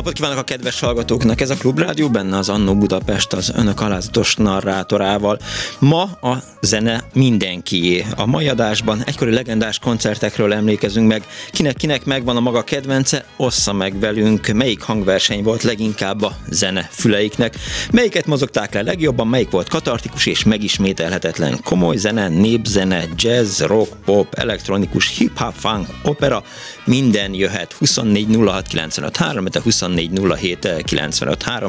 Napot kívánok a kedves hallgatóknak! Ez a Klubrádió, benne az Annó Budapest az önök alázatos narrátorával. Ma a zene mindenkié. A mai adásban egykori legendás koncertekről emlékezünk meg. Kinek-kinek megvan a maga kedvence, ossza meg velünk, melyik hangverseny volt leginkább a zene füleiknek. Melyiket mozogták le legjobban, melyik volt katartikus és megismételhetetlen. Komoly zene, népzene, jazz, rock, pop, elektronikus, hip-hop, funk, opera, minden jöhet. 24 06 95 3, 24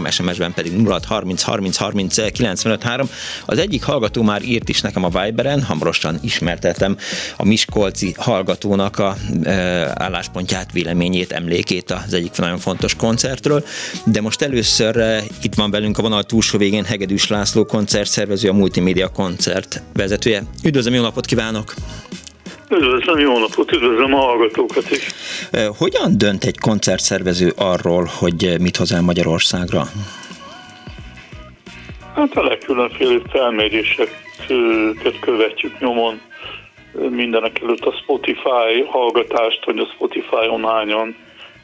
SMS-ben pedig 06 30 30 30 95 3. Az egyik hallgató már írt is nekem a Viberen, hamarosan ismertetem a Miskolci hallgatónak a e, álláspontját, véleményét, emlékét az egyik nagyon fontos koncertről, de most először e, itt van velünk a vonal túlsó végén Hegedűs László koncertszervező, a Multimédia koncert vezetője. Üdvözlöm, jó napot kívánok! Üdvözlöm, jó napot, üdvözlöm a hallgatókat is. Hogyan dönt egy koncertszervező arról, hogy mit hoz el Magyarországra? Hát a legkülönféle felméréseket követjük nyomon. Mindenek előtt a Spotify hallgatást, hogy a Spotify-on hányan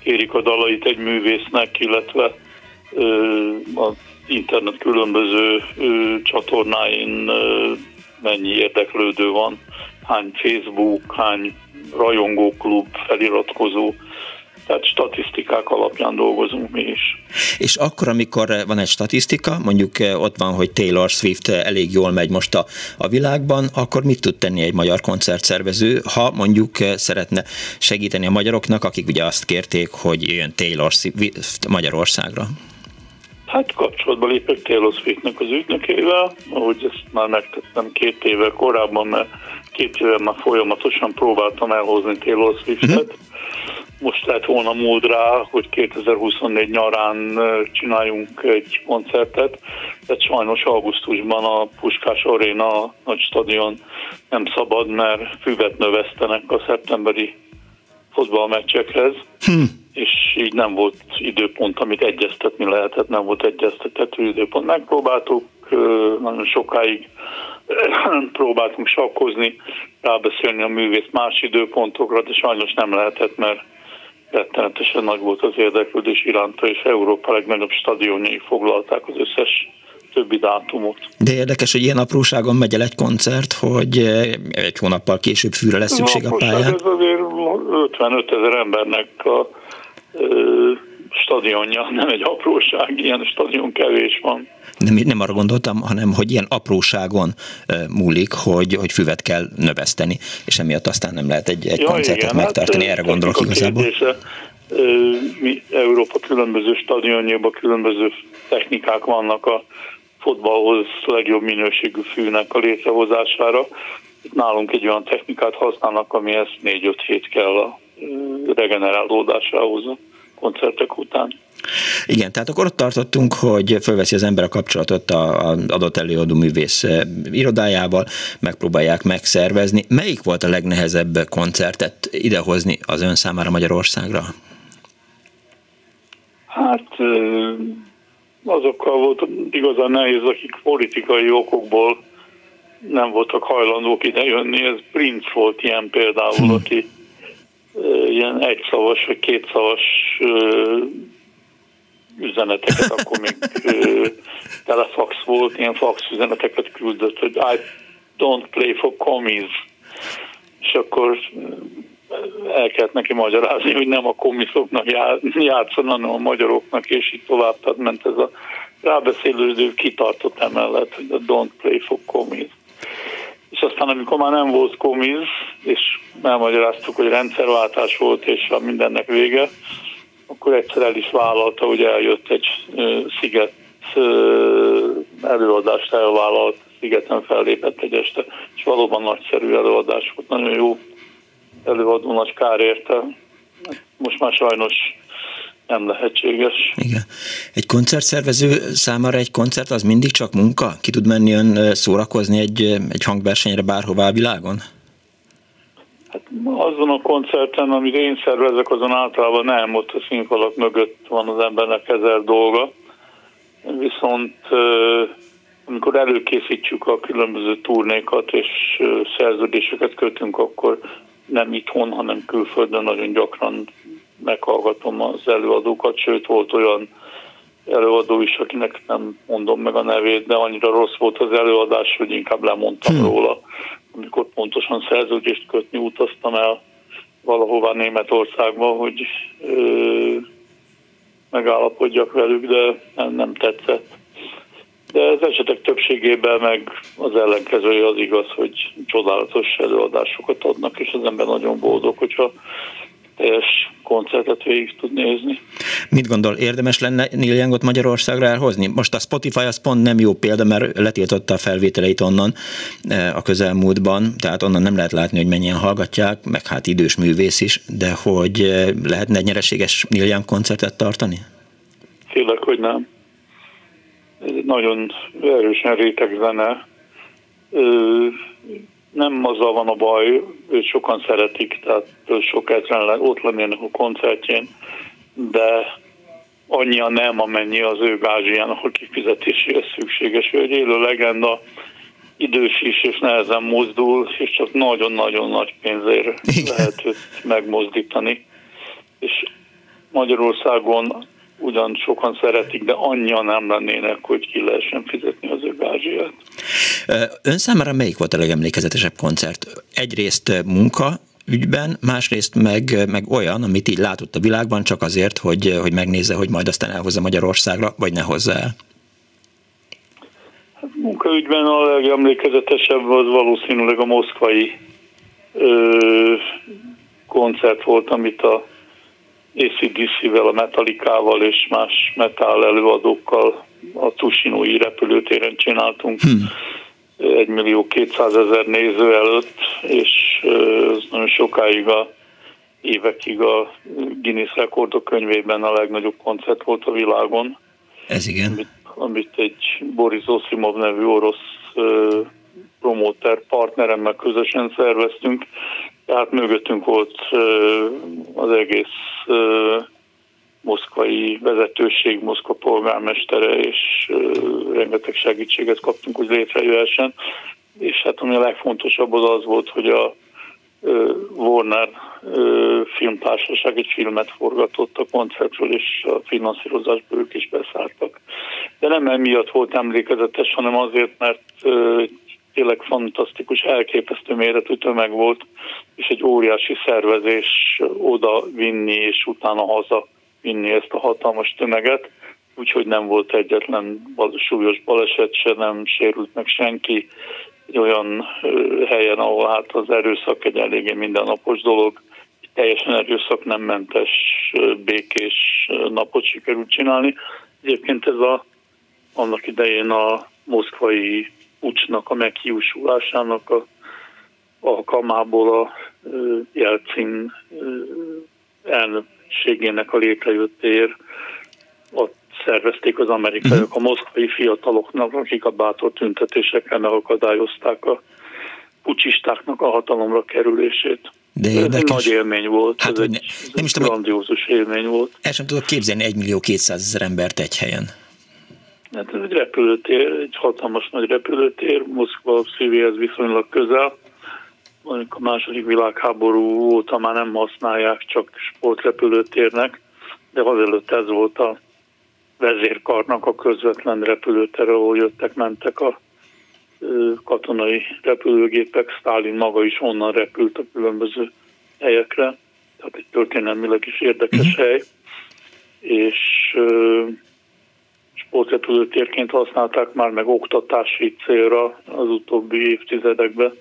kérik a dalait egy művésznek, illetve az internet különböző csatornáin mennyi érdeklődő van hány Facebook, hány rajongóklub, feliratkozó, tehát statisztikák alapján dolgozunk mi is. És akkor, amikor van egy statisztika, mondjuk eh, ott van, hogy Taylor Swift eh, elég jól megy most a, a világban, akkor mit tud tenni egy magyar koncertszervező, ha mondjuk eh, szeretne segíteni a magyaroknak, akik ugye azt kérték, hogy jön Taylor Swift Magyarországra? Hát kapcsolatba lépek Taylor Swiftnek az ügynökével, ahogy ezt már megtettem két éve korábban, mert két éve már folyamatosan próbáltam elhozni Taylor Swiftet. Uh-huh. Most lehet volna múlt rá, hogy 2024 nyarán csináljunk egy koncertet, de sajnos augusztusban a Puskás Aréna nagy stadion nem szabad, mert füvet növesztenek a szeptemberi fotballmeccsekhez. Hmm és így nem volt időpont, amit egyeztetni lehetett, nem volt egyeztethető időpont. Megpróbáltuk, nagyon sokáig próbáltunk sakkozni, rábeszélni a művész más időpontokra, de sajnos nem lehetett, mert rettenetesen nagy volt az érdeklődés iránta, és Európa legnagyobb stadionjai foglalták az összes többi dátumot. De érdekes, hogy ilyen apróságon megy el egy koncert, hogy egy hónappal később fűre lesz szükség a pályán. Ez azért 55 ezer embernek a stadionja, nem egy apróság, ilyen stadion kevés van. Nem, nem arra gondoltam, hanem hogy ilyen apróságon múlik, hogy, hogy füvet kell növeszteni, és emiatt aztán nem lehet egy, egy ja, koncertet igen, megtartani, hát, erre gondolok igazából. Kérdése, mi Európa különböző stadionjában különböző technikák vannak a fotballhoz legjobb minőségű fűnek a létrehozására. Itt nálunk egy olyan technikát használnak, amihez 4-5 hét kell a regenerálódásához a koncertek után. Igen, tehát akkor ott tartottunk, hogy fölveszi az ember a kapcsolatot az adott előadó művész eh, irodájával, megpróbálják megszervezni. Melyik volt a legnehezebb koncertet idehozni az ön számára Magyarországra? Hát eh, azokkal volt igazán nehéz, akik politikai okokból nem voltak hajlandók idejönni. Ez Prince volt ilyen például, hm. aki ilyen egyszavas vagy kétszavas üzeneteket, akkor még telefax volt, ilyen fax üzeneteket küldött, hogy I don't play for commies. És akkor el kellett neki magyarázni, hogy nem a komiszoknak játszon, hanem a magyaroknak, és így tovább. Tehát ment ez a rábeszélődő kitartott emellett, hogy a don't play for commies és aztán amikor már nem volt komiz, és elmagyaráztuk, hogy rendszerváltás volt, és a mindennek vége, akkor egyszer el is vállalta, hogy eljött egy sziget előadást elvállalt, szigeten fellépett egy este, és valóban nagyszerű előadás volt, nagyon jó előadó, nagy kár érte. Most már sajnos nem lehetséges. Igen. Egy koncertszervező számára egy koncert az mindig csak munka? Ki tud menni ön szórakozni egy, egy hangversenyre bárhová a világon? Hát azon a koncerten, amit én szervezek, azon általában nem, ott a színfalak mögött van az embernek ezer dolga. Viszont amikor előkészítjük a különböző turnékat és szerződéseket kötünk, akkor nem itthon, hanem külföldön nagyon gyakran meghallgatom az előadókat, sőt volt olyan előadó is, akinek nem mondom meg a nevét, de annyira rossz volt az előadás, hogy inkább lemondtam hmm. róla. Amikor pontosan szerződést kötni utaztam el valahová Németországba, hogy ö, megállapodjak velük, de nem, nem tetszett. De az esetek többségében meg az ellenkezője az igaz, hogy csodálatos előadásokat adnak, és az ember nagyon boldog, hogyha teljes koncertet végig tud nézni. Mit gondol, érdemes lenne Neil Youngot Magyarországra elhozni? Most a Spotify az pont nem jó példa, mert letiltotta a felvételeit onnan eh, a közelmúltban, tehát onnan nem lehet látni, hogy mennyien hallgatják, meg hát idős művész is, de hogy eh, lehetne egy nyereséges Neil Young koncertet tartani? Félek, hogy nem. Ez egy nagyon erősen réteg zene nem azzal van a baj, őt sokan szeretik, tehát sok ezeren ott lennének a koncertjén, de annyi nem, amennyi az ő gázsiának a kifizetéséhez szükséges. Ő egy élő legenda, idős is, és nehezen mozdul, és csak nagyon-nagyon nagy pénzért lehet őt megmozdítani. És Magyarországon ugyan sokan szeretik, de annyian nem lennének, hogy ki lehessen fizetni az ő gázsiát. Ön számára melyik volt a legemlékezetesebb koncert? Egyrészt munka, ügyben, másrészt meg, meg olyan, amit így látott a világban, csak azért, hogy, hogy megnézze, hogy majd aztán elhozza Magyarországra, vagy ne hozza el. Hát munkaügyben a legemlékezetesebb az valószínűleg a moszkvai ö, koncert volt, amit a ACDC-vel, a Metallicával és más metal előadókkal a Tusinói repülőtéren csináltunk. Hmm. 1 millió 200 ezer néző előtt, és ez nagyon sokáig a évekig a Guinness rekordok könyvében a legnagyobb koncert volt a világon. Ez igen. Amit, amit egy Boris Osimov nevű orosz uh, promóter partneremmel közösen szerveztünk, tehát mögöttünk volt az egész moszkvai vezetőség, Moszkva polgármestere, és rengeteg segítséget kaptunk, hogy létrejöhessen. És hát ami a legfontosabb az az volt, hogy a Warner filmtársaság egy filmet forgatott a koncertről, és a finanszírozásból ők is beszálltak. De nem emiatt volt emlékezetes, hanem azért, mert tényleg fantasztikus, elképesztő méretű tömeg volt, és egy óriási szervezés oda vinni, és utána haza vinni ezt a hatalmas tömeget, úgyhogy nem volt egyetlen súlyos baleset, se nem sérült meg senki. Egy olyan helyen, ahol hát az erőszak egy eléggé mindennapos dolog, teljesen erőszak nem mentes, békés napot sikerült csinálni. Egyébként ez a, annak idején a moszkvai ucsnak, a meghiúsulásának a alkalmából a Jelcin elnök segénynek a létrejöttér, ott szervezték az amerikaiak a moszkvai fiataloknak, akik a bátor tüntetésekkel megakadályozták a pucsistáknak a hatalomra kerülését. De érdekes. Ez egy nagy élmény volt, hát, ez egy, ne, nem is tudom, grandiózus élmény volt. El sem tudok képzelni egy millió kétszázezer embert egy helyen. Hát ez egy repülőtér, egy hatalmas nagy repülőtér, Moszkva szívéhez viszonylag közel a második világháború óta már nem használják csak sportrepülőtérnek, de azelőtt ez volt a vezérkarnak a közvetlen repülőtere, ahol jöttek, mentek a katonai repülőgépek. Stalin maga is onnan repült a különböző helyekre, tehát egy történelmileg is érdekes mhm. hely, és sportrepülőtérként használták már meg oktatási célra az utóbbi évtizedekben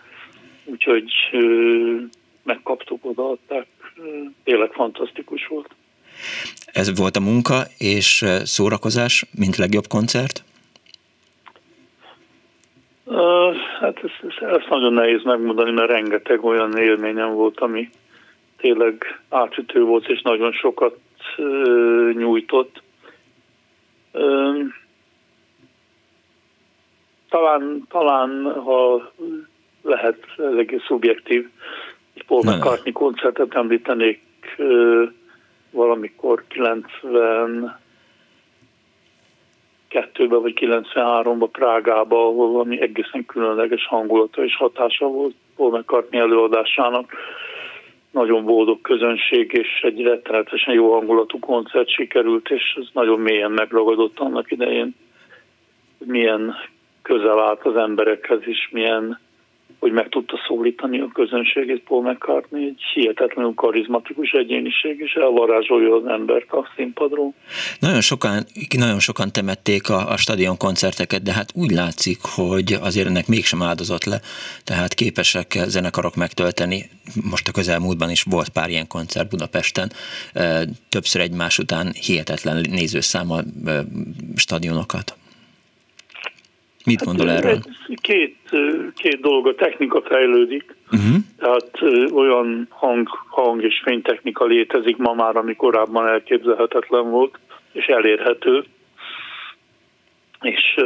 úgyhogy megkaptuk, odaadták, tényleg fantasztikus volt. Ez volt a munka és szórakozás, mint legjobb koncert? Hát ezt, ezt nagyon nehéz megmondani, mert rengeteg olyan élményem volt, ami tényleg átütő volt, és nagyon sokat nyújtott. Talán, talán, ha lehet eléggé szubjektív, egy Paul McCartney koncertet említenék uh, valamikor 90 92-ben vagy 93-ban Prágában, ahol valami egészen különleges hangulata és hatása volt Paul McCartney előadásának. Nagyon boldog közönség, és egy rettenetesen jó hangulatú koncert sikerült, és ez nagyon mélyen megragadott annak idején, milyen közel állt az emberekhez is, milyen hogy meg tudta szólítani a közönségét Paul McCartney, egy hihetetlenül karizmatikus egyéniség, és elvarázsolja az embert a színpadról. Nagyon sokan, nagyon sokan temették a, a stadion koncerteket, de hát úgy látszik, hogy azért ennek mégsem áldozott le, tehát képesek zenekarok megtölteni. Most a közelmúltban is volt pár ilyen koncert Budapesten, többször egymás után hihetetlen nézőszámmal stadionokat. Mit hát, gondol erről? Két, két dolog, a technika fejlődik, uh-huh. tehát olyan hang, hang és fénytechnika létezik ma már, ami korábban elképzelhetetlen volt, és elérhető, és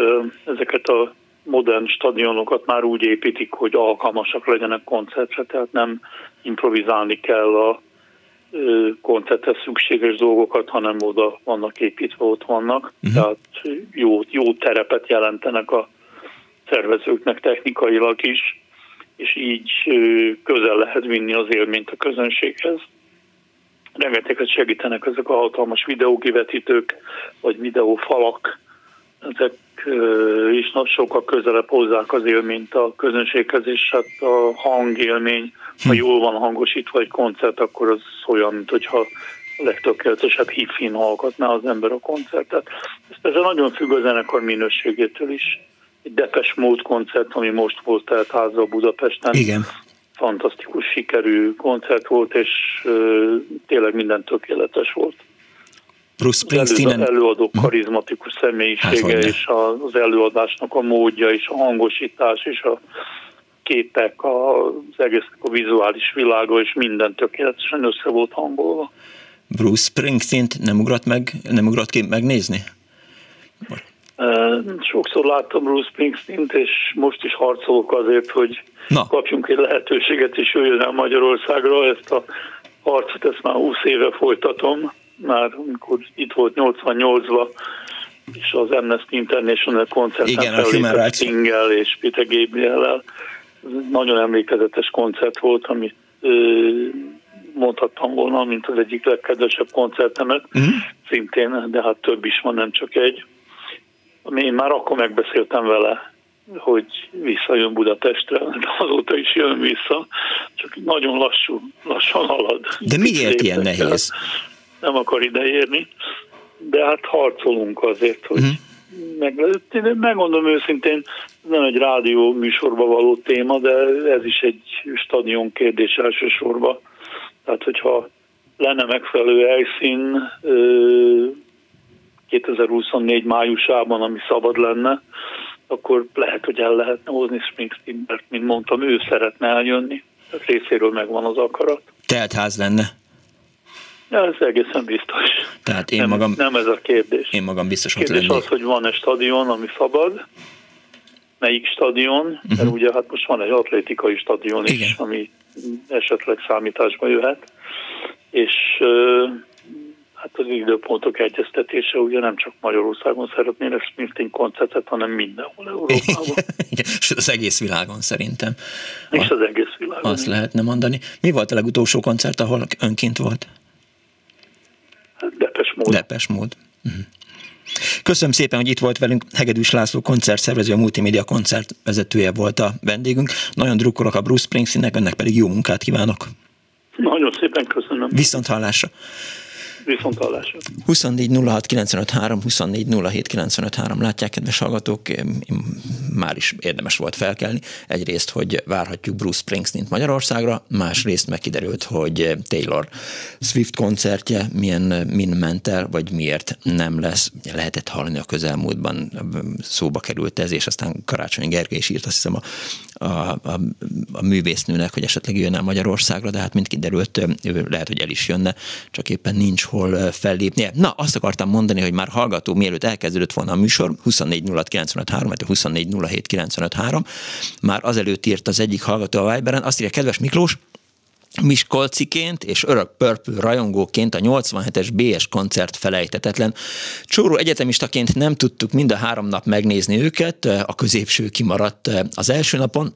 ezeket a modern stadionokat már úgy építik, hogy alkalmasak legyenek koncertre, tehát nem improvizálni kell a koncerthez szükséges dolgokat, hanem oda vannak építve, ott vannak. Uh-huh. Tehát jó, jó terepet jelentenek a szervezőknek technikailag is, és így közel lehet vinni az élményt a közönséghez. Rengeteget segítenek ezek a hatalmas videókivetítők, vagy videófalak, ezek is sokkal közelebb hozzák az élményt a közönséghez, és hát a hangélmény, ha hm. jól van hangosítva egy koncert, akkor az olyan, mint hogyha legtökéletesebb hifin hallgatná az ember a koncertet. Ez persze nagyon függ a zenekar minőségétől is. Egy Depes Mód koncert, ami most volt tehát háza Budapesten. Igen. Fantasztikus sikerű koncert volt, és uh, tényleg minden tökéletes volt. Bruce Springsteen. Az előadó mhm. karizmatikus személyisége, hát, és az előadásnak a módja, és a hangosítás, és a képek, az egész a vizuális világa, és minden tökéletesen össze volt hangolva. Bruce Springsteen nem ugrott meg, nem ugrott ki megnézni? Sokszor láttam Bruce Springsteen-t, és most is harcolok azért, hogy Na. kapjunk egy lehetőséget, és jöjjön el Magyarországra. Ezt a harcot ezt már 20 éve folytatom már amikor itt volt 88-ban, és az Amnesty International koncerten felvétett Stingel és Peter Gabriel-el. Nagyon emlékezetes koncert volt, amit mondhattam volna, mint az egyik legkedvesebb koncertemet, uh-huh. szintén, de hát több is van, nem csak egy. Én már akkor megbeszéltem vele, hogy visszajön Budapestre, de azóta is jön vissza, csak nagyon lassú, lassan halad. De miért ilyen nehéz? Nem akar ideérni, de hát harcolunk azért, hogy uh-huh. meg, megmondom őszintén, nem egy rádió műsorba való téma, de ez is egy stadion kérdés elsősorban. Tehát, hogyha lenne megfelelő helyszín 2024 májusában, ami szabad lenne, akkor lehet, hogy el lehetne hozni Springsteen, mert mint mondtam, ő szeretne eljönni. Tehát részéről megvan az akarat. ház lenne. Ja, ez egészen biztos. Tehát én nem, magam, nem ez a kérdés. Én magam biztos kérdés ott lennék. az, hogy van-e stadion, ami szabad, melyik stadion, uh-huh. mert ugye hát most van egy atlétikai stadion is, Igen. ami esetleg számításba jöhet, és hát az időpontok egyeztetése ugye nem csak Magyarországon szeretnének Springsteen koncertet, hanem mindenhol Európában. és az egész világon szerintem. És az egész világon. Azt lehetne mondani. Mi volt a legutolsó koncert, ahol önként volt? Depes mód. Depes mód. Uh-huh. Köszönöm szépen, hogy itt volt velünk. Hegedűs László koncertszervező, a multimédia koncert vezetője volt a vendégünk. Nagyon drukkolok a Bruce Springsteennek, önnek pedig jó munkát kívánok. Nagyon szépen köszönöm. Viszont hallásra. Viszont hallásra. 24 06 95 3, 24 07 95 3. Látják, kedves hallgatók, már is érdemes volt felkelni. Egyrészt, hogy várhatjuk Bruce springsteen Magyarországra, másrészt megkiderült, hogy Taylor Swift koncertje milyen min ment el, vagy miért nem lesz. Lehetett hallani a közelmúltban, szóba került ez, és aztán Karácsony Gergely is írt, azt hiszem a, a, a, a művésznőnek, hogy esetleg jönne Magyarországra, de hát mind kiderült, lehet, hogy el is jönne, csak éppen nincs hol fellépnie. Na, azt akartam mondani, hogy már hallgató, mielőtt elkezdődött volna a műsor, 24 24 már azelőtt írt az egyik hallgató a Viberen, azt írja, kedves Miklós, Miskolciként és örök pörpül rajongóként a 87-es BS koncert felejtetetlen. Csóró egyetemistaként nem tudtuk mind a három nap megnézni őket, a középső kimaradt az első napon,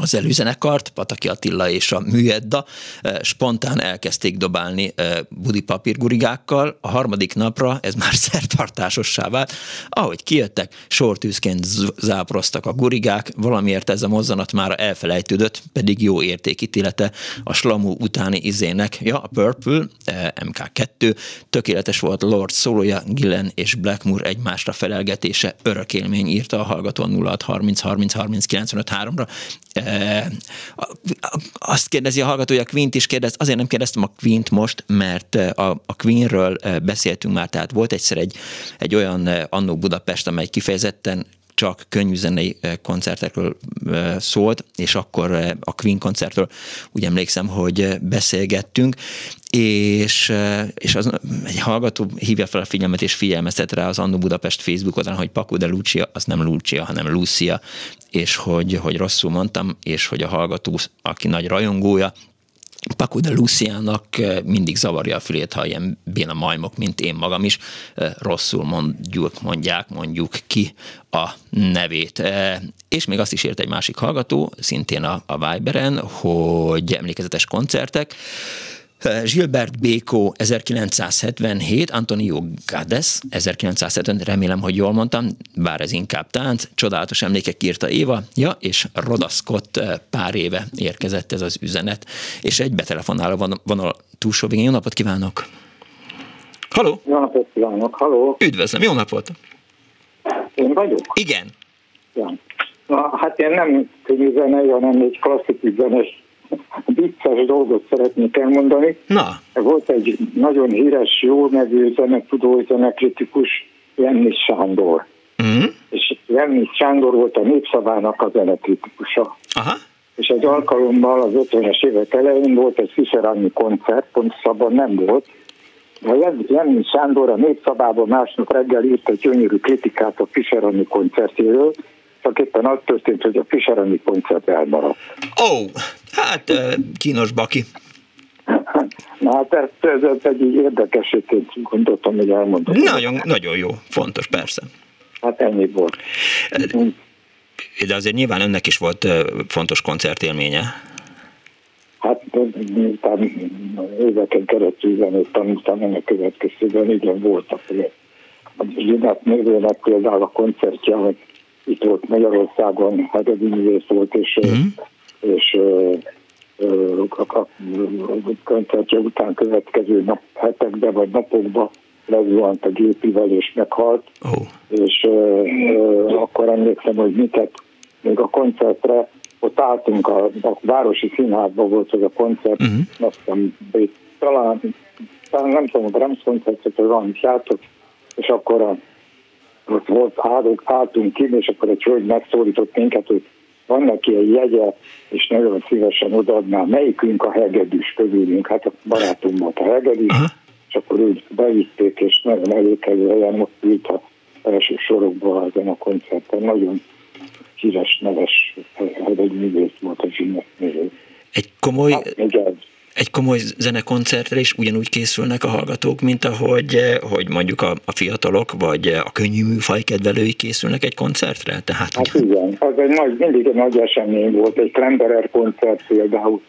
az előzenekart, Pataki Attila és a Műedda eh, spontán elkezdték dobálni eh, budi papírgurigákkal. A harmadik napra ez már szertartásossá vált. Ahogy kijöttek, sortűzként záproztak a gurigák, valamiért ez a mozzanat már elfelejtődött, pedig jó értékítélete a slamú utáni izének. Ja, a Purple, eh, MK2, tökéletes volt Lord szólója, Gillen és Blackmoor egymásra felelgetése, örök élmény írta a hallgató 0630 30 30 95 3-ra azt kérdezi a hallgató, hogy a Queen-t is kérdez, azért nem kérdeztem a Queen-t most, mert a, a Queen-ről beszéltünk már, tehát volt egyszer egy, egy olyan annó Budapest, amely kifejezetten csak könnyűzenei koncertekről szólt, és akkor a Queen koncertről úgy emlékszem, hogy beszélgettünk, és, és az, egy hallgató hívja fel a figyelmet és figyelmeztet rá az Annu Budapest Facebook oldalon, hogy Paco de Lucia, az nem Lucia, hanem Lucia, és hogy, hogy rosszul mondtam, és hogy a hallgató, aki nagy rajongója, Paco de Luciának mindig zavarja a fülét, ha ilyen béna majmok, mint én magam is, rosszul mondjuk, mondják, mondjuk ki a nevét. És még azt is ért egy másik hallgató, szintén a, a Viberen, hogy emlékezetes koncertek, Gilbert Béko 1977, Antonio Gades 1970, remélem, hogy jól mondtam, bár ez inkább tánc, csodálatos emlékek írta Éva, ja, és Roda Scott eh, pár éve érkezett ez az üzenet, és egy betelefonáló van, van a túlsó végén. Jó napot kívánok! Haló! Jó napot kívánok, haló! Üdvözlöm, jó napot! Én vagyok? Igen. Ja. Na, hát én nem könnyű zenei, hanem egy klasszikus zenes vicces dolgot szeretnék elmondani. Na. Volt egy nagyon híres, jó nevű zenetudó, zenekritikus, Jenny Sándor. Mm. És Jenny Sándor volt a népszavának a zenekritikusa. Aha. És egy alkalommal az 50-es évek elején volt egy Fischer koncert, pontosabban nem volt, de Jenny Sándor a népszabában másnap reggel írt egy gyönyörű kritikát a Fischer koncertjéről, csak éppen az történt, hogy a Fischerani koncert elmaradt. Oh, hát kínos baki. Na hát ez, ez, ez egy érdekesítét gondoltam, hogy elmondom. Nagyon, nagyon jó, fontos, persze. Hát ennyi volt. De azért nyilván önnek is volt fontos koncertélménye. Hát miután éveken keresztül zenét tanultam, ennek következtében igen voltak. A Zsinát nővének például a koncertje, hogy itt volt Magyarországon, Hegedi művész volt, és, mm. És a koncertje után következő nap, hetekben vagy napokban lezuhant a gépivel és meghalt, oh. és uh, akkor emlékszem, hogy miket még a koncertre, ott álltunk a, a Városi Színházban volt az a koncert, uh-huh. azt hiszem, talán, talán nem tudom, a Brahms koncertet, vagy valamit játszott, és akkor a ott volt, állunk, álltunk ki, és akkor egy hölgy megszólított minket, hogy van neki egy jegye, és nagyon szívesen odaadná, melyikünk a hegedűs közülünk, hát a barátunk volt a hegedűs, uh-huh. és akkor úgy bevitték, és nagyon előkelő helyen ott ült a első sorokban ezen a koncerten. Nagyon híres, neves hegedűművész volt a zsinek Egy komoly... Hát, igen egy komoly zenekoncertre is ugyanúgy készülnek a hallgatók, mint ahogy eh, hogy mondjuk a, a fiatalok, vagy a könnyű műfaj kedvelői készülnek egy koncertre? Tehát, hát ugye... igen, az egy nagy, mindig egy nagy esemény volt, egy Klemberer koncert például.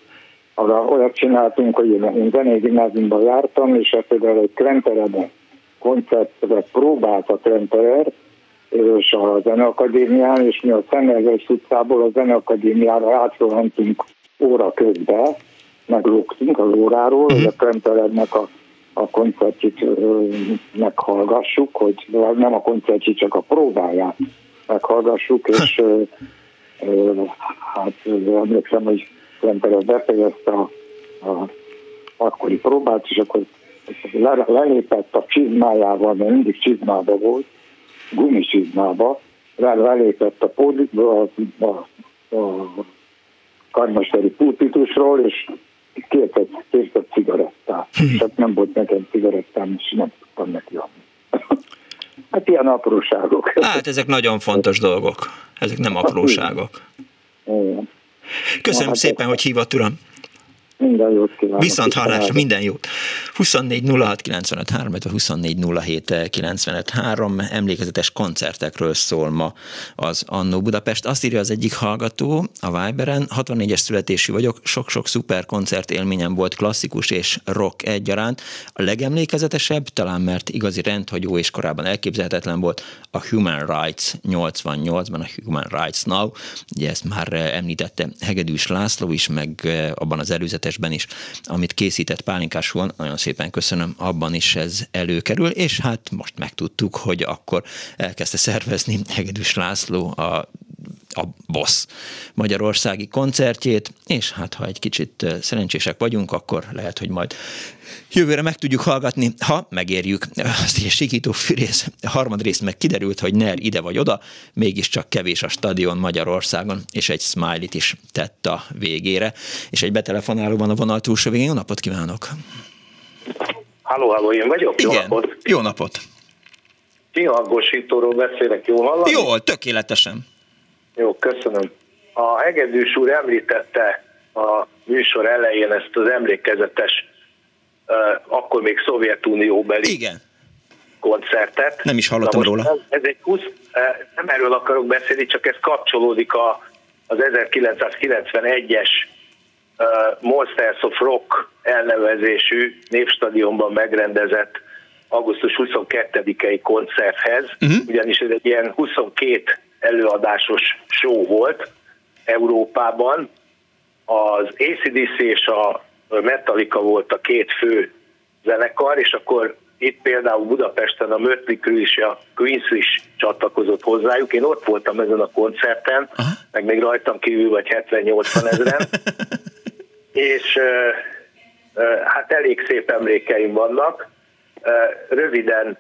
Arra olyat csináltunk, hogy én zenei gimnáziumban jártam, és hát például egy Klempereben koncertre próbált a Klemperer, és a Zeneakadémián, és mi a Szemelves utcából a Zeneakadémiára átrohantunk óra közben, meglógtunk az óráról, uh-huh. hogy a Klemperednek a, a koncertjét meghallgassuk, hogy nem a koncertjét, csak a próbáját meghallgassuk, és hát emlékszem, hogy Klemperer befejezte a, a akkori próbát, és akkor lelépett a csizmájával, mert mindig csizmába volt, gumicsizmába, lelépett a, a, a, a karmesteri pulpitusról, és kért egy, kért egy cigarettát. Hm. Csak nem volt nekem cigarettám, és nem tudtam neki adni. hát ilyen apróságok. Hát ezek nagyon fontos dolgok. Ezek nem apróságok. Köszönöm hát szépen, hogy hívott, uram. Minden jót kívánok. Viszont hallásra, minden jót. 24 vagy 24,07953. emlékezetes koncertekről szól ma az Annó Budapest. Azt írja az egyik hallgató a Viberen, 64-es születésű vagyok, sok-sok szuper koncert élményem volt klasszikus és rock egyaránt. A legemlékezetesebb, talán mert igazi rendhagyó és korábban elképzelhetetlen volt, a Human Rights 88-ban, a Human Rights Now, ugye ezt már eh, említette Hegedűs László is, meg eh, abban az előzetes 2017-esben is, amit készített Pálinkás van, nagyon szépen köszönöm, abban is ez előkerül, és hát most megtudtuk, hogy akkor elkezdte szervezni Hegedűs László a a Boss magyarországi koncertjét, és hát ha egy kicsit szerencsések vagyunk, akkor lehet, hogy majd jövőre meg tudjuk hallgatni, ha megérjük. Azt egy sikító fűrész harmadrészt meg kiderült, hogy NER ide vagy oda, mégiscsak kevés a stadion Magyarországon, és egy smiley is tett a végére. És egy betelefonálóban a vonal túlsó végén. Jó napot kívánok! Halló, halló, én vagyok? Igen, jó napot! Jó napot! Kihangosítóról beszélek, jól hallani? Jól, tökéletesen. Jó, köszönöm. A Hegedűs úr említette a műsor elején ezt az emlékezetes akkor még Szovjetunióbeli Igen. koncertet. Nem is hallottam róla. Ez, egy 20, nem erről akarok beszélni, csak ez kapcsolódik a, az 1991-es Monsters of Rock elnevezésű névstadionban megrendezett augusztus 22-i koncerthez, uh-huh. ugyanis ez egy ilyen 22 előadásos show volt Európában. Az ACDC és a Metallica volt a két fő zenekar, és akkor itt például Budapesten a Mötley Crüe és a Queens is csatlakozott hozzájuk. Én ott voltam ezen a koncerten, Aha. meg még rajtam kívül vagy 70-80 ezeren, és hát elég szép emlékeim vannak. Röviden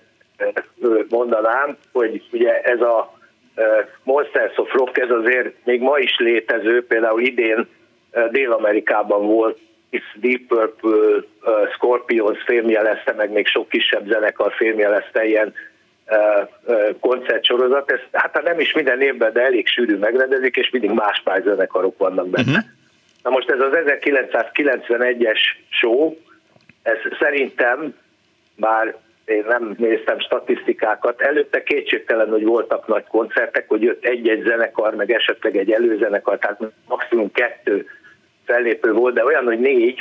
mondanám, hogy ugye ez a Monsters of Rock, ez azért még ma is létező, például idén Dél-Amerikában volt Deep Purple, uh, Scorpions filmjelezte, meg még sok kisebb zenekar filmjelezte ilyen koncertsorozat. Ez, hát nem is minden évben, de elég sűrű megrendezik, és mindig más-más zenekarok vannak benne. Uh-huh. Na most ez az 1991-es show, ez szerintem, bár én nem néztem statisztikákat, előtte kétségtelen, hogy voltak nagy koncertek, hogy jött egy-egy zenekar, meg esetleg egy előzenekar, tehát maximum kettő fellépő volt, de olyan, hogy négy,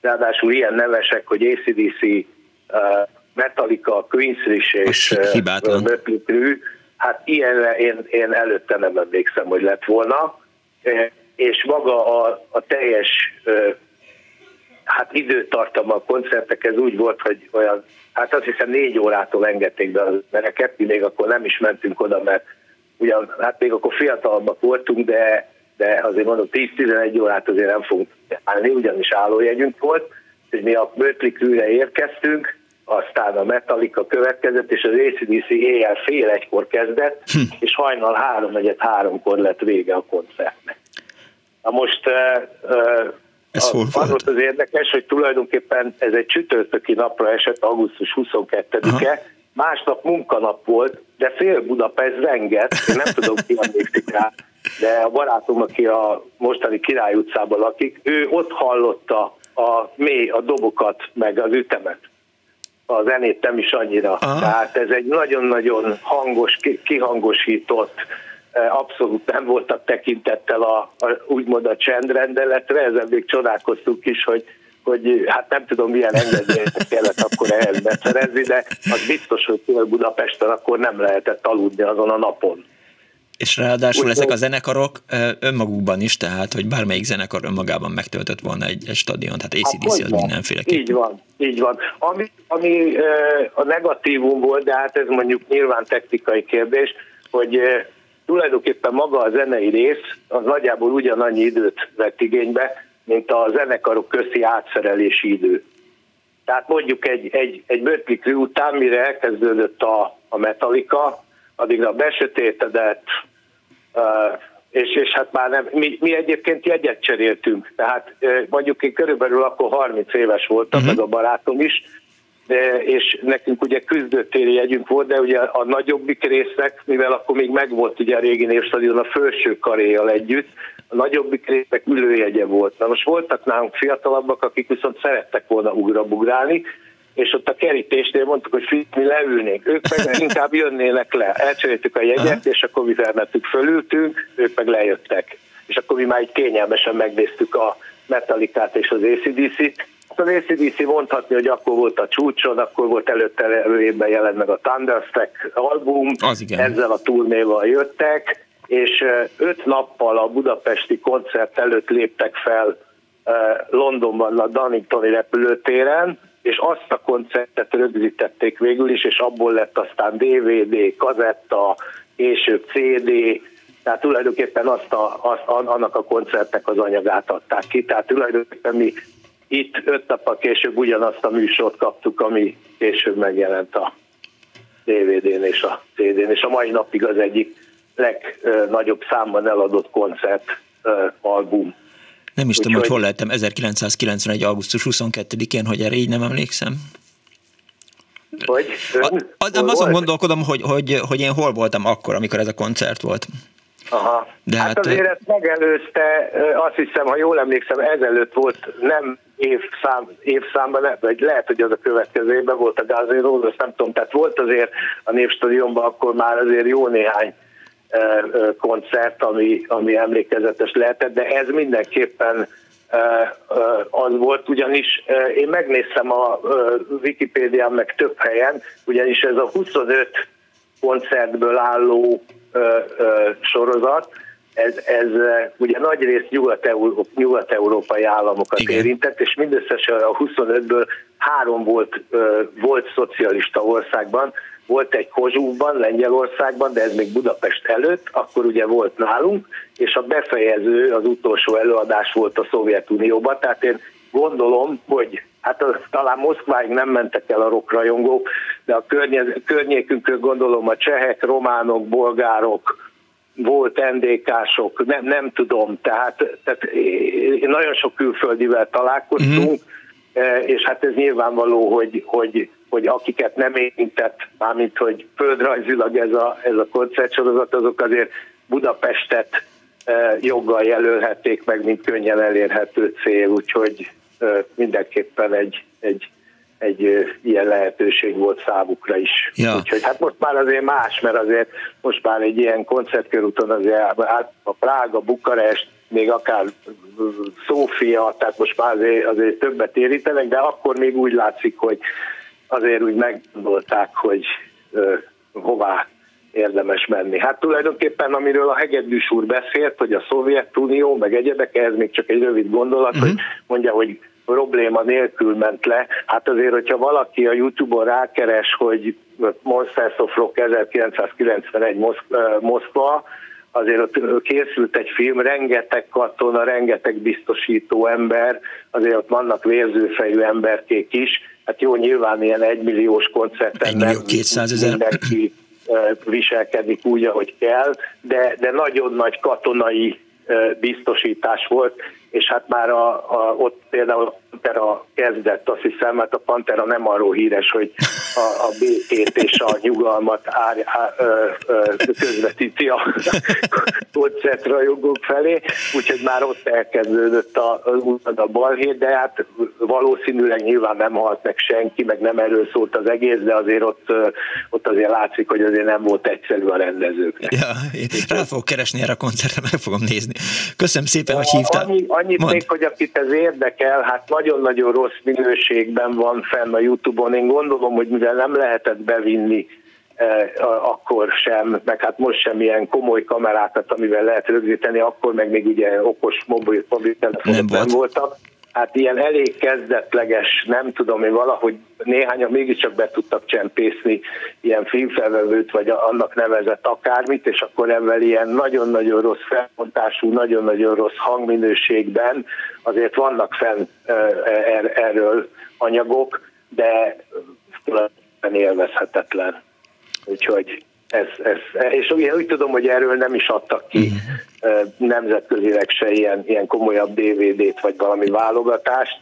ráadásul ilyen nevesek, hogy ACDC, uh, Metallica, Queensrÿche és uh, Mötley Crüe, hát ilyenre én, én előtte nem emlékszem, hogy lett volna, és maga a, a teljes hát időtartama a koncertek, ez úgy volt, hogy olyan, hát azt hiszem négy órától engedték be az embereket, mi még akkor nem is mentünk oda, mert ugyan, hát még akkor fiatalabbak voltunk, de de azért mondom, 10-11 órát azért nem fogunk állni, ugyanis állójegyünk volt, hogy mi a Mötley Crüe érkeztünk, aztán a Metallica következett, és az ACDC éjjel fél egykor kezdett, hm. és hajnal három negyed háromkor lett vége a koncertnek. Na most uh, ez hol az volt az érdekes, hogy tulajdonképpen ez egy csütörtöki napra esett, augusztus 22-e, másnap munkanap volt, de fél Budapest renget, én nem tudom, ki emlékszik rá, de a barátom, aki a mostani Király utcában lakik, ő ott hallotta a mély, a dobokat, meg az ütemet. A zenét nem is annyira. Aha. Tehát ez egy nagyon-nagyon hangos, kihangosított, abszolút nem voltak tekintettel a, a úgymond a csendrendeletre, ezen még csodálkoztunk is, hogy hogy hát nem tudom milyen engedélyeket kellett akkor ehhez beszerezni, de az biztos, hogy Budapesten akkor nem lehetett aludni azon a napon. És ráadásul Úgy ezek a zenekarok önmagukban is, tehát hogy bármelyik zenekar önmagában megtöltött volna egy, egy stadion, tehát ACDC hát, az mindenféleképpen. Így van, így van. Ami, ami a negatívum volt, de hát ez mondjuk nyilván technikai kérdés, hogy tulajdonképpen maga a zenei rész az nagyjából ugyanannyi időt vett igénybe, mint a zenekarok közti átszerelési idő. Tehát mondjuk egy, egy, egy Crew után, mire elkezdődött a, a Metallica, addigra besötétedett, és, és hát már nem, mi, mi egyébként jegyet cseréltünk, tehát mondjuk én körülbelül akkor 30 éves voltam, uh-huh. meg a barátom is, de, és nekünk ugye küzdőtéri jegyünk volt, de ugye a nagyobbik résznek, mivel akkor még megvolt ugye a régi névstadion a felső karéjal együtt, a nagyobbik résznek ülőjegye volt. Na most voltak nálunk fiatalabbak, akik viszont szerettek volna ugrabugrálni, és ott a kerítésnél mondtuk, hogy mi leülnénk, ők meg inkább jönnének le. Elcseréltük a jegyet, és akkor mi felmettük, fölültünk, ők meg lejöttek. És akkor mi már így kényelmesen megnéztük a Metallicát és az ACDC-t. Az ACDC mondhatni, hogy akkor volt a csúcson, akkor volt előtte előében jelent meg a Thunderstruck album, az igen. ezzel a turnéval jöttek, és öt nappal a budapesti koncert előtt léptek fel Londonban a Dunningtoni repülőtéren, és azt a koncertet rögzítették végül is, és abból lett aztán DVD, kazetta, később CD, tehát tulajdonképpen azt a, azt, annak a koncertnek az anyagát adták ki, tehát tulajdonképpen mi itt öt nappal később ugyanazt a műsort kaptuk, ami később megjelent a DVD-n és a CD-n, és a mai napig az egyik legnagyobb számban eladott koncert album. Nem is tudom, hogy hol lettem 1991. augusztus 22-én, hogy erre így nem emlékszem. Hogy? A, a, nem azon gondolkodom, hogy, hogy, hogy én hol voltam akkor, amikor ez a koncert volt. Aha. De hát, hát azért ezt megelőzte, azt hiszem, ha jól emlékszem, ezelőtt volt nem évszám, évszámban, vagy lehet, hogy az a következő évben volt a Guns N' nem tudom, tehát volt azért a Népstadionban akkor már azért jó néhány koncert, ami, ami emlékezetes lehetett, de ez mindenképpen az volt, ugyanis én megnéztem a Wikipédián meg több helyen, ugyanis ez a 25 koncertből álló sorozat, ez, ez ugye nagy rész nyugat-európai államokat Igen. érintett, és mindösszesen a 25-ből három volt, volt szocialista országban, volt egy Kozsúvban, Lengyelországban, de ez még Budapest előtt, akkor ugye volt nálunk, és a befejező, az utolsó előadás volt a Szovjetunióban, tehát én gondolom, hogy hát az, talán Moszkváig nem mentek el a rokrajongók, de a környékünkön gondolom a csehek, románok, bolgárok, volt NDK-sok, nem, nem tudom, tehát, tehát nagyon sok külföldivel találkoztunk, mm-hmm. és hát ez nyilvánvaló, hogy, hogy hogy akiket nem érintett, mármint hogy földrajzilag ez a, ez a koncertsorozat, azok azért Budapestet e, joggal jelölhették meg, mint könnyen elérhető cél, úgyhogy e, mindenképpen egy, egy, egy ilyen lehetőség volt számukra is. Ja. Úgyhogy hát most már azért más, mert azért most már egy ilyen koncertkörúton azért a Prága, Bukarest, még akár Szófia, tehát most már azért, azért többet érítenek, de akkor még úgy látszik, hogy azért úgy meggondolták, hogy ö, hová érdemes menni. Hát tulajdonképpen, amiről a Hegedűs úr beszélt, hogy a Szovjetunió, meg egyebek, ez még csak egy rövid gondolat, uh-huh. hogy mondja, hogy probléma nélkül ment le. Hát azért, hogyha valaki a Youtube-on rákeres, hogy Monsters of Rock 1991 Moszkva, azért ott készült egy film, rengeteg katona, rengeteg biztosító ember, azért ott vannak vérzőfejű emberkék is, hát jó, nyilván ilyen egymilliós koncerten nem mindenki viselkedik úgy, ahogy kell, de, de nagyon nagy katonai biztosítás volt, és hát már a, a, ott például a Pantera kezdett, azt hiszem, mert a Pantera nem arról híres, hogy a, a békét és a nyugalmat ár, ár, ö, ö, közvetíti a koncertrajongók felé, úgyhogy már ott elkezdődött a, a balhét, de hát valószínűleg nyilván nem halt meg senki, meg nem erről szólt az egész, de azért ott, ott azért látszik, hogy azért nem volt egyszerű a rendezőknek. Ja, rá fogok keresni erre a koncertre, meg fogom nézni. Köszönöm szépen, hogy hívtál. Annyi, annyit Mond. még, hogy akit ez érdekel, hát nagyon-nagyon rossz minőségben van fenn a Youtube-on. Én gondolom, hogy mivel nem lehetett bevinni eh, akkor sem, meg hát most sem ilyen komoly kamerákat, amivel lehet rögzíteni, akkor meg még ugye okos mobil, mobiltelefonok nem, nem voltak. Hát ilyen elég kezdetleges, nem tudom én valahogy néhányan mégiscsak be tudtak csempészni ilyen filmfelvevőt, vagy annak nevezett akármit, és akkor ebben ilyen nagyon-nagyon rossz felmontású, nagyon-nagyon rossz hangminőségben azért vannak fenn er, erről anyagok, de tulajdonképpen élvezhetetlen. Úgyhogy ez, ez, és úgy, úgy tudom, hogy erről nem is adtak ki uh-huh. nemzetközileg se ilyen, ilyen komolyabb DVD-t, vagy valami válogatást.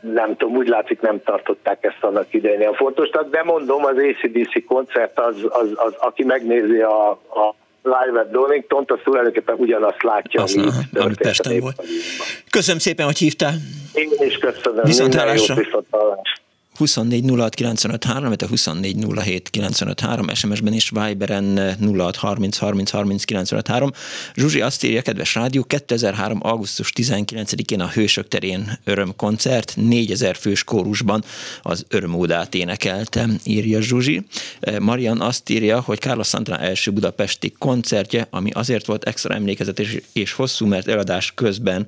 Nem tudom, úgy látszik nem tartották ezt annak idején a fontosnak, de mondom, az ACDC koncert, az, az, az aki megnézi a, a Live at Donington, az tulajdonképpen ugyanazt látja, Azt, ami, ami Pesten volt. Köszönöm szépen, hogy hívtál. Én is köszönöm. Viszont hallásra. 24 06 95 3, 24 07 95 3, SMS-ben is Viberen 06 30 30 30 95 3. Zsuzsi azt írja, kedves rádió, 2003. augusztus 19-én a Hősök terén örömkoncert, 4000 fős kórusban az örömódát énekelte, írja Zsuzsi. Marian azt írja, hogy Carlos Santana első budapesti koncertje, ami azért volt extra emlékezetes és hosszú, mert eladás közben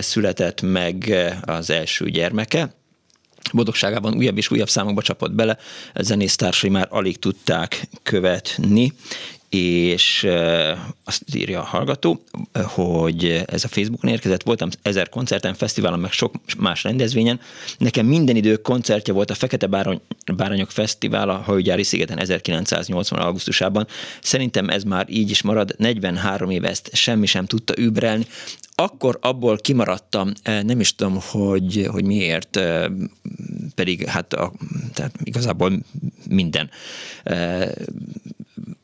született meg az első gyermeke boldogságában újabb és újabb számokba csapott bele, zenésztársai már alig tudták követni, és azt írja a hallgató, hogy ez a Facebookon érkezett, voltam ezer koncerten, fesztiválon, meg sok más rendezvényen. Nekem minden idő koncertje volt a Fekete Bárony, Bárányok Fesztivál a Hajógyári szigeten 1980. augusztusában. Szerintem ez már így is marad, 43 éve ezt semmi sem tudta übrelni. Akkor abból kimaradtam, nem is tudom, hogy, hogy miért, pedig hát a, tehát igazából minden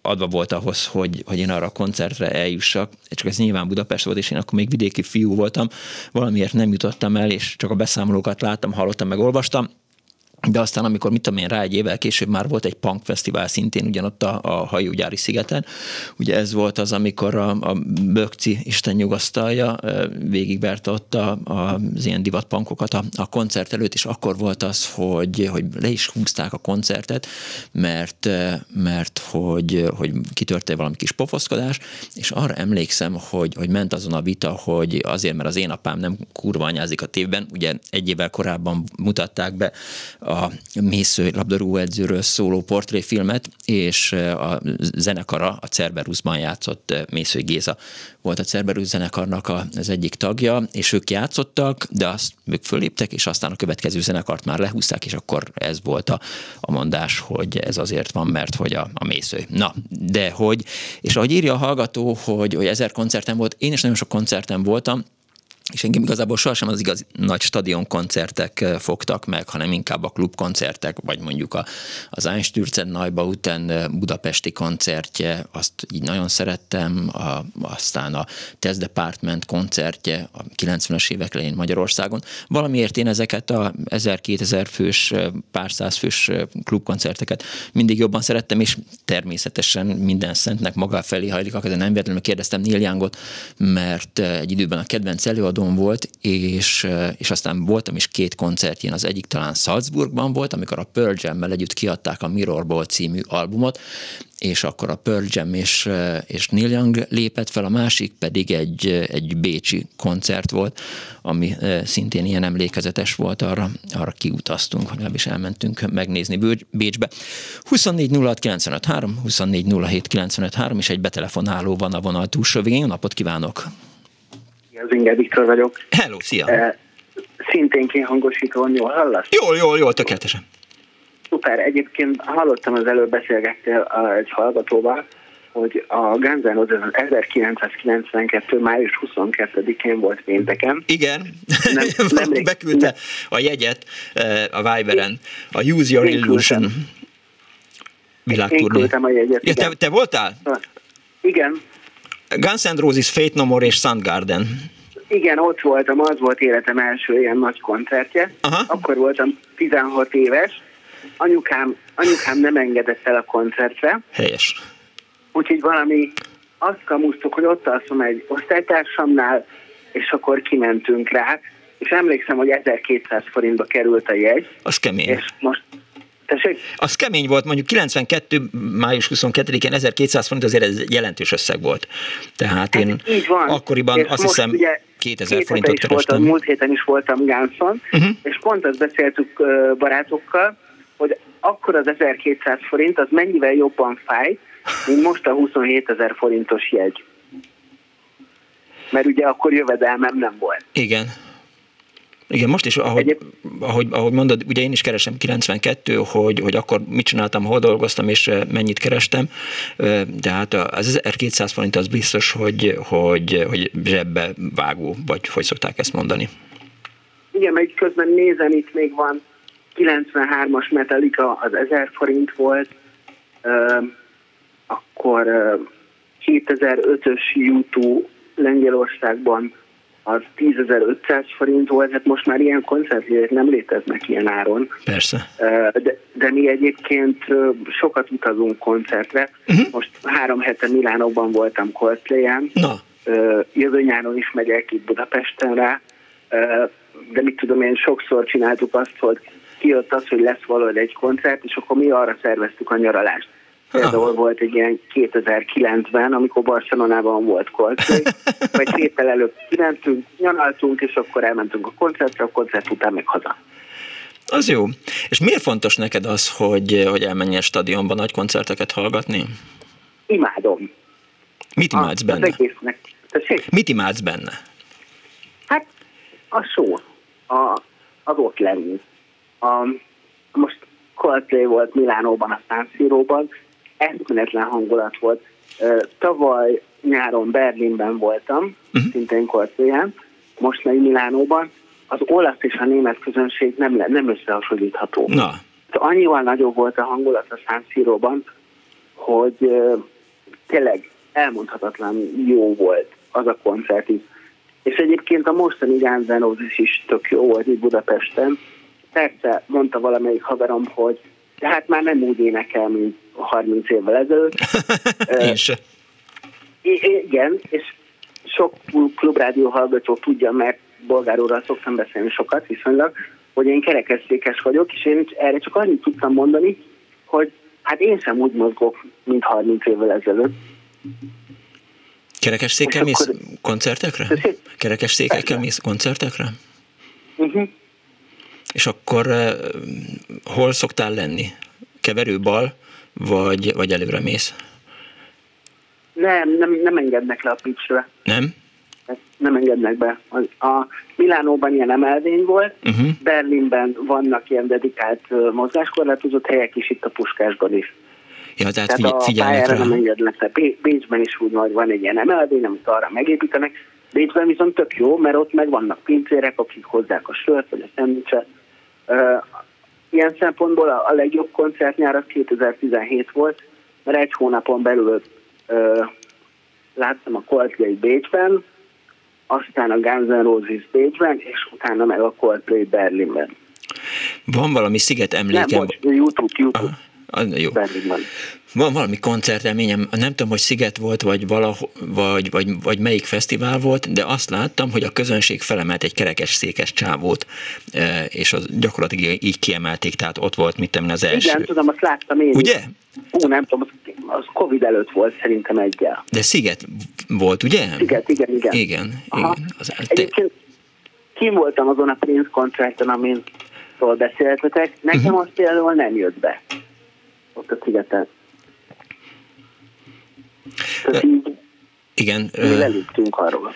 adva volt ahhoz, hogy, hogy én arra a koncertre eljussak. Csak ez nyilván Budapest volt, és én akkor még vidéki fiú voltam. Valamiért nem jutottam el, és csak a beszámolókat láttam, hallottam, meg olvastam de aztán, amikor mit tudom én, rá egy évvel később már volt egy punk fesztivál szintén ugyanott a, a hajógyári szigeten. Ugye ez volt az, amikor a, a Bökci, Isten nyugasztalja, végigverte ott a, a, az ilyen divatpankokat a, a koncert előtt, és akkor volt az, hogy, hogy le is húzták a koncertet, mert, mert hogy, hogy kitörte valami kis pofoszkodás, és arra emlékszem, hogy, hogy ment azon a vita, hogy azért, mert az én apám nem kurva anyázik a tévben, ugye egy évvel korábban mutatták be a Mésző labdarúgó edzőről szóló portréfilmet, és a zenekara a Cerberusban játszott Mésző Géza volt a Cerberus zenekarnak az egyik tagja, és ők játszottak, de azt ők föléptek, és aztán a következő zenekart már lehúzták, és akkor ez volt a, a mondás, hogy ez azért van, mert hogy a, a mésző. Na, de hogy, és ahogy írja a hallgató, hogy, hogy ezer koncerten volt, én is nagyon sok koncerten voltam, és engem igazából sohasem az igaz nagy stadionkoncertek eh, fogtak meg, hanem inkább a klubkoncertek, vagy mondjuk a, az Einstürzen Neubauten eh, budapesti koncertje, azt így nagyon szerettem, a, aztán a Test Department koncertje a 90-es évek elején Magyarországon. Valamiért én ezeket a 1000-2000 fős, eh, pár száz fős klubkoncerteket mindig jobban szerettem, és természetesen minden szentnek maga felé hajlik, de nem véletlenül kérdeztem Neil Youngot, mert egy időben a kedvenc előadó előadóm volt, és, és aztán voltam is két koncertjén, az egyik talán Salzburgban volt, amikor a Pearl Jam-mel együtt kiadták a Mirror Ball című albumot, és akkor a Pearl Jam és, és Neil Young lépett fel, a másik pedig egy, egy bécsi koncert volt, ami szintén ilyen emlékezetes volt, arra, arra kiutaztunk, legalábbis elmentünk megnézni Bécsbe. 24 06 95 3, 24 07 95 3, és egy betelefonáló van a vonal túlsó végén. Jó napot kívánok! Az Inge Viktor vagyok. Hello, szia! E, szintén kihangosítón jól hallasz? Jól, jól, jól, tökéletesen. Szuper, egyébként hallottam az előbb beszélgettél egy hallgatóval, hogy a Guns N' Roses 1992. május 22-én volt pénteken. Igen, nem, nem beküldte a jegyet e, a Viberen, a Use Your Illusion világturné. Én küldtem a jegyet. Ja, te, te voltál? Igen, Guns N' Roses, Fate No More és Soundgarden. Igen, ott voltam, az volt életem első ilyen nagy koncertje. Aha. Akkor voltam 16 éves. Anyukám, anyukám nem engedett el a koncertre. Helyes. Úgyhogy valami azt kamusztuk, hogy ott alszom egy osztálytársamnál, és akkor kimentünk rá, és emlékszem, hogy 1200 forintba került a jegy. Az kemény. És most Tessék? Az kemény volt, mondjuk 92. május 22-én 1200 forint azért ez jelentős összeg volt. Tehát hát én így van. akkoriban és azt hiszem ugye... 2000 két forintot is voltam, múlt héten is voltam Gánszon, uh-huh. és pont azt beszéltük barátokkal, hogy akkor az 1200 forint az mennyivel jobban fáj, mint most a 27 ezer forintos jegy. Mert ugye akkor jövedelmem nem volt. Igen. Igen, most is, ahogy, Egyéb... ahogy, ahogy mondod, ugye én is keresem 92, hogy, hogy akkor mit csináltam, hol dolgoztam, és mennyit kerestem, de hát az 1200 forint az biztos, hogy, hogy, hogy zsebbe vágó, vagy hogy szokták ezt mondani. Igen, meg közben nézem, itt még van 93-as Metallica, az 1000 forint volt, akkor 2005-ös YouTube Lengyelországban az 10.500 forint volt, hát most már ilyen koncertjegyek nem léteznek ilyen áron. Persze. De, de mi egyébként sokat utazunk koncertre. Uh-huh. Most három hete Milánóban voltam Coldplay-en. Na. Jövő nyáron is megyek itt Budapesten rá. De mit tudom én, sokszor csináltuk azt, hogy kijött az, hogy lesz valahogy egy koncert, és akkor mi arra szerveztük a nyaralást Például volt egy ilyen 2009-ben, amikor Barcelonában volt Coldplay, vagy héttel előtt kimentünk, nyaraltunk, és akkor elmentünk a koncertre, a koncert után meg haza. Az jó. És miért fontos neked az, hogy, hogy elmenj a stadionban nagy koncerteket hallgatni? Imádom. Mit imádsz a, benne? Az egésznek. Mit imádsz benne? Hát a show, a, az ott lenni. A, most Coldplay volt Milánóban, a San Siro-ban, eszméletlen hangulat volt. Tavaly nyáron Berlinben voltam, uh-huh. szintén Korcéján, most meg Milánóban. Az olasz és a német közönség nem, le, nem összehasonlítható. Na. Annyival nagyobb volt a hangulat a San Siro-ban, hogy tényleg elmondhatatlan jó volt az a koncert is. És egyébként a mostani Guns N' is tök jó volt itt Budapesten. Persze mondta valamelyik haverom, hogy tehát már nem úgy énekel, mint 30 évvel ezelőtt. Én se. Igen, és sok klubrádió hallgató tudja, mert bolgárúrral szoktam beszélni sokat viszonylag, hogy én kerekesszékes vagyok, és én erre csak annyit tudtam mondani, hogy hát én sem úgy mozgok, mint 30 évvel ezelőtt. Kerekesszékkel mész akkor... koncertekre? Kerekesszékekkel mész koncertekre? Uh-huh. És akkor uh, hol szoktál lenni? Keverő bal, vagy, vagy előre mész? Nem, nem, nem engednek le a pitchre. Nem? Nem engednek be. A Milánóban ilyen emelvény volt, uh-huh. Berlinben vannak ilyen dedikált mozgáskorlátozott helyek is, itt a Puskásban is. Ja, tehát, tehát figy- figyelnek rá. nem engednek le. Bécsben is úgy nagy van egy ilyen emelvény, amit arra megépítenek. Bécsben viszont tök jó, mert ott meg vannak pincérek, akik hozzák a sört, vagy a szendvicset. Ilyen szempontból a, a legjobb koncertnyár az 2017 volt, mert egy hónapon belül ö, láttam a Coldplay Bécsben, aztán a Guns N' Roses Bécsben, és utána meg a Coldplay Berlinben. Van valami sziget emlékem? Nem, bocs, YouTube, YouTube. Aha. Jó. Van valami koncertelményem, nem tudom, hogy Sziget volt, vagy, valaho, vagy, vagy, vagy melyik fesztivál volt, de azt láttam, hogy a közönség felemelt egy kerekes székes csávót, e, és az gyakorlatilag így kiemelték, tehát ott volt, mit tudom, az első. Igen, tudom, azt láttam én. Ugye? Ú, nem tudom, az, az Covid előtt volt szerintem egyel. De Sziget volt, ugye? Sziget, igen, igen. Igen, Aha. igen. Az, te... Egyébként kim voltam azon a Prince koncerten, amin beszéltetek, nekem uh-huh. azt például nem jött be ott a szigeten. Tehát így igen. Lelőttünk arról.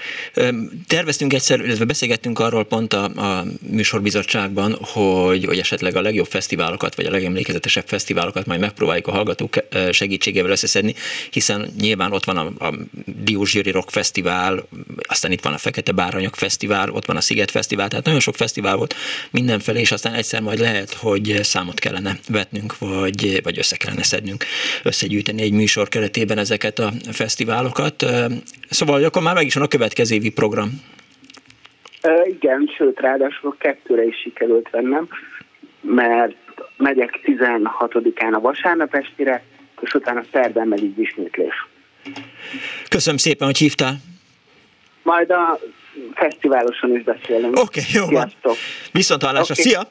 Terveztünk egyszer, illetve beszélgettünk arról pont a, a műsorbizottságban, hogy, hogy esetleg a legjobb fesztiválokat, vagy a legemlékezetesebb fesztiválokat majd megpróbáljuk a hallgatók segítségével összeszedni, hiszen nyilván ott van a, a Diózsíri Rock Fesztivál, aztán itt van a Fekete Báranyok Fesztivál, ott van a Sziget Fesztivál, tehát nagyon sok fesztivál volt mindenfelé, és aztán egyszer majd lehet, hogy számot kellene vetnünk, vagy, vagy össze kellene szednünk, összegyűjteni egy műsor keretében ezeket a fesztiválokat Szóval akkor már meg is van a következő évi program. Igen, sőt, ráadásul kettőre is sikerült vennem, mert megyek 16-án a vasárnap estére, és utána szerdán meg így ismétlés. Köszönöm szépen, hogy hívtál. Majd a fesztiváloson is beszélünk. Oké, okay, jó van. Viszont hallásra. Okay. Szia!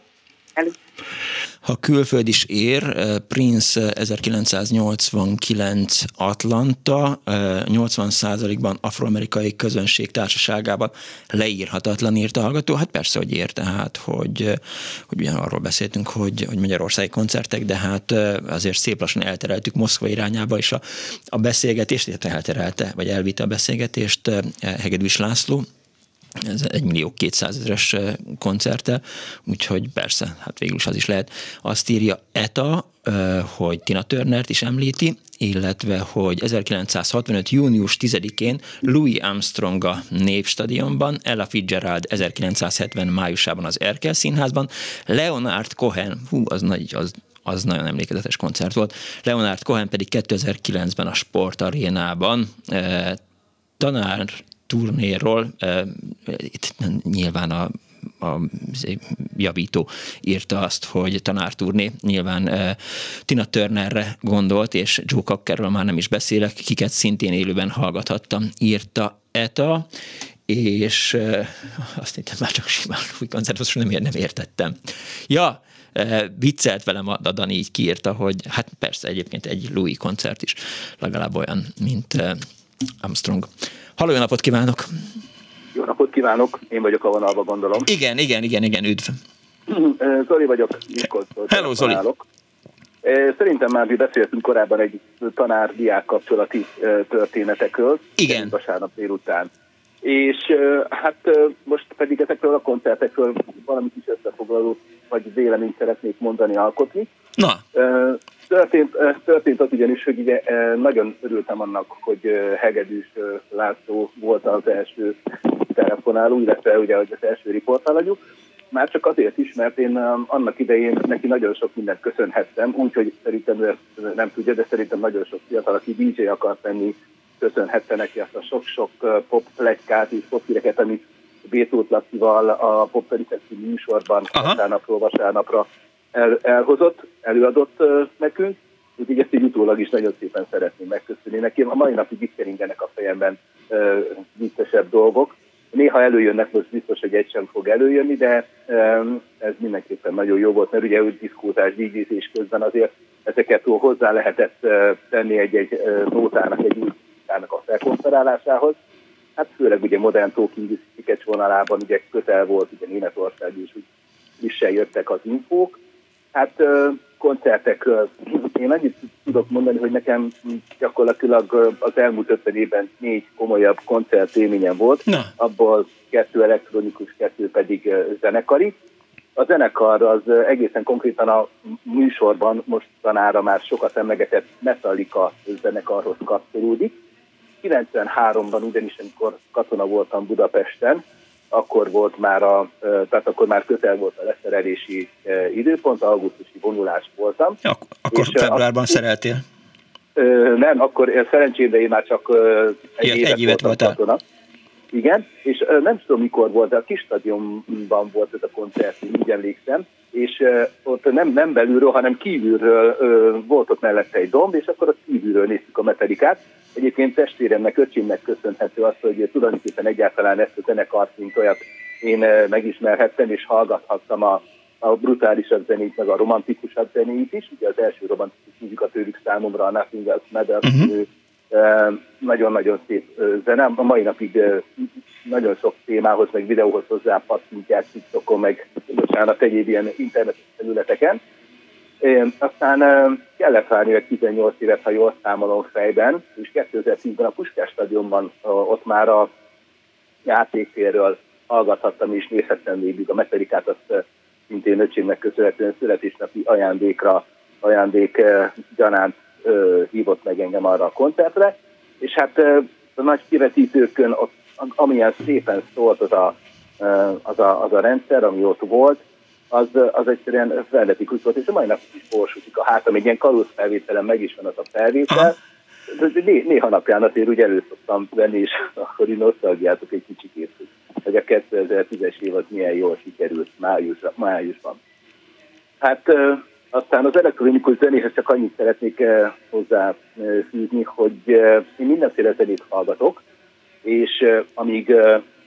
Ha külföld is ér, eh, Prince 1989 Atlanta, 80%-ban eh, afroamerikai közönség társaságában leírhatatlan írta hallgató. Hát persze, hogy ér, tehát, hogy, eh, hogy ugyan arról beszéltünk, hogy, hogy Magyarországi koncertek, de hát azért szép lassan eltereltük Moszkva irányába is a, a beszélgetést, illetve elterelte, vagy elvitte a beszélgetést Hegedűs László, ez egy millió kétszázeres koncerte, úgyhogy persze, hát végül is az is lehet. Azt írja ETA, hogy Tina Turnert is említi, illetve hogy 1965. június 10-én Louis Armstrong a Népstadionban, Ella Fitzgerald 1970. májusában az Erkel Színházban, Leonard Cohen, hú, az nagy, az az nagyon emlékezetes koncert volt. Leonard Cohen pedig 2009-ben a Sportarénában tanár turnéról, itt nyilván a a javító írta azt, hogy tanárturné, nyilván Tina Turnerre gondolt, és Joe Cockerről már nem is beszélek, kiket szintén élőben hallgathattam, írta ETA, és azt hittem már csak simán új koncertot, nem, nem értettem. Ja, viccelt velem a Dani így kiírta, hogy hát persze egyébként egy Louis koncert is legalább olyan, mint Armstrong. Halló, jó napot kívánok! Jó napot kívánok, én vagyok a vonalba, gondolom. Igen, igen, igen, igen, üdv. Zoli vagyok, Miskolctól. Hello, Zoli. Szerintem már mi beszéltünk korábban egy tanár-diák kapcsolati történetekről. Igen. Vasárnap délután. És hát most pedig ezekről a koncertekről valamit is összefoglaló, vagy véleményt szeretnék mondani, alkotni. Na. Történt, történt az ugyanis, hogy ugye nagyon örültem annak, hogy Hegedűs László volt az első telefonáló, illetve ugye az első riportalanyú. Már csak azért is, mert én annak idején neki nagyon sok mindent köszönhettem, úgyhogy szerintem ő nem tudja, de szerintem nagyon sok fiatal, aki DJ akart lenni, köszönhette neki azt a sok-sok pop plegykát és pop híreket, amit Bétót Lacival a Pop Perifexi műsorban vasárnapról vasárnapra el, elhozott, előadott uh, nekünk, úgyhogy ezt így utólag is nagyon szépen szeretném megköszönni neki. A mai napig itt keringenek a fejemben uh, viccesebb dolgok. Néha előjönnek, most biztos, hogy egy sem fog előjönni, de ez mindenképpen nagyon jó volt, mert ugye úgy diszkózás, dígyézés közben azért ezeket hozzá lehetett tenni egy-egy nótának, egy új a felkonferálásához. Hát főleg ugye modern talking vonalában ugye közel volt ugye Németország is, úgy is jöttek az infók, Hát koncertekről én annyit tudok mondani, hogy nekem gyakorlatilag az elmúlt 50 évben négy komolyabb koncert élményem volt, Na. abból kettő elektronikus, kettő pedig zenekari. A zenekar az egészen konkrétan a műsorban most tanára már sokat emlegetett Metallica zenekarhoz kapcsolódik. 93-ban ugyanis, amikor katona voltam Budapesten, akkor volt már a, tehát akkor már közel volt a leszerelési időpont, augusztusi vonulás voltam. Ja, akkor és februárban a, szereltél? Nem, akkor szerencsére én már csak egy, ja, évet, egy évet voltam katona. Igen, és nem tudom mikor volt, de a kis stadionban volt ez a koncert, úgy emlékszem, és ott nem, nem belülről, hanem kívülről volt ott mellette egy domb, és akkor a kívülről néztük a metelikát. Egyébként testvéremnek, öcsimnek köszönhető az, hogy tulajdonképpen egyáltalán ezt a zenekart, mint olyat én megismerhettem, és hallgathattam a, a brutálisabb zenét, meg a romantikusabb zenét is. Ugye az első romantikus muzika tőlük számomra a Nothing Else Matters, uh-huh. nagyon-nagyon szép zene. A mai napig nagyon sok témához, meg videóhoz hozzá passzintják TikTokon, meg bocsánat, egyéb ilyen internetes területeken. Aztán kellett várni egy 18 évet, ha jól számolom fejben, és 2010-ben a Puskás stadionban ott már a játéktérről hallgathattam és nézhettem végig a metelikát, azt szintén öcsémnek köszönhetően születésnapi ajándékra, ajándék gyanánt hívott meg engem arra a koncertre, és hát a nagy kivetítőkön, ott, amilyen szépen szólt az a, az a, az a rendszer, ami ott volt, az, az egyszerűen frenetikus volt, és a mai nap is borsúzik a hátam, egy ilyen kalóz felvételen meg is van az a felvétel, né, néha napján azért úgy elő szoktam venni, és akkor így nosztalgiátok egy kicsit, hogy a 2010-es év az milyen jól sikerült május, májusban. Hát aztán az elektronikus zenéhez csak annyit szeretnék hozzáfűzni, hogy én mindenféle zenét hallgatok, és amíg,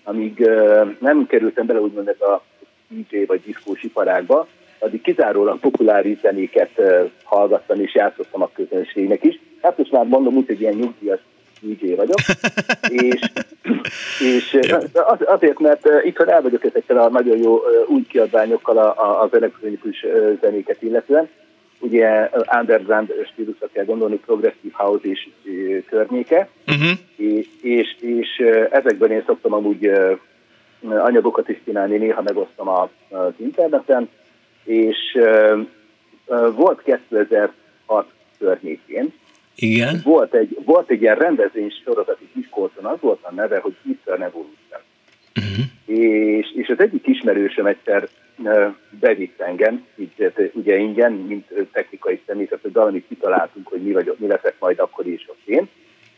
amíg nem kerültem bele úgymond ez a DJ vagy diszkós iparágba, addig kizárólag populáris zenéket hallgattam és játszottam a közönségnek is. Hát most már mondom úgy, hogy ilyen nyugdíjas DJ vagyok, és, és az, azért, mert itt el vagyok ezekkel a nagyon jó új kiadványokkal az elektronikus zenéket illetően, ugye underground stílusra kell gondolni, progressive house és környéke, uh-huh. és, és, és ezekben én szoktam amúgy anyagokat is csinálni, néha megosztom az interneten, és volt 2006 környékén, igen. Volt egy, volt egy ilyen rendezvény sorozat itt Miskolcon, az volt a neve, hogy Mr. Evolution. Uh-huh. És, és az egyik ismerősöm egyszer bevitt engem, így, ugye ingyen, mint technikai személy, hogy valamit kitaláltunk, hogy mi, vagyok, mi leszek majd akkor is ott én.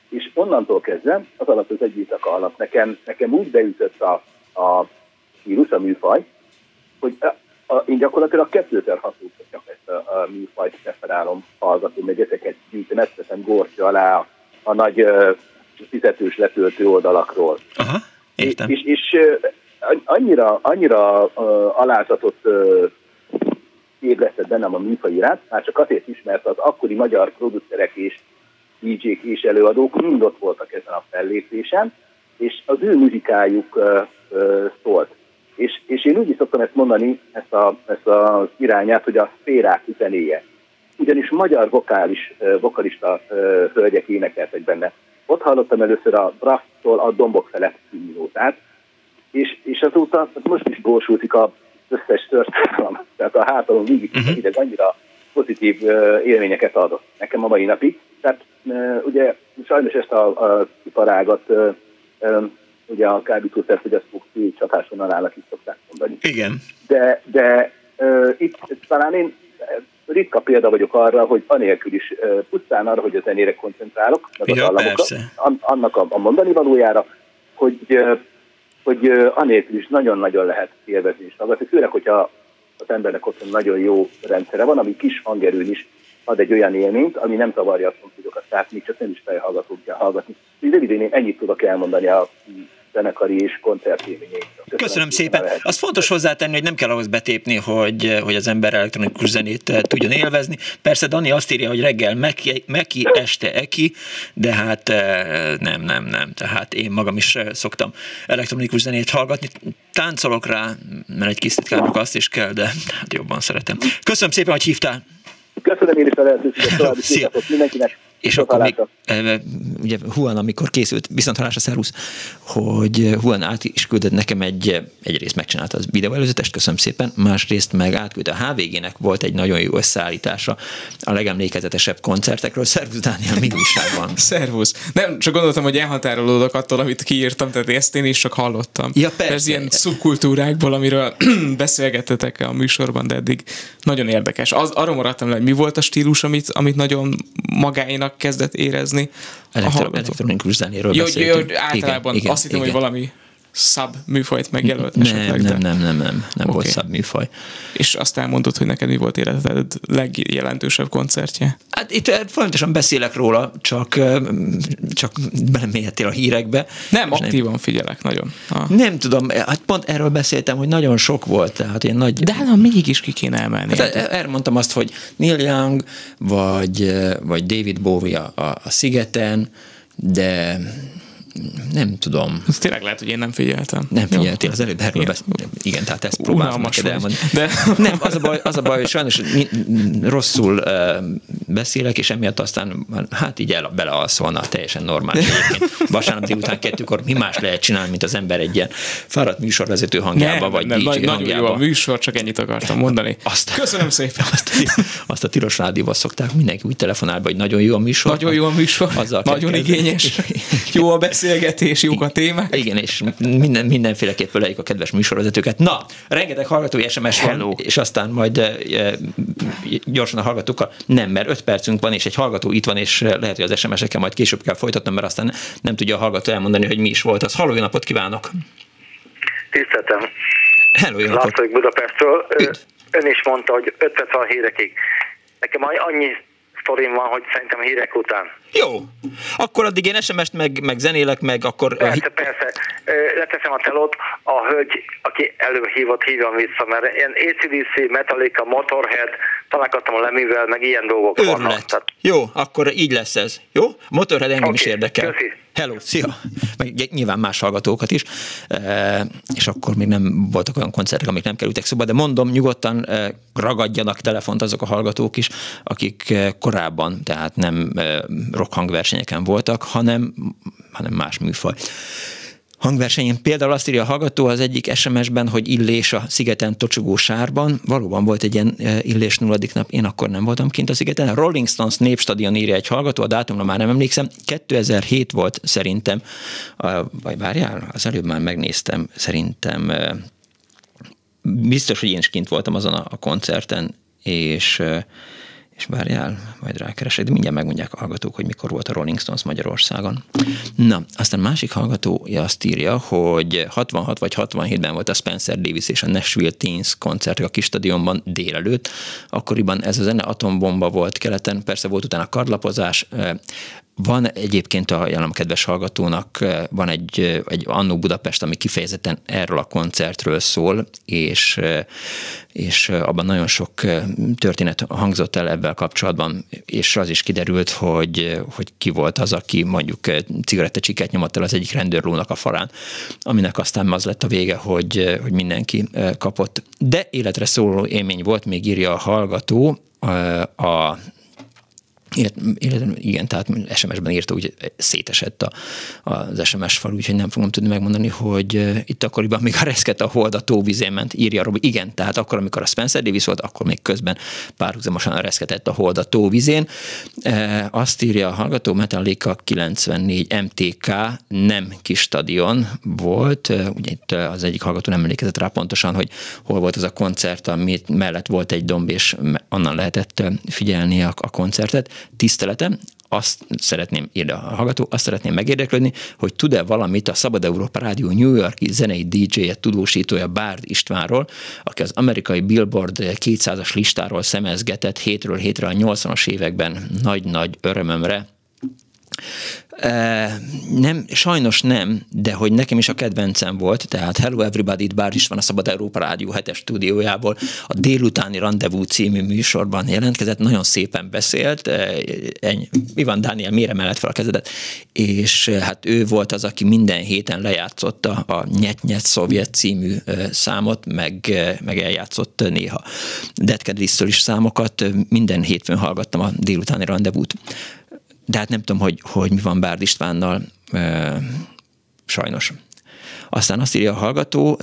És onnantól kezdve az alatt az egyik alatt nekem, nekem úgy beütött a, a vírus, a műfaj, hogy a, a, én gyakorlatilag 2006 óta csak ezt a, a műfajt preferálom hallgatom, meg ezeket gyűjtöm, ezt teszem gortja alá a, a nagy uh, fizetős letöltő oldalakról. Aha, értem. És, és, és annyira, annyira uh, alázatot uh, ébresztett bennem a műfaj iránt, már csak azért is, mert az akkori magyar producerek és DJ-k és előadók mind ott voltak ezen a fellépésen, és az ő muzikájuk uh, szólt. És, és én úgy is szoktam ezt mondani, ezt, a, ezt az irányát, hogy a szférák zenéje. Ugyanis magyar vokális, vokalista hölgyek énekeltek benne. Ott hallottam először a Brass-tól a Dombok felett címminótát, és, és azóta most is borsultik az összes történelem. Tehát a hátalon végig uh-huh. Mhm. annyira pozitív élményeket adott nekem a mai napig. Tehát ugye sajnos ezt a, a iparágat ugye a kábítószerfogyasztók csapáson állnak, is szokták mondani. Igen. De, de uh, itt talán én ritka példa vagyok arra, hogy anélkül is uh, pusztán arra, hogy a zenére koncentrálok, meg ja, az an, annak a, a mondani valójára, hogy, uh, hogy uh, anélkül is nagyon-nagyon lehet élvezni is főleg, hogyha az embernek ott nagyon jó rendszere van, ami kis hangerőn is ad egy olyan élményt, ami nem zavarja a szomszédokat, még csak nem is fejhallgatók kell hallgatni. Röviden én ennyit tudok elmondani a zenekari és koncertélményeinkről. Köszönöm, Köszönöm szépen. Az fontos hozzátenni, hogy nem kell ahhoz betépni, hogy, hogy az ember elektronikus zenét eh, tudjon élvezni. Persze Dani azt írja, hogy reggel meki, meki este eki, de hát eh, nem, nem, nem. Tehát én magam is eh, szoktam elektronikus zenét hallgatni. Táncolok rá, mert egy kis azt is kell, de hát jobban szeretem. Köszönöm szépen, hogy hívtál. Köszönöm én is a lehetőséget, további mindenkinek. És akkor még, ugye Huan, amikor készült, viszont halásra szervusz, hogy Huan át is küldött nekem egy, egyrészt megcsinálta az videó előzetest, köszönöm szépen, másrészt meg átküldte a HVG-nek volt egy nagyon jó összeállítása a legemlékezetesebb koncertekről. Szervusz, Dániel, mi újság van? Szervusz. Nem, csak gondoltam, hogy elhatárolódok attól, amit kiírtam, tehát ezt én is csak hallottam. Ja, persze. Ez ilyen szubkultúrákból, amiről beszélgettetek a műsorban, de eddig nagyon érdekes. Az, arra maradtam le, hogy mi volt a stílus, amit, amit nagyon magáinak magának kezdett érezni. Elektro- elektronikus zenéről jó, beszéltünk. Jó, általában igen, azt hittem, hogy valami sub műfajt megjelölt nem, esetleg. Nem, nem, nem, nem, nem okay. volt sub műfaj. És azt elmondod, hogy neked mi volt életed legjelentősebb koncertje? Hát itt eh, folyamatosan beszélek róla, csak, eh, csak belemélyedtél a hírekbe. Nem, aktívan nem, figyelek nagyon. Ah. Nem tudom, eh, hát pont erről beszéltem, hogy nagyon sok volt, tehát ilyen nagy... De hát mégis ki kéne emelni. Hát, erről mondtam azt, hogy Neil Young, vagy, vagy David Bowie a, a, a Szigeten, de nem tudom. Ez tényleg lehet, hogy én nem figyeltem. Nem figyeltél, az előbb erről beszéltem. Igen, tehát ezt próbálom neked elmondani. De... Nem, az a baj, az a baj hogy sajnos rosszul beszélek, és emiatt aztán hát így el, belealszolna teljesen normális. Vasárnap délután kettőkor mi más lehet csinálni, mint az ember egy ilyen fáradt műsorvezető hangjába, nem, vagy nem, DJ nagy, hangjába. Nagyon jó a műsor, csak ennyit akartam mondani. Azt, Köszönöm szépen. Azt, azt a tilos rádióban szokták mindenki úgy telefonál, hogy nagyon jó a műsor. Nagyon jó a műsor, azzal nagyon igényes. Jó a beszél beszélgetés, jók a témák. Igen, és minden, mindenféleképp öleljük a kedves műsorvezetőket. Na, rengeteg hallgatói SMS Hello. van, és aztán majd e, gyorsan a hallgatókkal. Nem, mert öt percünk van, és egy hallgató itt van, és lehet, hogy az SMS-ekkel majd később kell folytatnom, mert aztán nem tudja a hallgató elmondani, hogy mi is volt az. Halló, jó napot kívánok! Tiszteltem! Hello, jó napot! Budapestről. Üdv. Ön is mondta, hogy 5 perc van hírekig. Nekem annyi sztorim van, hogy szerintem hírek után. Jó. Akkor addig én SMS-t meg, meg zenélek, meg akkor... Persze, persze. Leteszem a telót, a hölgy, aki előbb hívott, hívjon vissza, mert ilyen ACDC, Metallica, Motorhead, találkoztam a Lemivel, meg ilyen dolgok Őrület. vannak. Tehát... Jó, akkor így lesz ez. Jó? Motorhead engem okay, is érdekel. Köszi. Hello, szia! Meg nyilván más hallgatókat is, és akkor még nem voltak olyan koncertek, amik nem kerültek szóba, de mondom, nyugodtan ragadjanak telefont azok a hallgatók is, akik korábban, tehát nem rock hangversenyeken voltak, hanem, hanem más műfaj hangversenyen. Például azt írja a hallgató az egyik SMS-ben, hogy illés a szigeten tocsogó sárban. Valóban volt egy ilyen e, illés nulladik nap, én akkor nem voltam kint a szigeten. Rolling Stones népstadion írja egy hallgató, a dátumra már nem emlékszem. 2007 volt szerintem, vagy várjál, az előbb már megnéztem, szerintem e, biztos, hogy én is kint voltam azon a koncerten, és e, és várjál, majd rákeresek, de mindjárt megmondják a hallgatók, hogy mikor volt a Rolling Stones Magyarországon. Na, aztán másik hallgatója azt írja, hogy 66 vagy 67-ben volt a Spencer Davis és a Nashville Teens koncert a kis stadionban délelőtt. Akkoriban ez a zene atombomba volt keleten, persze volt utána kardlapozás, van egyébként a jelen kedves hallgatónak, eh, van egy, eh, egy Annó Budapest, ami kifejezetten erről a koncertről szól, és, eh, és abban nagyon sok történet hangzott el ebben kapcsolatban, és az is kiderült, hogy, hogy ki volt az, aki mondjuk cigarettacsikát nyomott el az egyik rendőrlónak a farán, aminek aztán az lett a vége, hogy, hogy mindenki kapott. De életre szóló élmény volt, még írja a hallgató, a igen, tehát SMS-ben írta, hogy szétesett a, az SMS fal, úgyhogy nem fogom tudni megmondani, hogy itt akkoriban még a reszket a hold a tóvizén ment, írja Robi. Igen, tehát akkor, amikor a Spencer Davis volt, akkor még közben párhuzamosan reszketett a hold a tóvizén. E, azt írja a hallgató, Metallica 94 MTK nem kis stadion volt, ugye itt az egyik hallgató nem emlékezett rá pontosan, hogy hol volt az a koncert, amit mellett volt egy domb, és onnan lehetett figyelni a, a koncertet tiszteletem, azt szeretném, írni a hallgató, azt szeretném megérdeklődni, hogy tud-e valamit a Szabad Európa Rádió New Yorki zenei DJ-je tudósítója Bárd Istvánról, aki az amerikai Billboard 200-as listáról szemezgetett hétről hétre a 80-as években nagy-nagy örömömre nem, sajnos nem, de hogy nekem is a kedvencem volt, tehát Hello Everybody, itt bár is van a Szabad Európa Rádió hetes stúdiójából, a délutáni rendezvú című műsorban jelentkezett, nagyon szépen beszélt, ennyi, van Dániel, mire mellett fel a kezedet, és hát ő volt az, aki minden héten lejátszotta a Nyet Nyet Szovjet című számot, meg, meg eljátszott néha Dead is számokat, minden hétfőn hallgattam a délutáni rendezvút de hát nem tudom, hogy, hogy mi van Bárd Istvánnal, sajnos. Aztán azt írja a hallgató,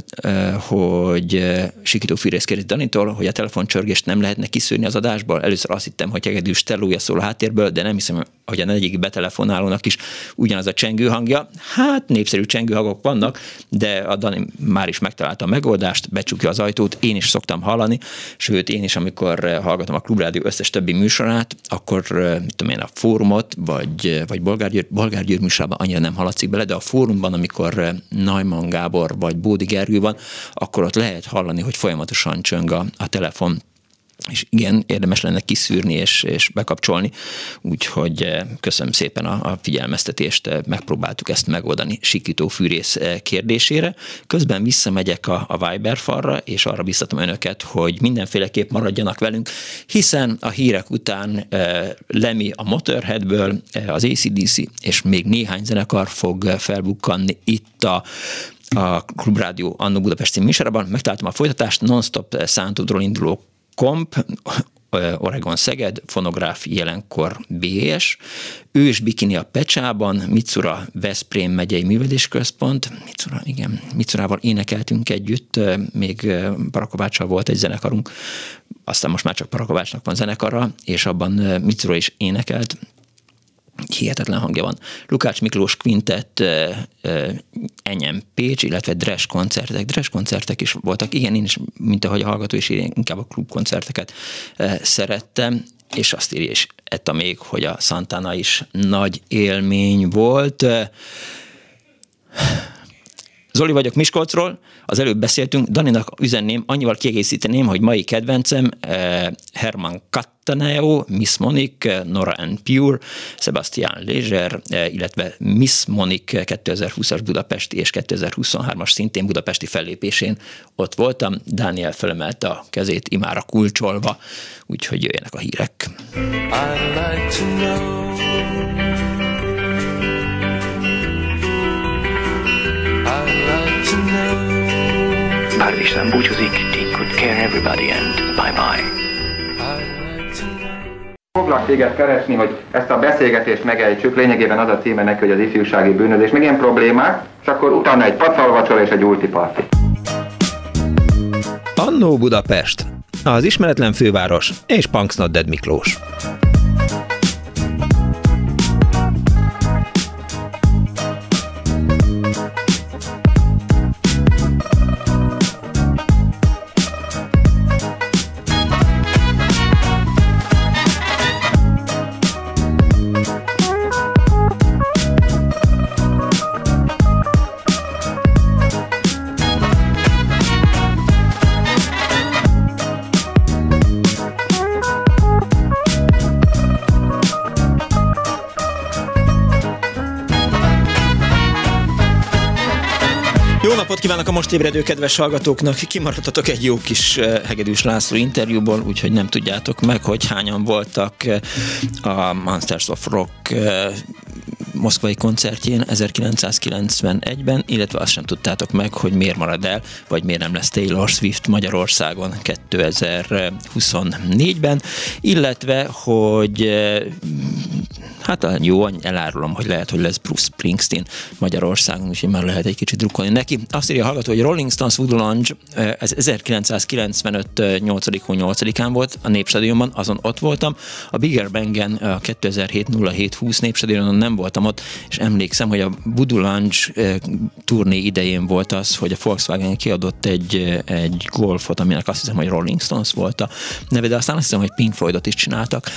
hogy Sikító Fűrész kérdezi Danitól, hogy a telefoncsörgést nem lehetne kiszűrni az adásból. Először azt hittem, hogy Hegedű Stellója szól a háttérből, de nem hiszem, hogy a egyik betelefonálónak is ugyanaz a csengő hangja. Hát népszerű csengő hangok vannak, de a Dani már is megtalálta a megoldást, becsukja az ajtót, én is szoktam hallani, sőt én is, amikor hallgatom a Klubrádió összes többi műsorát, akkor mit tudom én, a fórumot, vagy, vagy Bolgár Győr, Bolgár Győr műsorában annyira nem haladszik bele, de a fórumban, amikor Najman Gábor vagy Bódi Gergő van, akkor ott lehet hallani, hogy folyamatosan csöng a, a telefon és igen, érdemes lenne kiszűrni és, és bekapcsolni, úgyhogy eh, köszönöm szépen a, a figyelmeztetést, eh, megpróbáltuk ezt megoldani sikító fűrész eh, kérdésére. Közben visszamegyek a, a Viber falra, és arra biztatom önöket, hogy mindenféleképp maradjanak velünk, hiszen a hírek után Lemi a Motorheadből, az ACDC és még néhány zenekar fog felbukkanni itt a a Klubrádió Annó Budapesti műsorában. Megtaláltam a folytatást, non-stop szántudról induló Komp, Oregon Szeged, fonográf jelenkor BS, ős bikini a Pecsában, Mitsura Veszprém megyei művelésközpont, Mitsura, igen, Mitsurával énekeltünk együtt, még Parakováccsal volt egy zenekarunk, aztán most már csak Parakovácsnak van zenekara, és abban Mitsura is énekelt, hihetetlen hangja van. Lukács Miklós Quintet, Enyem Pécs, illetve Dres koncertek. Dres koncertek is voltak. Igen, én is, mint ahogy a hallgató is írja, inkább a klubkoncerteket szerettem, és azt írja is etta még, hogy a Santana is nagy élmény volt. Zoli vagyok Miskolcról, az előbb beszéltünk, Daninak üzenném, annyival kiegészíteném, hogy mai kedvencem eh, Herman Cattaneo, Miss Monique, eh, Nora and Pure, Sebastian Léger, eh, illetve Miss Monique 2020-as Budapesti és 2023-as szintén budapesti fellépésén ott voltam. Dániel felemelte a kezét imára kulcsolva, úgyhogy jöjjenek a hírek. I'd like to know Pár István búcsúzik, take good care everybody and bye bye. Foglak téged keresni, hogy ezt a beszélgetést megejtsük, lényegében az a címe neki, hogy az ifjúsági bűnözés, meg ilyen problémák, és akkor utána egy pacalvacsor és egy ultiparti. Annó Budapest, az ismeretlen főváros és Punksnodded Miklós. Most ébredő kedves hallgatóknak! Kimaradhatok egy jó kis eh, Hegedűs László interjúból, úgyhogy nem tudjátok meg, hogy hányan voltak eh, a Monsters of Rock eh, moszkvai koncertjén 1991-ben, illetve azt sem tudtátok meg, hogy miért marad el, vagy miért nem lesz Taylor Swift Magyarországon 2024-ben, illetve, hogy hát jó, elárulom, hogy lehet, hogy lesz Bruce Springsteen Magyarországon, úgyhogy már lehet egy kicsit drukkolni neki. Azt írja a hallgató, hogy Rolling Stones Voodoo Lounge, ez 1995 8. 8-án volt a Népstadionban, azon ott voltam. A Bigger Bangen a 2007 07 20 Népstadionon nem voltam ott, és emlékszem, hogy a Voodoo Lounge turné idején volt az, hogy a Volkswagen kiadott egy, egy golfot, aminek azt hiszem, hogy Rolling Stones volt a neve, de aztán azt hiszem, hogy Pink Floydot is csináltak,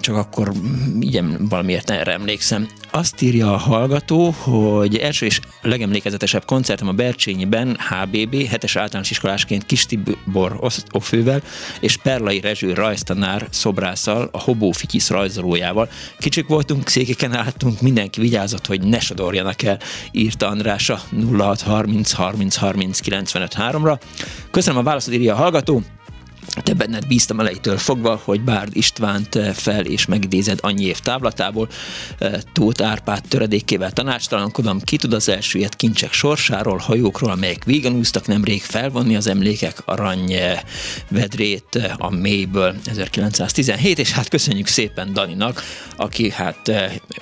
csak akkor igen, valamiért erre emlékszem. Azt írja a hallgató, hogy első és legemlékezetesebb koncertem a Bercsényiben HBB, hetes általános iskolásként Kis Tibor Ofővel és Perlai Rezső rajztanár szobrászal, a Hobó Fityisz rajzolójával. Kicsik voltunk, székeken álltunk, mindenki vigyázott, hogy ne sodorjanak el, írta Andrása 0630 30 30 95 3-ra. Köszönöm a választ, írja a hallgató. Te benned bíztam elejétől fogva, hogy Bárd Istvánt eh, fel és megidézed annyi év távlatából. Eh, Tóth Árpád töredékével tanácstalankodom, ki tud az első ilyet kincsek sorsáról, hajókról, amelyek vígan úsztak nemrég felvonni az emlékek arany eh, vedrét a mélyből 1917, és hát köszönjük szépen Daninak, aki hát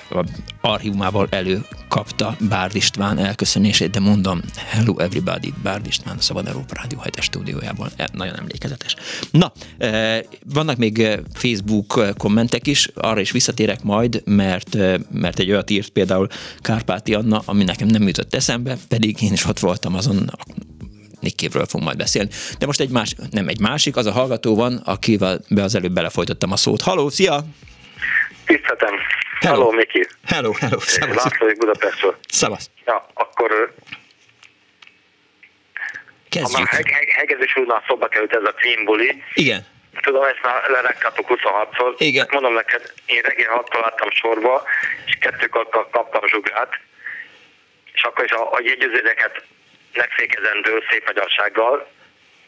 a archívumával előkapta Bárd István elköszönését, de mondom, hello everybody, Bárd István, a Szabad Európa Rádió 7 stúdiójából, nagyon emlékezetes. Na, eh, vannak még eh, Facebook eh, kommentek is, arra is visszatérek majd, mert, mert egy olyat írt például Kárpáti Anna, ami nekem nem jutott eszembe, pedig én is ott voltam azon Nikkévről fogunk majd beszélni. De most egy más, nem egy másik, az a hallgató van, akivel be az előbb belefolytottam a szót. Haló, szia! Tiszteltem! Hello, hello Miki! Hello, hello! László Budapestről. Szavasz! Ja, akkor Kezdjük. Ha már heg, heg, hegezés úrnál szóba került ez a Bully. Igen. Tudom, ezt már lerekkátok 26-szor. Igen. Hát mondom neked, én reggel 6 láttam sorba, és kettőkor kaptam zsugrát, és akkor is a, a jegyőződeket megfékezendő szép magyarsággal,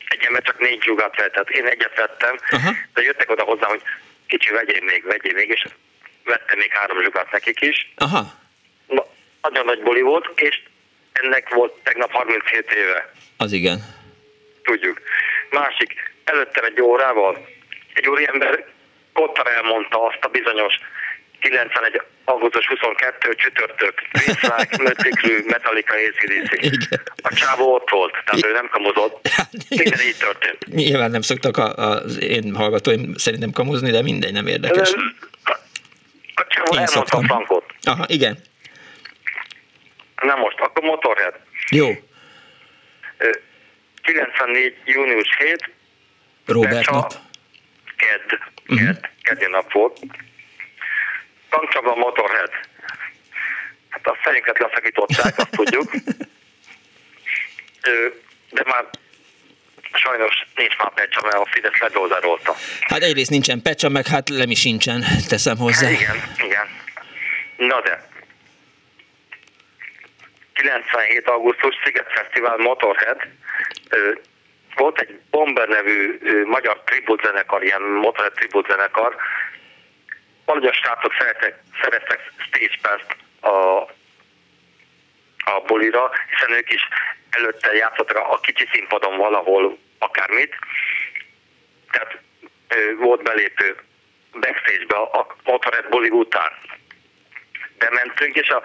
egy ember csak négy zsugát vett, tehát én egyet vettem, uh-huh. de jöttek oda hozzám, hogy kicsi, vegyél még, vegyél még, és vettem még három zsugát nekik is. Aha. Na, nagyon nagy buli volt, és ennek volt tegnap 37 éve. Az igen. Tudjuk. Másik, előttem egy órával egy úriember kottan elmondta azt a bizonyos 91 augusztus 22 csütörtök, Részlák, Möttiklű, Metallica, ACDC. A csávó ott volt, tehát ő nem kamozott. Igen, így történt. Nyilván nem szoktak az én hallgatóim szerintem kamuzni, de mindegy, nem érdekes. A, a csávó én elmondta szoktam. a frankot. Aha, igen. Na most, akkor Motorhead. Jó. 94. június 7. Robert nap. Kedd. Kedd. Uh-huh. Keddi nap volt. Tankcsaba Motorhead. Hát a fejünket leszakították, azt tudjuk. de már sajnos nincs már pecsa, mert a Fidesz ledoldarolta. Hát egyrészt nincsen pecsa, meg hát lemi sincsen, teszem hozzá. Hát igen, igen. Na de, 97. augusztus Sziget Fesztivál Motorhead, volt egy Bomber nevű magyar tributzenekar, ilyen Motorhead tributzenekar, valahogy a srácok szeretek, szerettek stage pass a, a bulira, hiszen ők is előtte játszottak a kicsi színpadon valahol akármit, tehát volt belépő backstage-be a Motorhead buli után. Bementünk, és a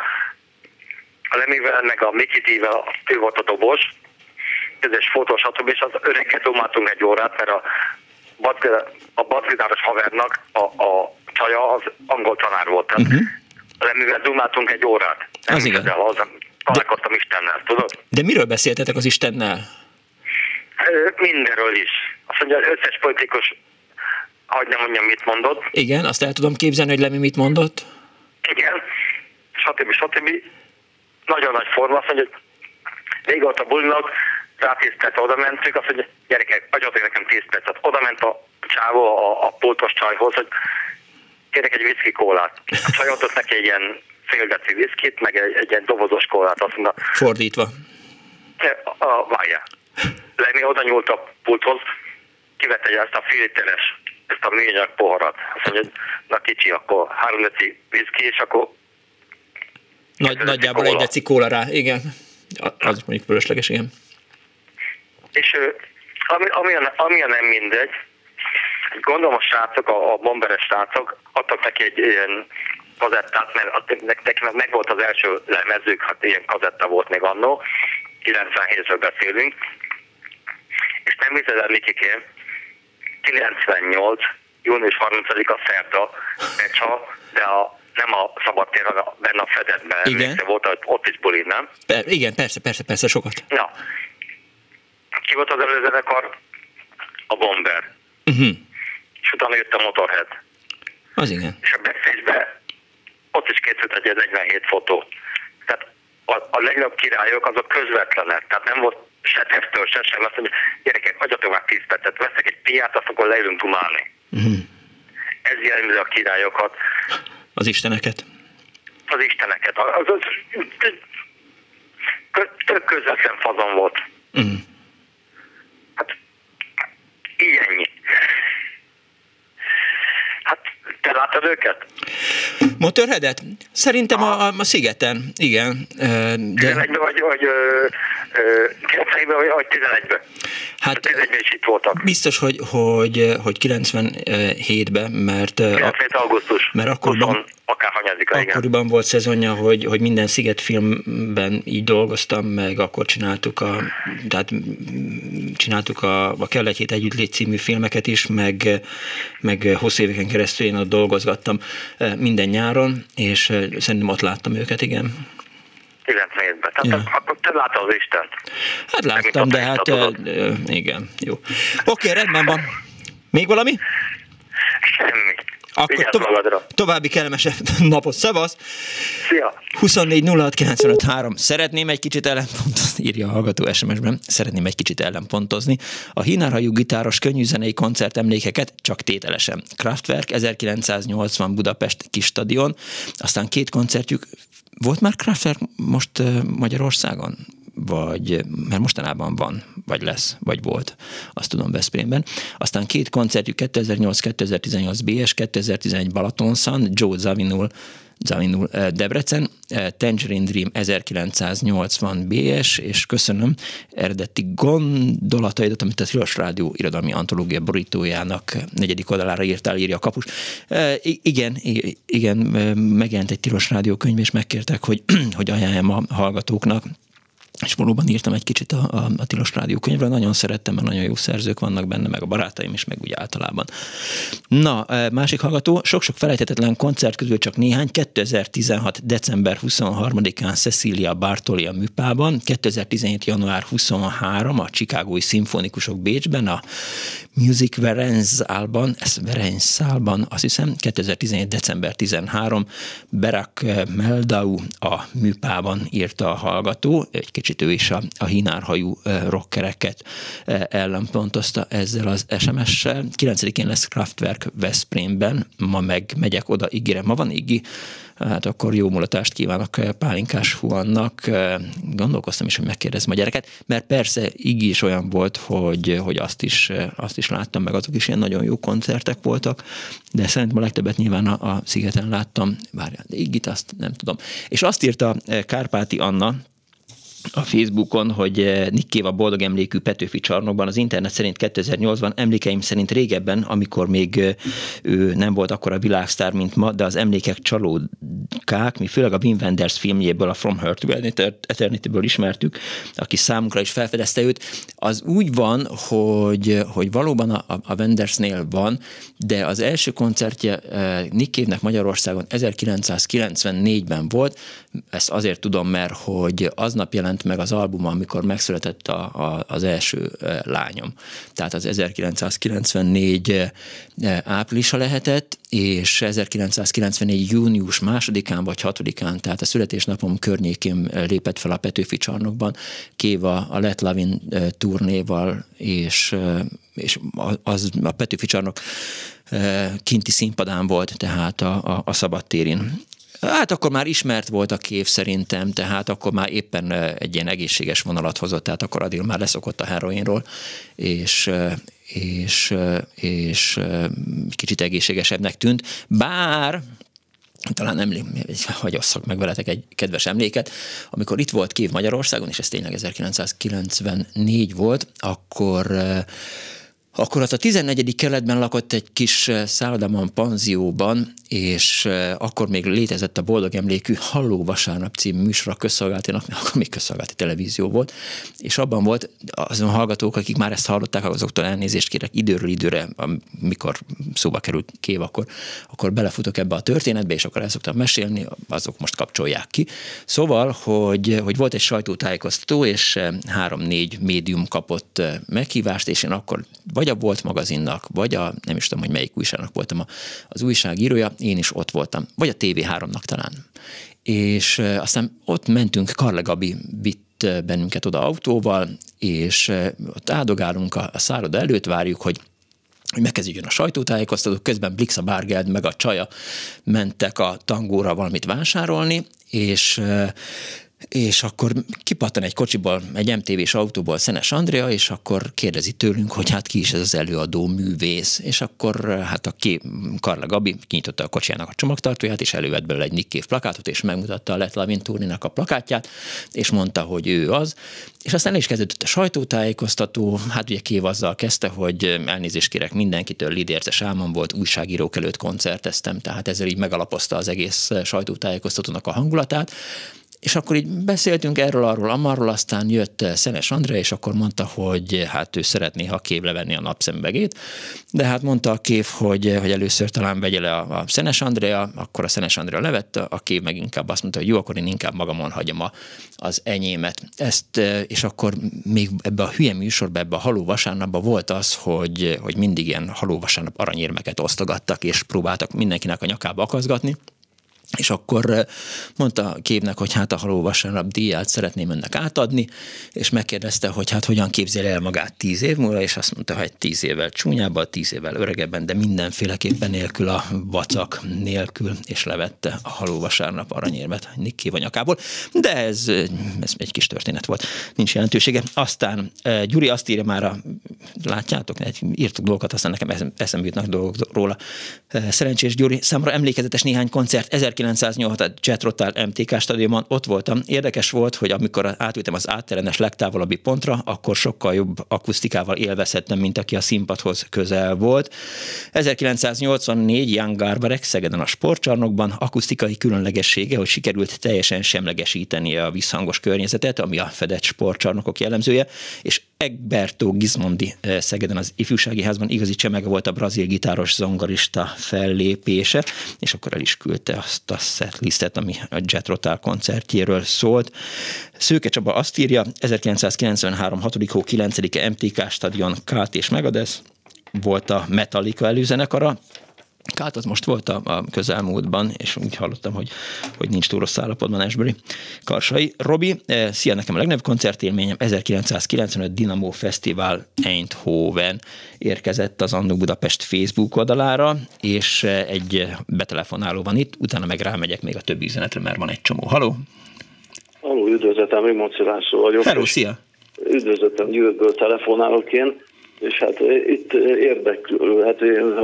a Lemivel, meg a Mikitivel, ő volt a dobos, közös fotós, stb. és az öreget dumáltunk egy órát, mert a, a batvidáros havernak a, a csaja az angol tanár volt. Tehát uh-huh. a Lemivel dumáltunk egy órát. Nem az igen. El, az, találkoztam de, Istennel, tudod? De miről beszéltetek az Istennel? Mindenről is. Azt mondja, az összes politikus, hogy nem mondjam, mit mondott. Igen, azt el tudom képzelni, hogy Lemi mit mondott. Igen, stb. stb nagyon nagy forma, azt mondja, hogy a bulinak, rá 10 perc oda mentünk, azt mondja, gyerekek, adjatok nekem 10 percet. Oda ment a csávó a, a pultos csajhoz, hogy kérek egy viszki kólát. A csaj adott neki egy ilyen félgetű viszkit, meg egy, egy ilyen dobozos kólát, azt mondta. Fordítva. A, a, várjál. Lenni oda nyúlt a pulthoz, kivette egy ezt a fél literes, ezt a műanyag poharat. Azt mondja, na kicsi, akkor három deci viszki, és akkor nagy, nagyjából egy deci kóla rá, igen. Az mondjuk fölösleges, igen. És ami, ami, ami nem mindegy, gondolom a srácok, a, a bomberes srácok adtak neki egy ilyen kazettát, mert neki meg volt az első lemezők, hát ilyen kazetta volt még annó, 97-ről beszélünk, és nem hiszed el, Mikikém, 98. június 30-a szerda, de a nem a szabadtér, hanem benne a fedetben. Igen. Volt, hogy ott is buli, nem? Per, igen, persze, persze, persze, sokat. Ja. Ki volt az előzenekar? A Bomber. Uh-huh. És utána jött a Motorhead. Az igen. És a backstage ott is készült egy 47 fotó. Tehát a, a legnagyobb királyok azok közvetlenek, tehát nem volt se testől, se sem, azt mondja, gyerekek, hagyjatok már 10 percet, veszek egy piát, azt akkor leülünk dumálni. Uh-huh. Ez jelenti a királyokat. Az isteneket? Az isteneket. Az, az, tök közvetlen fazon volt. Mm. Hát, ilyennyi. Hát, te láttad őket? Motorheadet? Szerintem a, a, a szigeten, igen. De... 11 vagy, vagy 90-ben, vagy 11-ben? Hát, 11-ben is itt voltak. Biztos, hogy, hogy, hogy 97-ben, mert... 97 augusztus. Mert akkoriban, akárhanyadika, Akkoriban volt szezonja, hogy, hogy minden Sziget filmben így dolgoztam, meg akkor csináltuk a, tehát csináltuk a, a Kell egy hét együtt című filmeket is, meg, meg hosszú éveken keresztül én ott dolgozgattam minden nyáron, és szerintem ott láttam őket, igen. 97-ben. Tehát ja. akkor te láttad az Istent. Hát láttam, de hát uh, igen, jó. Oké, okay, rendben van. Még valami? Semmi. Akkor to- további kellemes napot. Szevasz! Szia! 24 Szeretném egy kicsit ellenpontozni, írja a hallgató SMS-ben, szeretném egy kicsit ellenpontozni. A hínárhajú gitáros könnyűzenei koncert emlékeket csak tételesen. Kraftwerk 1980 Budapest kis stadion, aztán két koncertjük volt már Kraftwerk most Magyarországon? vagy, mert mostanában van, vagy lesz, vagy volt, azt tudom Veszprémben. Aztán két koncertjük 2008-2018 BS, 2011 Balatonszan, Joe Zavinul Zavinul Debrecen, Tangerine Dream 1980 BS, és köszönöm eredeti gondolataidat, amit a Tilos Rádió irodalmi antológia borítójának negyedik oldalára írtál, írja a kapus. Igen, igen, megjelent egy Tilos Rádió könyv, és megkértek, hogy, hogy ajánljam a hallgatóknak és valóban írtam egy kicsit a, a, a Tilos Rádió könyvre, nagyon szerettem, mert nagyon jó szerzők vannak benne, meg a barátaim is, meg úgy általában. Na, e, másik hallgató, sok-sok felejthetetlen koncert közül csak néhány, 2016. december 23-án Cecilia Bartoli a Műpában, 2017. január 23 a Chicagói Szimfonikusok Bécsben, a Music Verenzálban, ez Verenzálban, azt hiszem, 2017. december 13, Berak Meldau a Műpában írta a hallgató, egy kicsit kicsit ő is a, a hinárhajú rockereket ellenpontozta ezzel az SMS-sel. 9-én lesz Kraftwerk Veszprémben, ma meg megyek oda, ígérem, ma van ígi, hát akkor jó mulatást kívánok Pálinkás Huannak. Gondolkoztam is, hogy megkérdezem a gyereket, mert persze így is olyan volt, hogy, hogy azt, is, azt is láttam, meg azok is ilyen nagyon jó koncertek voltak, de szerintem a legtöbbet nyilván a, a szigeten láttam, várjál, de Igit azt nem tudom. És azt írta Kárpáti Anna, a Facebookon, hogy eh, Nick a boldog emlékű Petőfi csarnokban az internet szerint 2008-ban, emlékeim szerint régebben, amikor még eh, ő nem volt akkora világsztár, mint ma, de az emlékek csalódkák, mi főleg a Wim Wenders filmjéből, a From Her to Eternity-ből ismertük, aki számunkra is felfedezte őt, az úgy van, hogy, hogy valóban a, a Wendersnél van, de az első koncertje eh, Nick Cave-nek Magyarországon 1994-ben volt, ezt azért tudom, mert hogy aznap jelent jelent meg az album, amikor megszületett a, a, az első lányom. Tehát az 1994 áprilisa lehetett, és 1994. június másodikán vagy hatodikán, tehát a születésnapom környékén lépett fel a Petőfi csarnokban, Kéva a Let Lavin turnéval, és, és az a Petőfi csarnok kinti színpadán volt, tehát a, a, a szabadtérin. Hát akkor már ismert volt a kép szerintem, tehát akkor már éppen egy ilyen egészséges vonalat hozott, tehát akkor Adil már leszokott a heroinról, és és, és kicsit egészségesebbnek tűnt, bár talán emlék, hogy osszak meg veletek egy kedves emléket, amikor itt volt Kév Magyarországon, és ez tényleg 1994 volt, akkor akkor az a 14. keletben lakott egy kis szállodában, panzióban, és akkor még létezett a Boldog Emlékű Halló Vasárnap című műsor a közszolgálatinak, akkor még közszolgálati televízió volt, és abban volt azon hallgatók, akik már ezt hallották, azoktól elnézést kérek időről időre, amikor szóba került kév, akkor, akkor belefutok ebbe a történetbe, és akkor el szoktam mesélni, azok most kapcsolják ki. Szóval, hogy, hogy volt egy sajtótájékoztató, és három-négy médium kapott meghívást, és én akkor vagy a Volt magazinnak, vagy a, nem is tudom, hogy melyik újságnak voltam az újságírója, én is ott voltam, vagy a TV3-nak talán. És aztán ott mentünk, Karle Gabi vitt bennünket oda autóval, és ott áldogálunk a, a előtt, várjuk, hogy hogy megkezdjön a sajtótájékoztató, közben Blixa Bárgeld meg a csaja mentek a tangóra valamit vásárolni, és és akkor kipattan egy kocsiból, egy MTV-s autóból Szenes Andrea, és akkor kérdezi tőlünk, hogy hát ki is ez az előadó művész, és akkor hát a ki, Karla Gabi kinyitotta a kocsijának a csomagtartóját, és elővett belőle egy Nick Cave plakátot, és megmutatta a Let Lavin a plakátját, és mondta, hogy ő az, és aztán is kezdődött a sajtótájékoztató, hát ugye Kév azzal kezdte, hogy elnézést kérek mindenkitől, lidérzes álmom volt, újságírók előtt koncerteztem, tehát ezzel így megalapozta az egész sajtótájékoztatónak a hangulatát, és akkor így beszéltünk erről, arról, amarról, aztán jött Szenes Andrea, és akkor mondta, hogy hát ő szeretné, ha Kév levenni a napszembegét, de hát mondta a Kév, hogy, hogy először talán vegye le a, a Szenes Andrea, akkor a Szenes Andrea levette, a Kév meg inkább azt mondta, hogy jó, akkor én inkább magamon hagyom a, az enyémet. Ezt, és akkor még ebbe a hülye műsorba, ebbe a haló vasárnapban volt az, hogy, hogy mindig ilyen haló vasárnap aranyérmeket osztogattak, és próbáltak mindenkinek a nyakába akaszgatni, és akkor mondta Képnek, hogy hát a haló vasárnap díját szeretném önnek átadni, és megkérdezte, hogy hát hogyan képzel el magát tíz év múlva, és azt mondta, hogy tíz évvel csúnyábban, tíz évvel öregebben, de mindenféleképpen nélkül a vacak nélkül, és levette a haló vasárnap aranyérmet Nicky vanyakából. De ez, ez egy kis történet volt, nincs jelentősége. Aztán Gyuri azt írja már, a, látjátok, írtuk dolgokat, aztán nekem eszembe jutnak dolgok róla. Szerencsés Gyuri, számra emlékezetes néhány koncert, 1986 Jet Rotal MTK stadionban ott voltam. Érdekes volt, hogy amikor átültem az átterenes legtávolabbi pontra, akkor sokkal jobb akusztikával élvezhettem, mint aki a színpadhoz közel volt. 1984 Young Garbarek Szegeden a sportcsarnokban akusztikai különlegessége, hogy sikerült teljesen semlegesíteni a visszhangos környezetet, ami a fedett sportcsarnokok jellemzője, és Egberto Gizmondi eh, Szegeden az ifjúsági házban igazi csemege volt a brazil gitáros zongorista fellépése, és akkor el is küldte azt a setlistet, ami a Jet Rotal koncertjéről szólt. Szőke Csaba azt írja, 1993. 6. hó 9 MTK stadion Kát és Megadesz, volt a Metallica előzenekara, Hát az most volt a, a közelmúltban, és úgy hallottam, hogy, hogy nincs túl rossz állapotban Esberi Karsai. Robi, eh, szia, nekem a legnagyobb koncertélményem 1995 Dinamo Fesztivál Eindhoven érkezett az Annó Budapest Facebook oldalára, és eh, egy betelefonáló van itt, utána meg rámegyek még a többi üzenetre, mert van egy csomó. Haló! Haló, üdvözletem, Maci László vagyok. Hello, szia! Üdvözletem, Győrből telefonálok én és hát itt érdeklő, hát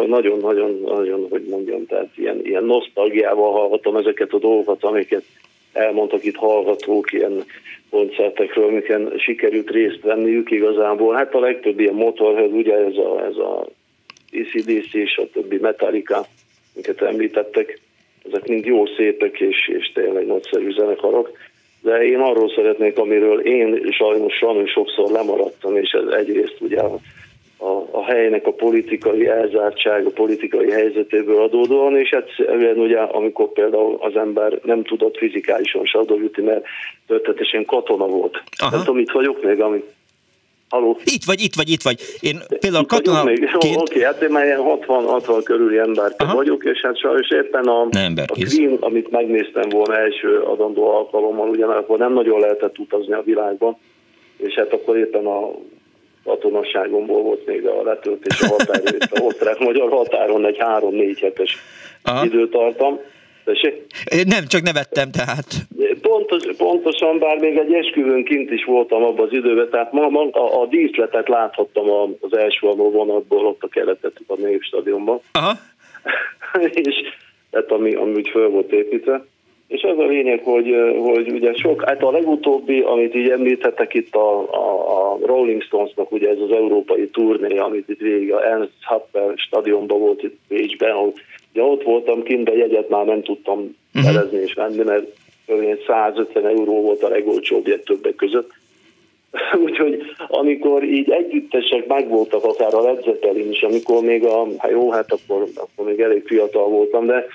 nagyon-nagyon, nagyon, hogy mondjam, tehát ilyen, ilyen nosztalgiával hallgatom ezeket a dolgokat, amiket elmondtak itt hallgatók ilyen koncertekről, amiken sikerült részt venniük igazából. Hát a legtöbb ilyen motorhead, ugye ez a, ez a ACDC és a többi Metallica, amiket említettek, ezek mind jó szépek és, és tényleg nagyszerű zenekarok. De én arról szeretnék, amiről én sajnos, sajnos sokszor lemaradtam, és ez egyrészt ugye a, a helynek a politikai elzártság, a politikai helyzetéből adódóan, és egyszerűen ugye, amikor például az ember nem tudott fizikálisan se jutni, mert történetesen katona volt. Aha. Nem tudom, itt vagyok még, amit Halló? Itt vagy, itt vagy, itt vagy. Én például katona... Oké, okay, hát én már 60-60 körüli ember vagyok, és hát sajnos éppen a, a Queen, amit megnéztem volna első adandó alkalommal, ugyanakkor nem nagyon lehetett utazni a világban, és hát akkor éppen a katonasságomból volt még a letöltés a határőr, a osztrák-magyar határon egy három-négy hetes Aha. időtartam. Tessék? Nem, csak nevettem tehát. Pontos, pontosan, bár még egy esküvőn kint is voltam abban az időben, tehát ma, ma a, a díszletet láthattam az első vonatból ott a keletet a Népstadionban. Aha. és tehát ami, ami úgy föl volt építve. És az a lényeg, hogy, hogy ugye sok, hát a legutóbbi, amit így említettek itt a, a, a Rolling Stonesnak, ugye ez az európai turné, amit itt végig a Ernst Happel stadionban volt itt Bécsben, ahol ugye ott voltam kint, de jegyet már nem tudtam uh-huh. és venni, mert 150 euró volt a legolcsóbb jegy többek között. Úgyhogy amikor így együttesek megvoltak, akár a Led Zeppelin is, amikor még a, hát jó, hát akkor, akkor még elég fiatal voltam, de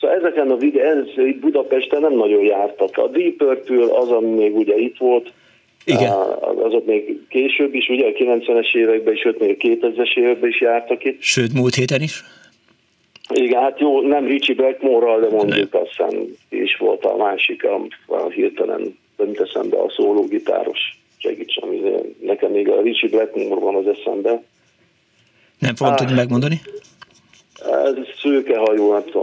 Szóval ezeken a videó, ez Budapesten nem nagyon jártak. A Deep Purple az, ami még ugye itt volt, igen. Azok még később is, ugye a 90-es években sőt még a 2000-es években is jártak itt. Sőt, múlt héten is? Igen, hát jó, nem Richie Blackmore-ral, de mondjuk nem. aztán is volt a másik, a, a hirtelen nem teszem be a szólógitáros segíts, ami nekem még a Richie Blackmore van az eszembe. Nem fogom tudni megmondani? Ez szőkehajó, nem tudom.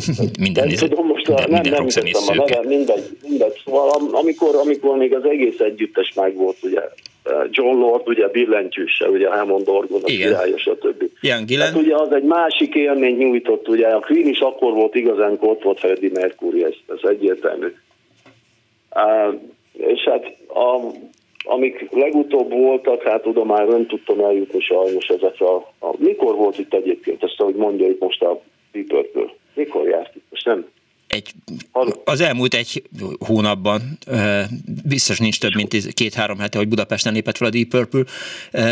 minden nem tudom, most minden, a, nem, nem a neve, mindegy, mindegy. Szóval amikor, amikor még az egész együttes meg volt, ugye, John Lord, ugye billentyűse, ugye Hammond Orgon, a király, stb. Ian Gillen. Hát ugye az egy másik élmény nyújtott, ugye a Queen is akkor volt igazán, ott volt Freddie Mercury, ez, ez egyértelmű. Uh, és hát a amik legutóbb voltak, hát tudom, már nem tudtam eljutni sajnos ezekre. A, a, mikor volt itt egyébként, ezt ahogy mondja itt most a Deep Mikor járt itt? Most nem egy, az elmúlt egy hónapban, biztos nincs több, mint két-három hete, hogy Budapesten lépett fel a Deep Purple.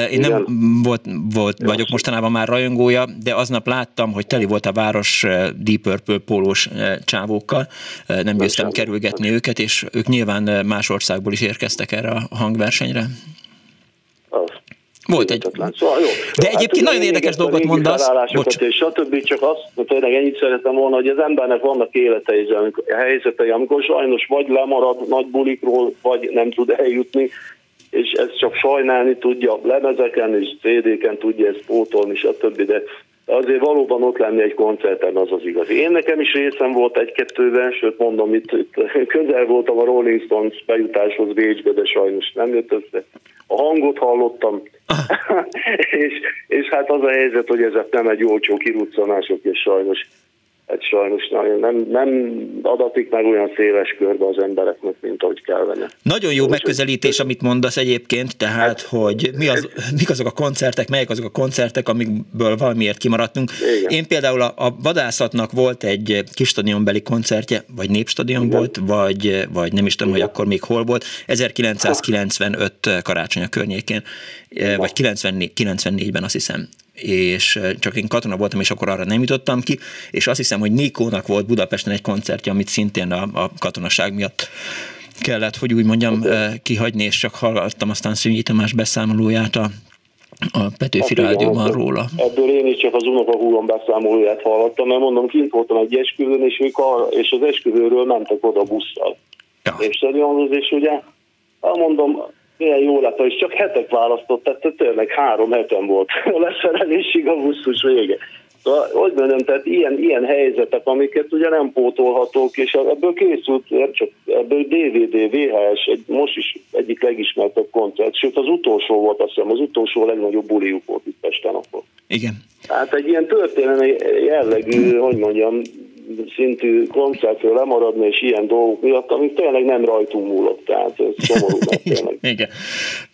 Én Igen. nem volt, volt, vagyok mostanában már rajongója, de aznap láttam, hogy teli volt a város Deep Purple pólós csávókkal. Nem győztem kerülgetni őket, és ők nyilván más országból is érkeztek erre a hangversenyre. Volt egy. Szóval jó. De hát egyébként nagyon érdekes dolgot mondasz. Bocs. És stb. Csak azt, tényleg ennyit szeretem volna, hogy az embernek vannak életei, helyzetei, amikor sajnos vagy lemarad nagy bulikról, vagy nem tud eljutni, és ezt csak sajnálni tudja, lemezeken és CD-ken tudja ezt pótolni, stb. De azért valóban ott lenni egy koncerten az az igazi. Én nekem is részem volt egy-kettőben, sőt mondom, itt, itt közel voltam a Rolling Stones bejutáshoz Bécsbe, de sajnos nem jött össze. A hangot hallottam, és, és hát az a helyzet, hogy ezek nem egy olcsó kiruccanások, és sajnos hát sajnos nem, nem adatik meg olyan széles körbe az embereknek, mint ahogy kellene. Nagyon jó megközelítés, amit mondasz egyébként, tehát, hát, hogy mi az, mik azok a koncertek, melyek azok a koncertek, amikből valamiért kimaradtunk. Igen. Én például a, a vadászatnak volt egy kis stadionbeli koncertje, vagy népstadion Igen. volt, vagy, vagy nem is tudom, Igen. hogy akkor még hol volt, 1995 karácsony a környékén, Igen. vagy 94, 94-ben azt hiszem és csak én katona voltam, és akkor arra nem jutottam ki, és azt hiszem, hogy Nikónak volt Budapesten egy koncertje, amit szintén a, a katonaság miatt kellett, hogy úgy mondjam, kihagyni, és csak hallgattam aztán Szűnyi Tamás beszámolóját a a Petőfi hát, Rádióban igen, róla. Ebből én is csak az unokahúgom beszámolóját hallottam, mert mondom, kint voltam egy esküvőn, és, mikor, és az esküvőről mentek oda busszal. Ja. És stadionhoz, és ugye, mondom, milyen jó lett, és csak hetek választott, tehát tényleg három heten volt a leszerelésig a buszus vége. Szóval, hogy mondjam, tehát ilyen, ilyen helyzetek, amiket ugye nem pótolhatók, és ebből készült, csak ebből DVD, VHS, egy, most is egyik legismertebb koncert, sőt az utolsó volt, azt hiszem, az utolsó legnagyobb buliuk volt itt Pesten akkor. Igen. Hát egy ilyen történelmi jellegű, hogy mondjam, szintű koncertről lemaradni, és ilyen dolgok miatt, amik tényleg nem rajtunk múlott, tehát ez szomorú, mert tényleg. Igen.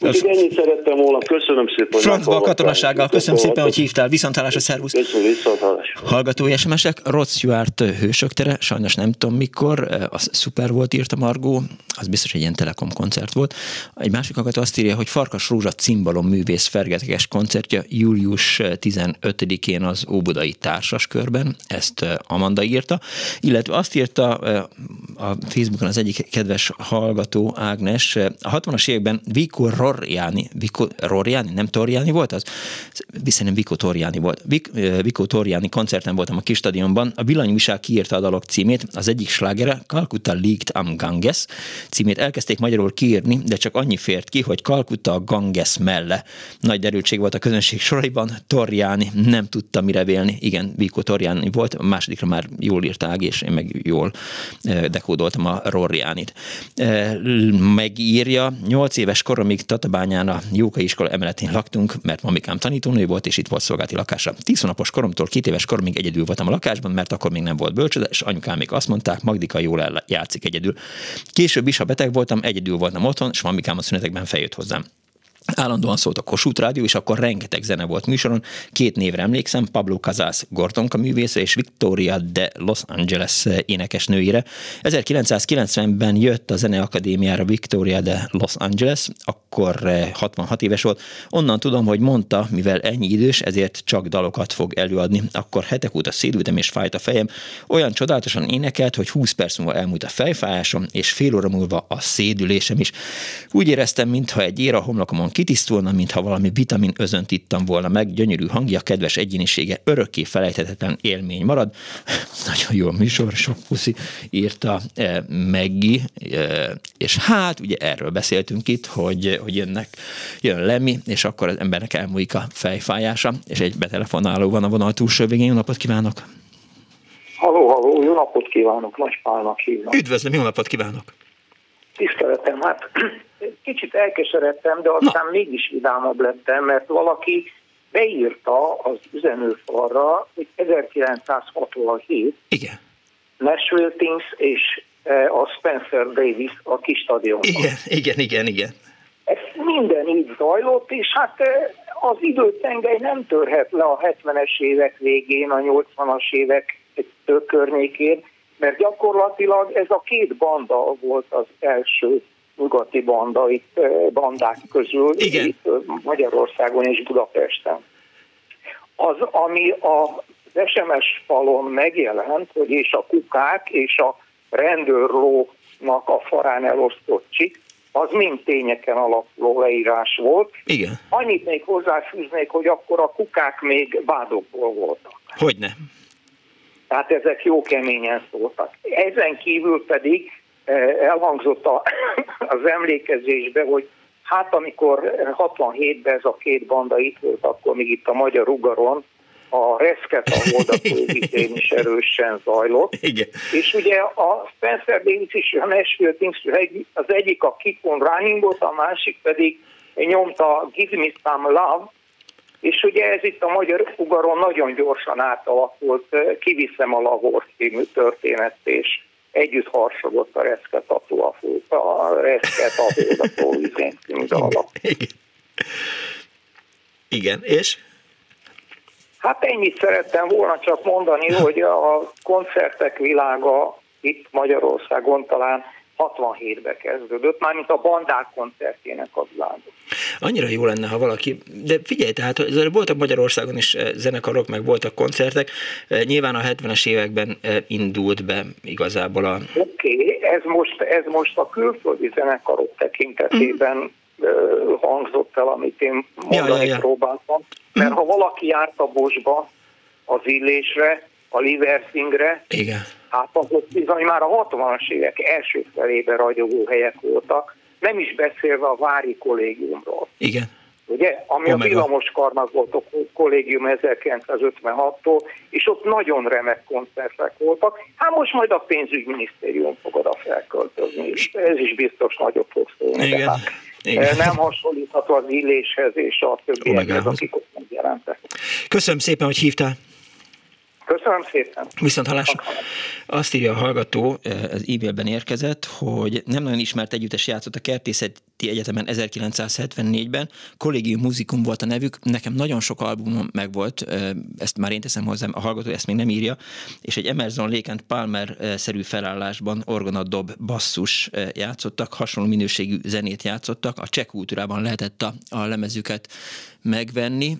Úgyhogy ennyit szerettem volna, köszönöm szépen, Francba katonasággal, köszönöm szépen, hogy hívtál, a szervusz. Köszönöm, viszontlátásra. Hallgatói SMS-ek, Rod Stewart hősök tere, sajnos nem tudom mikor, az szuper volt, írta Margó, az biztos egy ilyen telekom koncert volt. Egy másik hallgató azt írja, hogy Farkas Rózsa cimbalom művész fergeteges koncertje július 15-én az Óbudai Társaskörben, ezt Amanda írta, illetve azt írta a Facebookon az egyik kedves hallgató Ágnes, a 60-as években Vico Rorjani, Vico Rorjani, nem Torjani volt az? Viszont Vico Torjani volt. Vico Torjani koncerten voltam a kis stadionban. A villanyújság kiírta a dalok címét, az egyik slágere Calcutta Leaked Am Ganges címét elkezdték magyarul kiírni, de csak annyi fért ki, hogy Calcutta a Ganges melle. Nagy derültség volt a közönség soraiban, Torjani nem tudta mire vélni. Igen, Vico Torjani volt, a másodikra már jól írt Ág, és én meg jól dekódoltam a Rorjánit. Megírja, nyolc éves koromig Tatabányán a Jókai iskola emeletén laktunk, mert mamikám tanítónő volt, és itt volt szolgálati lakása. Tíz hónapos koromtól két éves koromig egyedül voltam a lakásban, mert akkor még nem volt bölcsöde, és anyukám még azt mondták, Magdika jól játszik egyedül. Később is, ha beteg voltam, egyedül voltam otthon, és mamikám a szünetekben feljött hozzám. Állandóan szólt a Kossuth Rádió, és akkor rengeteg zene volt műsoron. Két névre emlékszem, Pablo Casas Gordonka művésze és Victoria de Los Angeles énekesnőire. 1990-ben jött a Zeneakadémiára Victoria de Los Angeles, akkor 66 éves volt. Onnan tudom, hogy mondta, mivel ennyi idős, ezért csak dalokat fog előadni. Akkor hetek óta szédültem és fájt a fejem. Olyan csodálatosan énekelt, hogy 20 perc múlva elmúlt a fejfájásom, és fél óra múlva a szédülésem is. Úgy éreztem, mintha egy ér a homlokomon kitisztulna, mintha valami vitamin özönt ittam volna meg, gyönyörű hangja, kedves egyénisége, örökké felejthetetlen élmény marad. Nagyon jó a műsor, sok puszi, írta e, Meggi, e, és hát ugye erről beszéltünk itt, hogy, hogy jönnek, jön Lemi, és akkor az embernek elmúlik a fejfájása, és egy betelefonáló van a vonal túlsó végén. Jó napot kívánok! Halló, halló, jó napot kívánok, Nagy Pálnak hívnak. Üdvözlöm, jó napot kívánok! Tiszteletem, hát kicsit elkeseredtem, de aztán Na. mégis vidámabb lettem, mert valaki beírta az üzenőfalra, hogy 1967 Igen. Nashville Things és e, a Spencer Davis a kis stadionban. Igen, igen, igen, igen. Ez minden így zajlott, és hát e, az időtengely nem törhet le a 70-es évek végén, a 80-as évek környékén, mert gyakorlatilag ez a két banda volt az első nyugati banda itt bandák közül, Igen. itt Magyarországon és Budapesten. Az, ami a SMS falon megjelent, hogy és a kukák és a rendőrlónak a farán elosztott csik, az mind tényeken alapuló leírás volt. Igen. Annyit még hozzáfűznék, hogy akkor a kukák még vádokból voltak. Hogyne. Tehát ezek jó keményen szóltak. Ezen kívül pedig elhangzott a, az emlékezésbe, hogy hát amikor 67-ben ez a két banda itt volt, akkor még itt a Magyar Ugaron a reszket a Holdafővitén is erősen zajlott. Igen. És ugye a Spencer Davis és a Nashville Things, az egyik a Keep on Runningot, a másik pedig nyomta Give Me Some Love, és ugye ez itt a magyar ugaron nagyon gyorsan átalakult, kiviszem a lavor című történet, és együtt harsogott a reszketató a, fő, a reszketató a tóvizén című dalak. Igen, és? Hát ennyit szerettem volna csak mondani, hogy a koncertek világa itt Magyarországon talán 67-be kezdődött, mármint a bandák koncertjének az világot. Annyira jó lenne, ha valaki, de figyelj, tehát voltak Magyarországon is eh, zenekarok, meg voltak koncertek, eh, nyilván a 70-es években eh, indult be igazából a... Oké, okay, ez, most, ez most a külföldi zenekarok tekintetében mm. hangzott el, amit én mondani ja, ja, ja. próbáltam. Mert ha valaki járt a Bosba, az Illésre, a Liversingre, Igen. Hát azok bizony már a 60-as évek első felében ragyogó helyek voltak, nem is beszélve a Vári kollégiumról. Igen. Ugye, ami Omega. a villamos karnak volt a kollégium 1956-tól, és ott nagyon remek koncertek voltak. Hát most majd a pénzügyminisztérium fog oda felköltözni, és ez is biztos nagyobb fog szólni. Igen. Hát Igen. Nem hasonlítható az illéshez és a többiekhez, akik ott megjelentek. Köszönöm szépen, hogy hívtál. Köszönöm szépen. Viszont hallásra. Azt írja a hallgató, az e-mailben érkezett, hogy nem nagyon ismert együttes játszott a Kertészeti Egyetemen 1974-ben, Collegium Musicum volt a nevük, nekem nagyon sok albumom megvolt, ezt már én teszem hozzám, a hallgató ezt még nem írja, és egy Emerson Lake Palmer-szerű felállásban orgonadob basszus játszottak, hasonló minőségű zenét játszottak, a cseh kultúrában lehetett a, a lemezüket megvenni,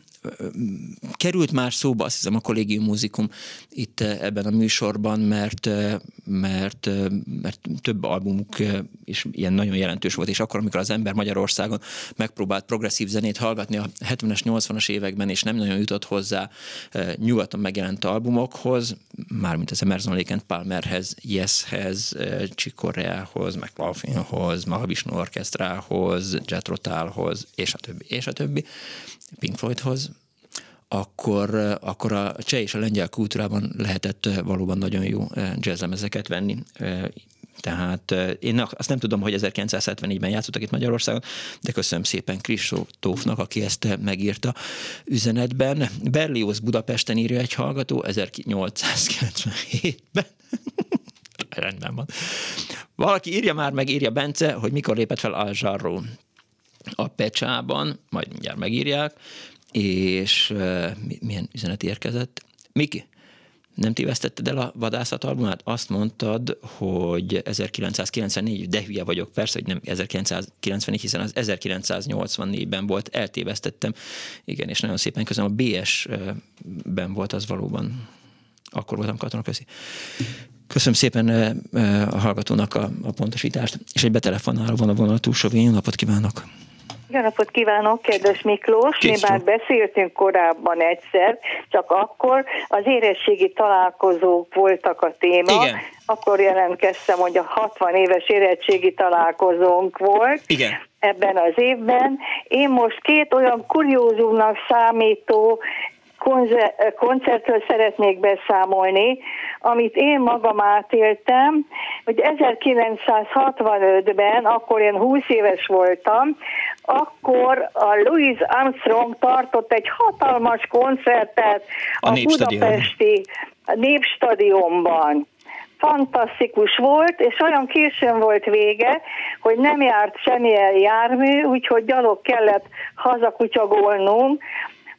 került már szóba, azt hiszem a kollégium muzikum itt eh, ebben a műsorban, mert, eh, mert, eh, mert több albumuk is ilyen nagyon jelentős volt, és akkor, amikor az ember Magyarországon megpróbált progresszív zenét hallgatni a 70-es, 80-as években, és nem nagyon jutott hozzá nyugaton megjelent albumokhoz, mármint az Emerson Lake and Palmerhez, Yeshez, Csikorreához, McLaughlinhoz, Mahavishnu Orchestrához, Jet Rotalhoz, és a többi, és a többi Pink Floydhoz, akkor, akkor a cseh és a lengyel kultúrában lehetett valóban nagyon jó eh, jazzlemezeket venni. Eh, tehát eh, én azt nem tudom, hogy 1974-ben játszottak itt Magyarországon, de köszönöm szépen Kristófnak, aki ezt megírta üzenetben. Berlioz Budapesten írja egy hallgató 1897-ben. Rendben van. Valaki írja már meg, írja Bence, hogy mikor lépett fel Al Jarro a pecsában, majd mindjárt megírják, és milyen üzenet érkezett. Miki, nem tévesztetted el a vadászat albumát? Azt mondtad, hogy 1994, de hülye vagyok, persze, hogy nem 1994, hiszen az 1984-ben volt, eltévesztettem. Igen, és nagyon szépen köszönöm, a BS-ben volt az valóban. Akkor voltam katonaközi. Köszönöm szépen a hallgatónak a, a pontosítást, és egy betelefonáló van a vonal túlsó Jó napot kívánok! Jó napot kívánok, kedves Miklós! Mi már beszéltünk korábban egyszer, csak akkor az érettségi találkozók voltak a téma. Igen. Akkor jelentkeztem, hogy a 60 éves érettségi találkozónk volt. Igen. Ebben az évben. Én most két olyan kuriózumnak számító koncertről szeretnék beszámolni, amit én magam átéltem, hogy 1965-ben, akkor én 20 éves voltam, akkor a Louis Armstrong tartott egy hatalmas koncertet a, a budapesti népstadionban fantasztikus volt, és olyan későn volt vége, hogy nem járt semmilyen jármű, úgyhogy gyalog kellett hazakutyagolnunk.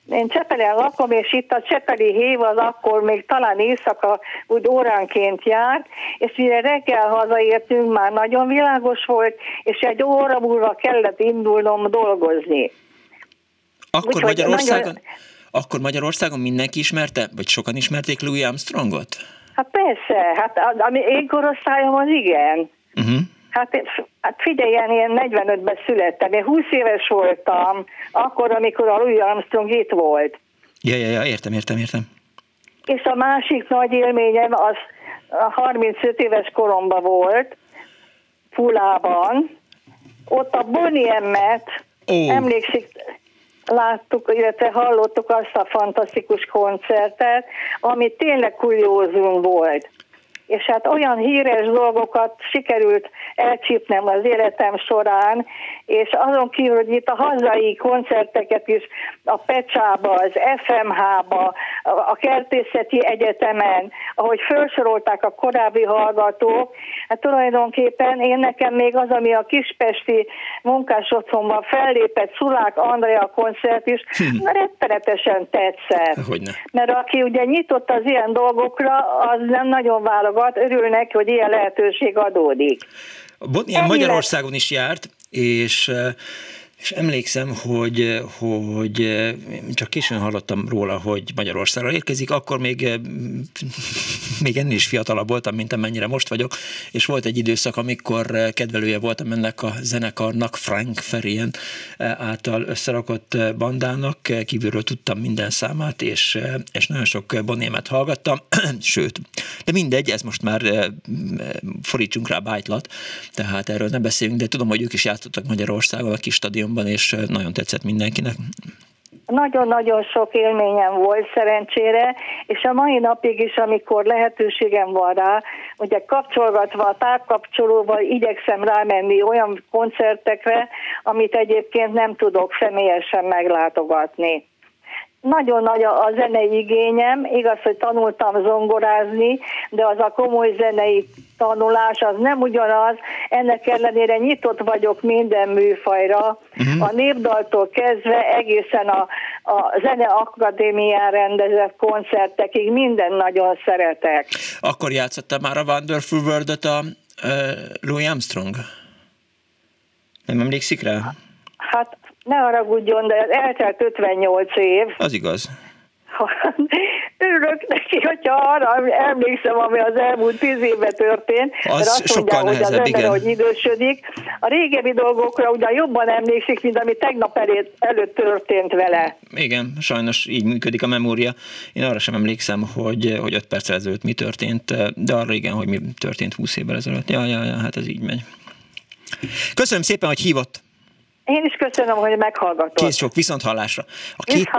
Én Csepelen lakom, és itt a Csepeli hév az akkor még talán éjszaka úgy óránként járt, és mire reggel hazaértünk, már nagyon világos volt, és egy óra múlva kellett indulnom dolgozni. Akkor Úgy, Magyarországon, nagyon... akkor Magyarországon mindenki ismerte, vagy sokan ismerték Louis Armstrongot? Hát persze, hát ami én korosztályom az igen. Uh-huh. Hát, hát figyelj, én ilyen 45-ben születtem, én 20 éves voltam, akkor, amikor a Louis Armstrong itt volt. Ja, ja, ja, értem, értem, értem. És a másik nagy élményem az a 35 éves koromban volt, Fulában, ott a Bonnie M-et, oh. emlékszik, láttuk, illetve hallottuk azt a fantasztikus koncertet, ami tényleg kuriózum volt és hát olyan híres dolgokat sikerült elcsípnem az életem során, és azon kívül, hogy itt a hazai koncerteket is a Pecsába, az FMH-ba, a Kertészeti Egyetemen, ahogy felsorolták a korábbi hallgatók, hát tulajdonképpen én nekem még az, ami a Kispesti munkás otthonban fellépett Szulák Andrea koncert is, hm. rettenetesen tetszett. Hogyne. Mert aki ugye nyitott az ilyen dolgokra, az nem nagyon válogat magukat, örülnek, hogy ilyen lehetőség adódik. Ilyen Magyarországon is járt, és És emlékszem, hogy, hogy csak későn hallottam róla, hogy Magyarországra érkezik, akkor még, még ennél is fiatalabb voltam, mint amennyire most vagyok, és volt egy időszak, amikor kedvelője voltam ennek a zenekarnak, Frank Ferien által összerakott bandának, kívülről tudtam minden számát, és, és nagyon sok bonémet hallgattam, sőt, de mindegy, ez most már forítsunk rá bájtlat, tehát erről nem beszélünk, de tudom, hogy ők is játszottak Magyarországon a kis stadion stadionban, és nagyon tetszett mindenkinek. Nagyon-nagyon sok élményem volt szerencsére, és a mai napig is, amikor lehetőségem van rá, ugye kapcsolgatva a távkapcsolóval igyekszem rámenni olyan koncertekre, amit egyébként nem tudok személyesen meglátogatni nagyon nagy a zenei igényem, igaz, hogy tanultam zongorázni, de az a komoly zenei tanulás az nem ugyanaz, ennek ellenére nyitott vagyok minden műfajra, uh-huh. a népdaltól kezdve egészen a, a Zene Akadémián rendezett koncertekig minden nagyon szeretek. Akkor játszotta már a Wonderful World-ot a uh, Louis Armstrong? Nem emlékszik rá? Hát ne haragudjon, de eltelt 58 év. Az igaz. Örülök neki, hogyha arra emlékszem, ami az elmúlt tíz évben történt, az mert azt mondja, hogy az ember, igen. hogy idősödik. A régebbi dolgokra ugyan jobban emlékszik, mint ami tegnap előtt, előtt történt vele. Igen, sajnos így működik a memória. Én arra sem emlékszem, hogy, hogy öt perc ezelőtt mi történt, de arra igen, hogy mi történt 20 évvel ezelőtt. Ja, ja, ja, hát ez így megy. Köszönöm szépen, hogy hívott. Én is köszönöm, hogy meghallgatott. Kész sok, viszont hallásra. A két,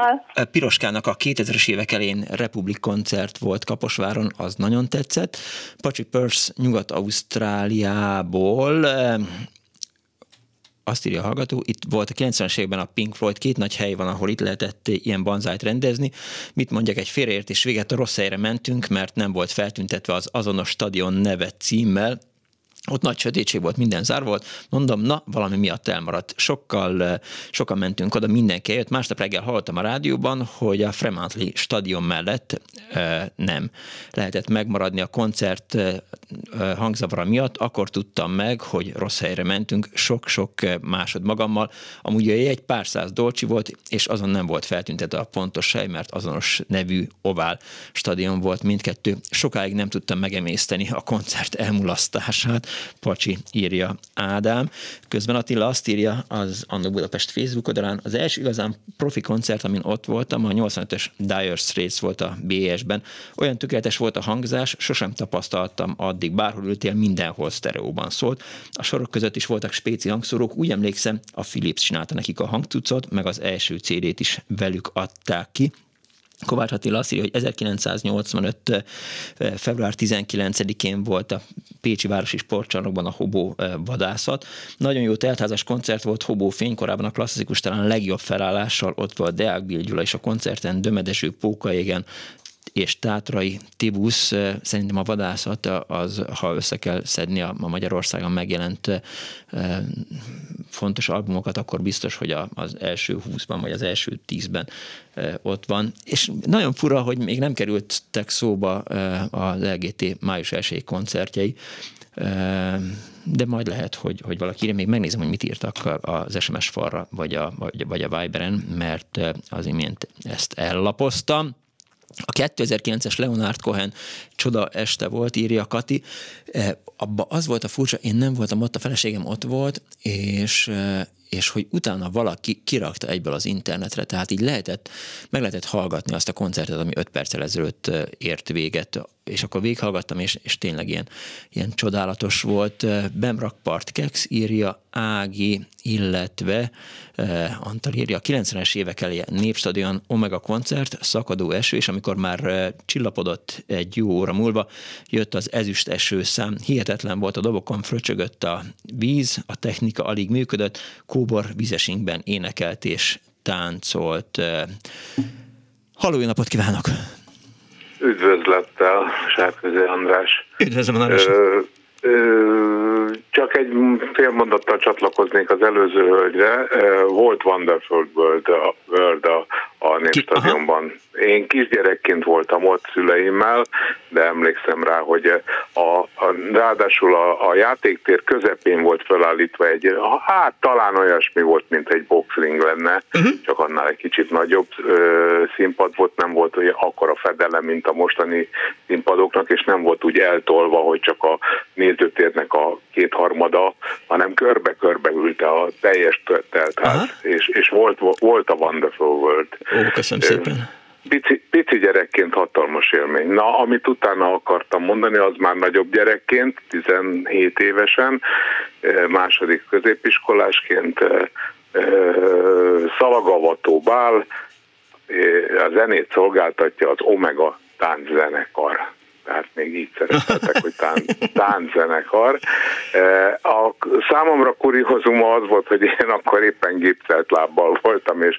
Piroskának a 2000-es évek elén Republik koncert volt Kaposváron, az nagyon tetszett. Patrick Purse Nyugat-Ausztráliából azt írja a hallgató, itt volt a 90-es években a Pink Floyd, két nagy hely van, ahol itt lehetett ilyen banzájt rendezni. Mit mondjak, egy félreértés véget a rossz helyre mentünk, mert nem volt feltüntetve az azonos stadion neve címmel, ott nagy sötétség volt, minden zár volt. Mondom, na, valami miatt elmaradt. Sokkal, sokan mentünk oda, mindenki jött. Másnap reggel hallottam a rádióban, hogy a Fremantle stadion mellett nem lehetett megmaradni a koncert hangzavara miatt. Akkor tudtam meg, hogy rossz helyre mentünk, sok-sok másod magammal. Amúgy egy pár száz dolcsi volt, és azon nem volt feltüntetve a pontos hely, mert azonos nevű ovál stadion volt mindkettő. Sokáig nem tudtam megemészteni a koncert elmulasztását, Pacsi írja Ádám. Közben Attila azt írja az Anno Budapest Facebook oldalán, az első igazán profi koncert, amin ott voltam, a 85-ös Dire Straits volt a BS-ben. Olyan tökéletes volt a hangzás, sosem tapasztaltam addig, bárhol ültél, mindenhol sztereóban szólt. A sorok között is voltak spéci hangszórók, úgy emlékszem, a Philips csinálta nekik a hangtucot, meg az első CD-t is velük adták ki. Kovács Attila azt írja, hogy 1985. február 19-én volt a Pécsi Városi Sportcsarnokban a Hobó vadászat. Nagyon jó teltházas koncert volt Hobó fénykorában a klasszikus talán legjobb felállással, ott volt Deák Bill Gyula és a koncerten Dömedeső Pókaégen, és Tátrai Tibusz, szerintem a vadászat az, ha össze kell szedni a, Magyarországon megjelent fontos albumokat, akkor biztos, hogy a, az első húszban, vagy az első tízben ott van. És nagyon fura, hogy még nem kerültek szóba az LGT május 1 koncertjei, de majd lehet, hogy, hogy valaki még megnézem, hogy mit írtak az SMS falra, vagy a, vagy, vagy a Viberen, mert az imént ezt ellapoztam. A 2009-es Leonard Cohen csoda este volt, írja Kati. Abba az volt a furcsa, én nem voltam ott, a feleségem ott volt, és, és hogy utána valaki kirakta egyből az internetre, tehát így lehetett, meg lehetett hallgatni azt a koncertet, ami öt perccel ezelőtt ért véget, és akkor végighallgattam, és, és tényleg ilyen, ilyen csodálatos volt. Bemrakpart Kex írja, Ági, illetve eh, Antal írja, a 90-es évek elé Népstadion Omega koncert, szakadó eső, és amikor már eh, csillapodott egy jó óra múlva, jött az ezüst eső szám, hihetetlen volt, a dobokon fröcsögött a víz, a technika alig működött, Kóbor vizesinkben énekelt és táncolt. Halló, napot kívánok! Üdvözlettel, Sárközi András. Üdvözlöm, András. Ö, csak egy fél mondattal csatlakoznék az előző hölgyre. Volt Wonderful World a, World a, a Népstadionban, én kisgyerekként voltam ott szüleimmel, de emlékszem rá, hogy a, a, ráadásul a, a játéktér közepén volt felállítva egy, hát talán olyasmi volt, mint egy boxring lenne, uh-huh. csak annál egy kicsit nagyobb ö, színpad volt, nem volt olyan akkora fedelem, mint a mostani színpadoknak, és nem volt úgy eltolva, hogy csak a nézőtérnek a kétharmada, hanem körbe-körbe ülte a teljes teltház, és, és volt, volt a Wonderful World. Ó, köszönöm szépen pici, pici gyerekként hatalmas élmény. Na, amit utána akartam mondani, az már nagyobb gyerekként, 17 évesen, második középiskolásként szalagavató bál, a zenét szolgáltatja az Omega tánczenekar tehát még így szeretetek, hogy tán, tánczenekar. E, a számomra kuriózum az volt, hogy én akkor éppen gipszelt lábbal voltam, és,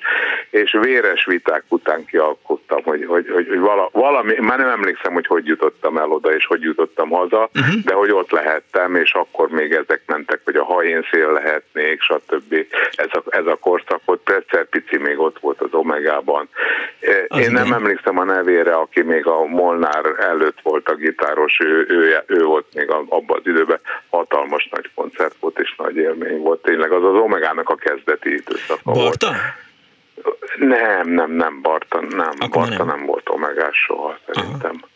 és véres viták után kialkottam, hogy, hogy, hogy, hogy vala, valami, már nem emlékszem, hogy hogy jutottam el oda, és hogy jutottam haza, uh-huh. de hogy ott lehettem, és akkor még ezek mentek, hogy a hajén szél lehetnék, stb. Ez a, ez a korszak volt, Pretszer Pici még ott volt az Omegában. E, az én nem emlékszem a nevére, aki még a Molnár előtt volt volt a gitáros, ő, ő, ő volt még abban az időben, hatalmas nagy koncert volt és nagy élmény volt. Tényleg az az Omegának a kezdeti időszaka Barta? volt. Nem, nem, nem, Barta, nem. Akkor Barta nem. nem volt Omegás soha, szerintem. Aha.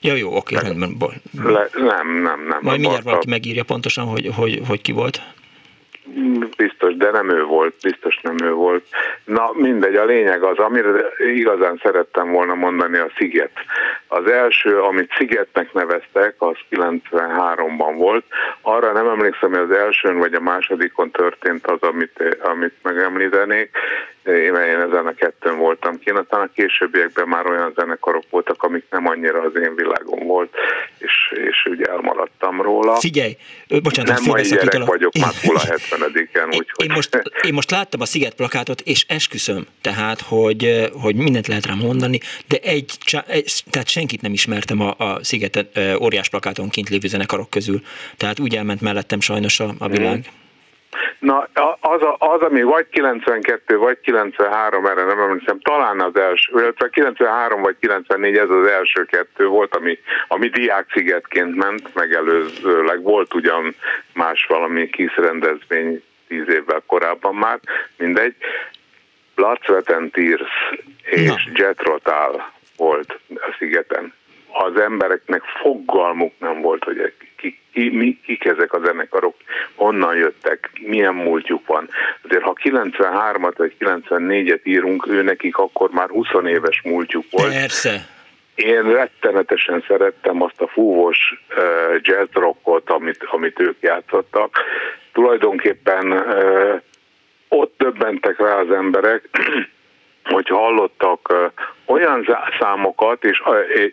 Ja, jó, oké, rendben. Le, nem, nem, nem. Majd mindjárt valaki megírja pontosan, hogy, hogy, hogy ki volt. Mm, biztos, de nem ő volt, biztos nem ő volt. Na mindegy, a lényeg az, amire igazán szerettem volna mondani a Sziget. Az első, amit Szigetnek neveztek, az 93-ban volt. Arra nem emlékszem, hogy az elsőn vagy a másodikon történt az, amit, amit megemlítenék. Én, én ezen a kettőn voltam kint, aztán a későbbiekben már olyan zenekarok voltak, amik nem annyira az én világom volt, és, és ugye elmaradtam róla. Figyelj, bocsánat, nem mai gyerek vagyok, már 70 Benedéken. Úgy, én, én, most, én most láttam a Sziget plakátot, és esküszöm, tehát, hogy, hogy mindent lehet rám mondani, de egy, egy tehát senkit nem ismertem a, a Sziget óriás plakáton kint lévő zenekarok közül. Tehát úgy elment mellettem sajnos a, a világ. Mm. Na, az, a, az, ami vagy 92, vagy 93, erre nem emlékszem, talán az első, illetve 93 vagy 94, ez az első kettő volt, ami, ami diákszigetként ment, megelőzőleg volt ugyan más valami kis rendezvény tíz évvel korábban már, mindegy. And Tears és Jet Rotal volt a szigeten. Az embereknek fogalmuk nem volt, hogy ki, ki, mi, kik ezek a zenekarok, honnan jöttek, milyen múltjuk van. Azért ha 93-at vagy 94-et írunk, ő nekik akkor már 20 éves múltjuk volt. Persze. Én rettenetesen szerettem azt a fúvós uh, jazz rockot, amit, amit ők játszottak. Tulajdonképpen uh, ott döbbentek rá az emberek, hogy hallottak olyan számokat, és,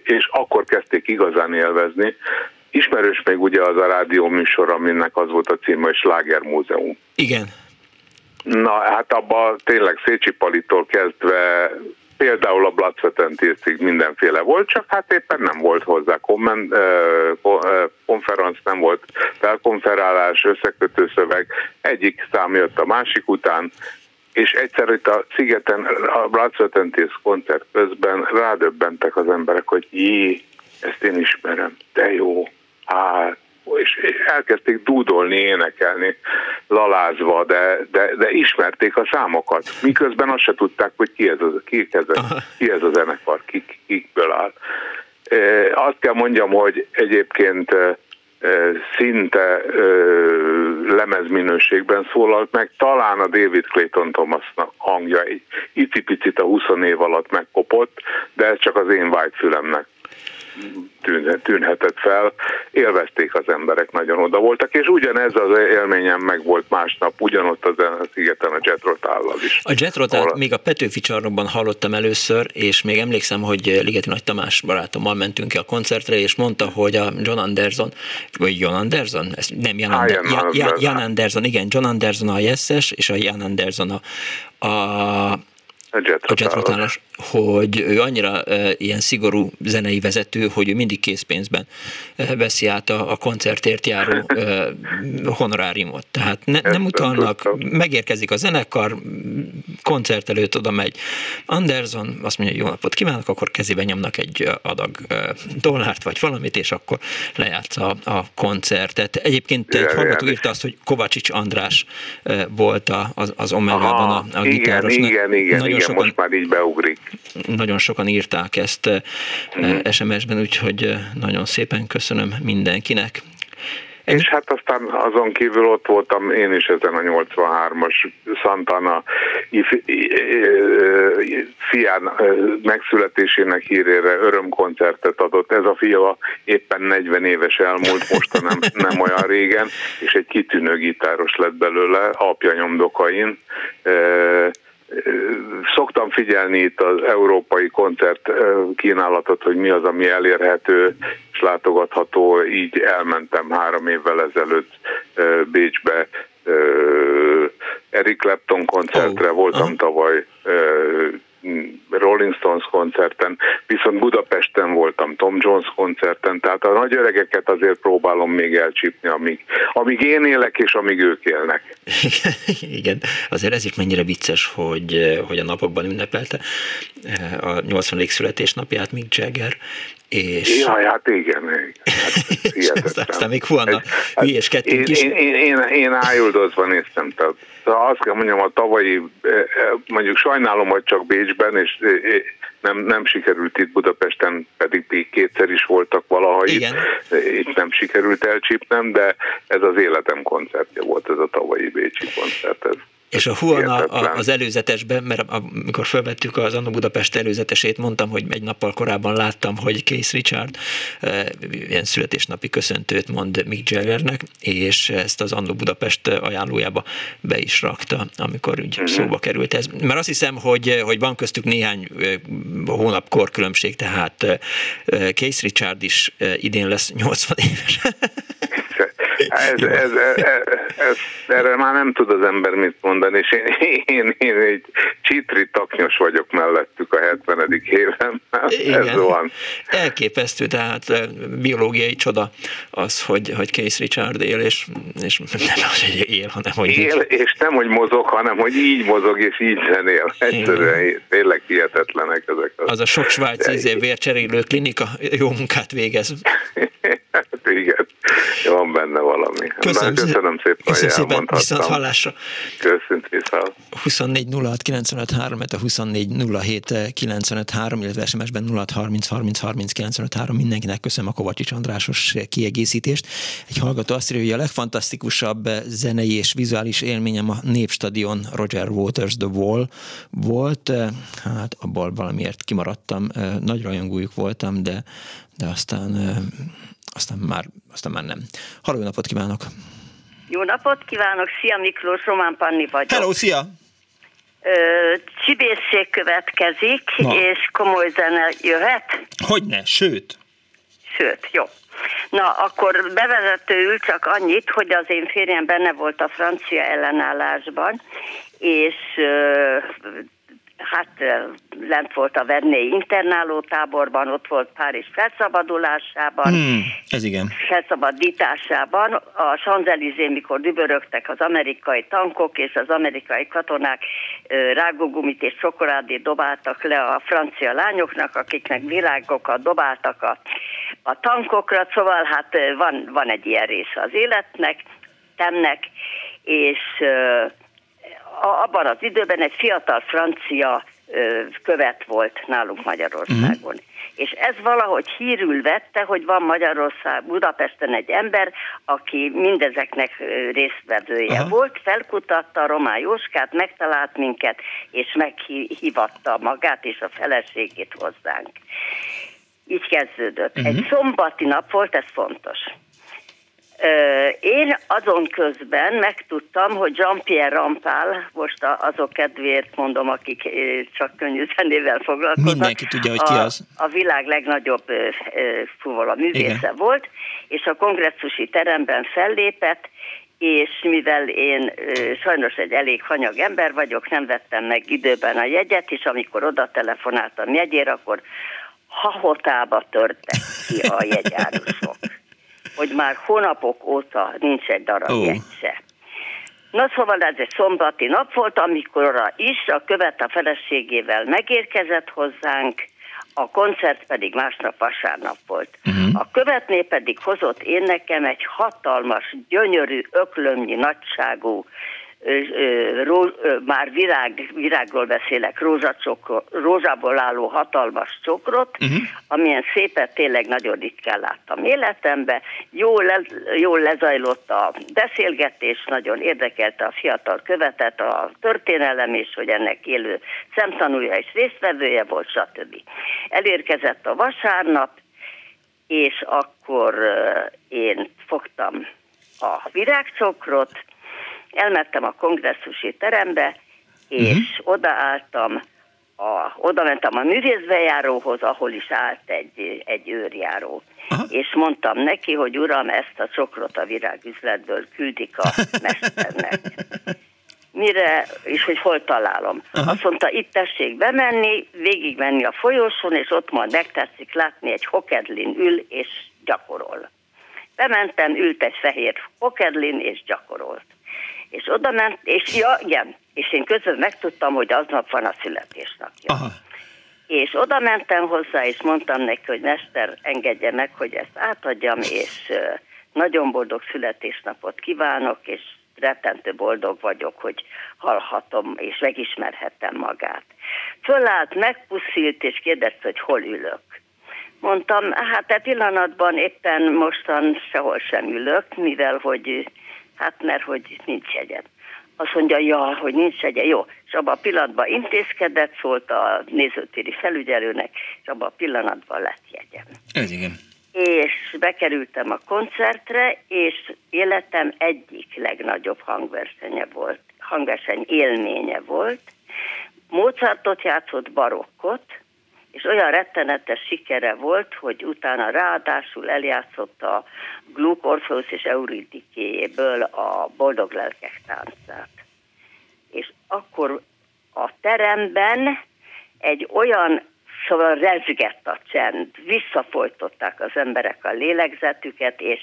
és akkor kezdték igazán élvezni, Ismerős még ugye az a rádió műsor, aminek az volt a címe, hogy Sláger Múzeum. Igen. Na, hát abban tényleg Szécsi Palitól kezdve például a Blattvetentészig mindenféle volt, csak hát éppen nem volt hozzá komment, konferenc, nem volt felkonferálás, összekötő szöveg, egyik szám jött a másik után, és egyszer itt a Szigeten, a Blattvetentész koncert közben rádöbbentek az emberek, hogy jé, ezt én ismerem, de jó, hát, és elkezdték dúdolni, énekelni, lalázva, de, de, de ismerték a számokat, miközben azt se tudták, hogy ki ez, az, ki ez, ki ez a zenekar, ki, kikből áll. E, azt kell mondjam, hogy egyébként e, szinte e, lemezminőségben szólalt meg, talán a David Clayton Thomas hangja egy icipicit a 20 év alatt megkopott, de ez csak az én vágyfülemnek tűnhetett fel. Élvezték az emberek, nagyon oda voltak, és ugyanez az élményem meg volt másnap, ugyanott az a szigeten a Jetrotállal is. A Jetrotált még a Petőfi csarnokban hallottam először, és még emlékszem, hogy Ligeti Nagy Tamás barátommal mentünk ki a koncertre, és mondta, hogy a John Anderson, vagy John Anderson? Ez nem Jan, Ander, Jan, Jan, Jan Anderson, igen, John Anderson a Yeses, és a Jan Anderson a, a a jetrotános, hogy ő annyira ilyen szigorú zenei vezető, hogy ő mindig készpénzben veszi át a, a koncertért járó honoráriumot. Tehát ne, nem utalnak, megérkezik a zenekar, koncert előtt oda megy Anderson, azt mondja, jó napot kívánok, akkor kezébe nyomnak egy adag dollárt vagy valamit, és akkor lejátsza a, koncertet. Egyébként egy hallgató írta azt, hogy Kovacsics András volt az, az Omegában a, a. Igen, igen, igen, nagyon igen sokan, most már így beugrik. Nagyon sokan írták ezt mm. SMS-ben, úgyhogy nagyon szépen köszönöm mindenkinek. És hát aztán azon kívül ott voltam én is ezen a 83-as Santana fián megszületésének hírére örömkoncertet adott. Ez a fia éppen 40 éves elmúlt, most nem, nem olyan régen, és egy kitűnő gitáros lett belőle, apja nyomdokain szoktam figyelni itt az európai koncert kínálatot, hogy mi az, ami elérhető és látogatható. Így elmentem három évvel ezelőtt Bécsbe Eric Clapton koncertre, voltam tavaly Rolling Stones koncerten, viszont Budapesten voltam Tom Jones koncerten, tehát a nagy öregeket azért próbálom még elcsípni, amíg, amíg én élek és amíg ők élnek. Igen, azért ez is mennyire vicces, hogy, hogy a napokban ünnepelte eh, a 80. születésnapját Mick Jagger, és... Ja, hát igen, hát aztán még Huana hülyéskedtünk is. Én, én, én, én ájuldozva néztem, tehát azt kell mondjam, a tavalyi, eh, eh, mondjuk sajnálom, hogy csak Bécsben, és eh, nem, nem sikerült itt Budapesten, pedig kétszer is voltak valaha itt, itt nem sikerült elcsípnem, de ez az életem koncertje volt, ez a tavalyi Bécsi koncert. Ez és a Huana az előzetesben, mert amikor felvettük az Anno Budapest előzetesét, mondtam, hogy egy nappal korábban láttam, hogy Case Richard e, ilyen születésnapi köszöntőt mond Mick Jaggernek, és ezt az Anno Budapest ajánlójába be is rakta, amikor úgy uh-huh. szóba került ez. Mert azt hiszem, hogy, hogy van köztük néhány e, hónap korkülönbség, tehát Case Richard is idén lesz 80 éves. Ez, ez, ez, ez, erre már nem tud az ember mit mondani, és én, én, én egy csitri taknyos vagyok mellettük a 70. éven. Ez van. Elképesztő, tehát eh, biológiai csoda az, hogy, hogy Case Richard él, és, és nem az, hogy él, hanem hogy él, így. és nem, hogy mozog, hanem, hogy így mozog, és így zenél. Egyszerűen tényleg hihetetlenek ezek. Az, az a sok svájci izé vércserélő klinika jó munkát végez. van benne valami. Köszönöm, köszönöm szépen, köszönöm szépen viszont hallásra. Köszönöm viszont. 24 06 95 3, a 24 07 95 3, illetve SMS-ben 06 30 30 30 95 3. Mindenkinek köszönöm a Kovacsics Andrásos kiegészítést. Egy hallgató azt írja, hogy a legfantasztikusabb zenei és vizuális élményem a Népstadion Roger Waters The Wall volt. Hát abból valamiért kimaradtam. Nagy rajongójuk voltam, de, de aztán aztán már, aztán már nem. Halló, napot kívánok! Jó napot kívánok! Szia Miklós, Román Panni vagyok. Hello, szia! Csibészség következik, Na. és komoly zene jöhet? Hogyne, sőt. Sőt, jó. Na, akkor bevezetőül csak annyit, hogy az én férjem benne volt a francia ellenállásban, és hát lent volt a Verné internáló táborban, ott volt Párizs felszabadulásában, hmm, ez igen. felszabadításában, a Sanzelizé, mikor dübörögtek az amerikai tankok, és az amerikai katonák rágógumit és csokoládét dobáltak le a francia lányoknak, akiknek világokat dobáltak a, a tankokra, szóval hát van, van egy ilyen része az életnek, tennek, és abban az időben egy fiatal francia követ volt nálunk Magyarországon. Uh-huh. És ez valahogy hírül vette, hogy van Magyarország, Budapesten egy ember, aki mindezeknek résztvevője uh-huh. volt, felkutatta a Román Jóskát, megtalált minket, és meghívatta magát és a feleségét hozzánk. Így kezdődött. Uh-huh. Egy szombati nap volt, ez fontos. Én azon közben megtudtam, hogy Jean-Pierre Rampál, most azok kedvéért mondom, akik csak könnyű zenével foglalkoznak. Mindenki tudja, hogy ki az. A, a világ legnagyobb fuvola művésze Igen. volt, és a kongresszusi teremben fellépett, és mivel én sajnos egy elég hanyag ember vagyok, nem vettem meg időben a jegyet, és amikor oda telefonáltam jegyére, akkor hahotába törtek ki a jegyárusok hogy már hónapok óta nincs egy darab oh. se. Na szóval ez egy szombati nap volt, amikor is a követ a feleségével megérkezett hozzánk, a koncert pedig másnap vasárnap volt. Uh-huh. A követné pedig hozott én nekem egy hatalmas, gyönyörű, öklömnyi nagyságú ró, már virág, virágról beszélek, rózsacsokro, rózsából álló hatalmas csokrot, uh-huh. amilyen szépet tényleg nagyon ritkán láttam életemben. Jól, le, jól lezajlott a beszélgetés, nagyon érdekelte a fiatal követet, a történelem, és hogy ennek élő szemtanúja és résztvevője volt, stb. Elérkezett a vasárnap, és akkor én fogtam a virágcsokrot, elmentem a kongresszusi terembe, és uh-huh. odaálltam, a, oda mentem a művészbejáróhoz, ahol is állt egy, egy őrjáró. Aha. És mondtam neki, hogy uram, ezt a csokrot a virágüzletből küldik a mesternek. Mire, és hogy hol találom. Aha. Azt mondta, itt tessék bemenni, végigmenni a folyosón, és ott majd megtetszik látni, egy hokedlin ül és gyakorol. Bementem, ült egy fehér hokedlin és gyakorolt. És oda ment, és ja, igen, és én közben megtudtam, hogy aznap van a születésnapja. Aha. És oda mentem hozzá, és mondtam neki, hogy mester, engedje meg, hogy ezt átadjam, és nagyon boldog születésnapot kívánok, és rettentő boldog vagyok, hogy hallhatom, és megismerhettem magát. Fölállt, megpuszílt, és kérdezte, hogy hol ülök. Mondtam, hát e pillanatban éppen mostan sehol sem ülök, mivel hogy Hát mert hogy nincs jegyem. Azt mondja, ja, hogy nincs jegye, jó. És abban a pillanatban intézkedett, szólt a nézőtéri felügyelőnek, és abban a pillanatban lett jegyem. Ez igen. És bekerültem a koncertre, és életem egyik legnagyobb hangversenye volt, hangverseny élménye volt. Mozartot játszott barokkot, és olyan rettenetes sikere volt, hogy utána ráadásul eljátszotta Gluck, Orpheus és Euridikéjéből a Boldog Lelkek táncát. És akkor a teremben egy olyan, szóval rezgett a csend, visszafolytották az emberek a lélegzetüket, és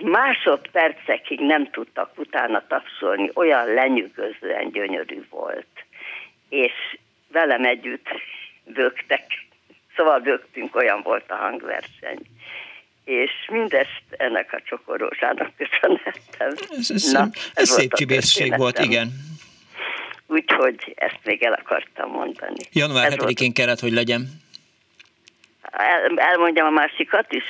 másodpercekig nem tudtak utána tapsolni, olyan lenyűgözően gyönyörű volt. És velem együtt bögtek. Szóval bögtünk, olyan volt a hangverseny. És mindezt ennek a csokorózsának köszönhettem. Ez, ez, Na, ez szép csibészség volt, igen. Úgyhogy ezt még el akartam mondani. Január 7-én kellett, hogy legyen. El, elmondjam a másikat is?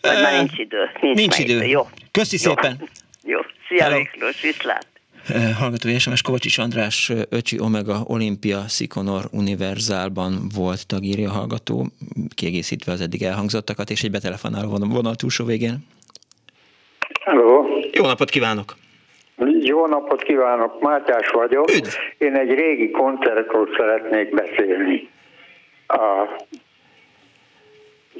Vagy e, már nincs idő? Nincs, nincs idő. idő. Jó. Köszi Jó. szépen. Jó. Szia Hello. Miklós, viszlát. Eh, hallgatói SMS Kovacsics András eh, Öcsi Omega Olimpia Sikonor Univerzálban volt tagírja hallgató, kiegészítve az eddig elhangzottakat, és egy betelefonáló vonal túlsó végén. Hello. Jó napot kívánok! Jó napot kívánok, Mátyás vagyok. Üdv. Én egy régi koncertről szeretnék beszélni. A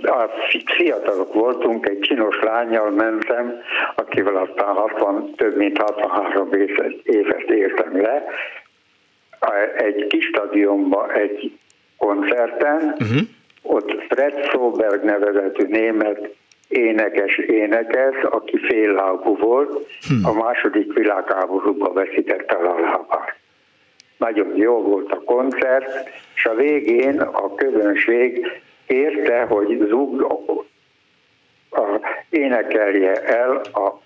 a fiatalok voltunk, egy csinos lányjal mentem, akivel aztán 60, több mint 63 évet értem le, egy kis stadionba egy koncerten, uh-huh. ott Fred Soberg nevezetű német énekes énekes, aki féllábú volt, hmm. a második világháborúban veszítette a lábát. Nagyon jó volt a koncert, és a végén a közönség kérte, hogy Zug a, énekelje el a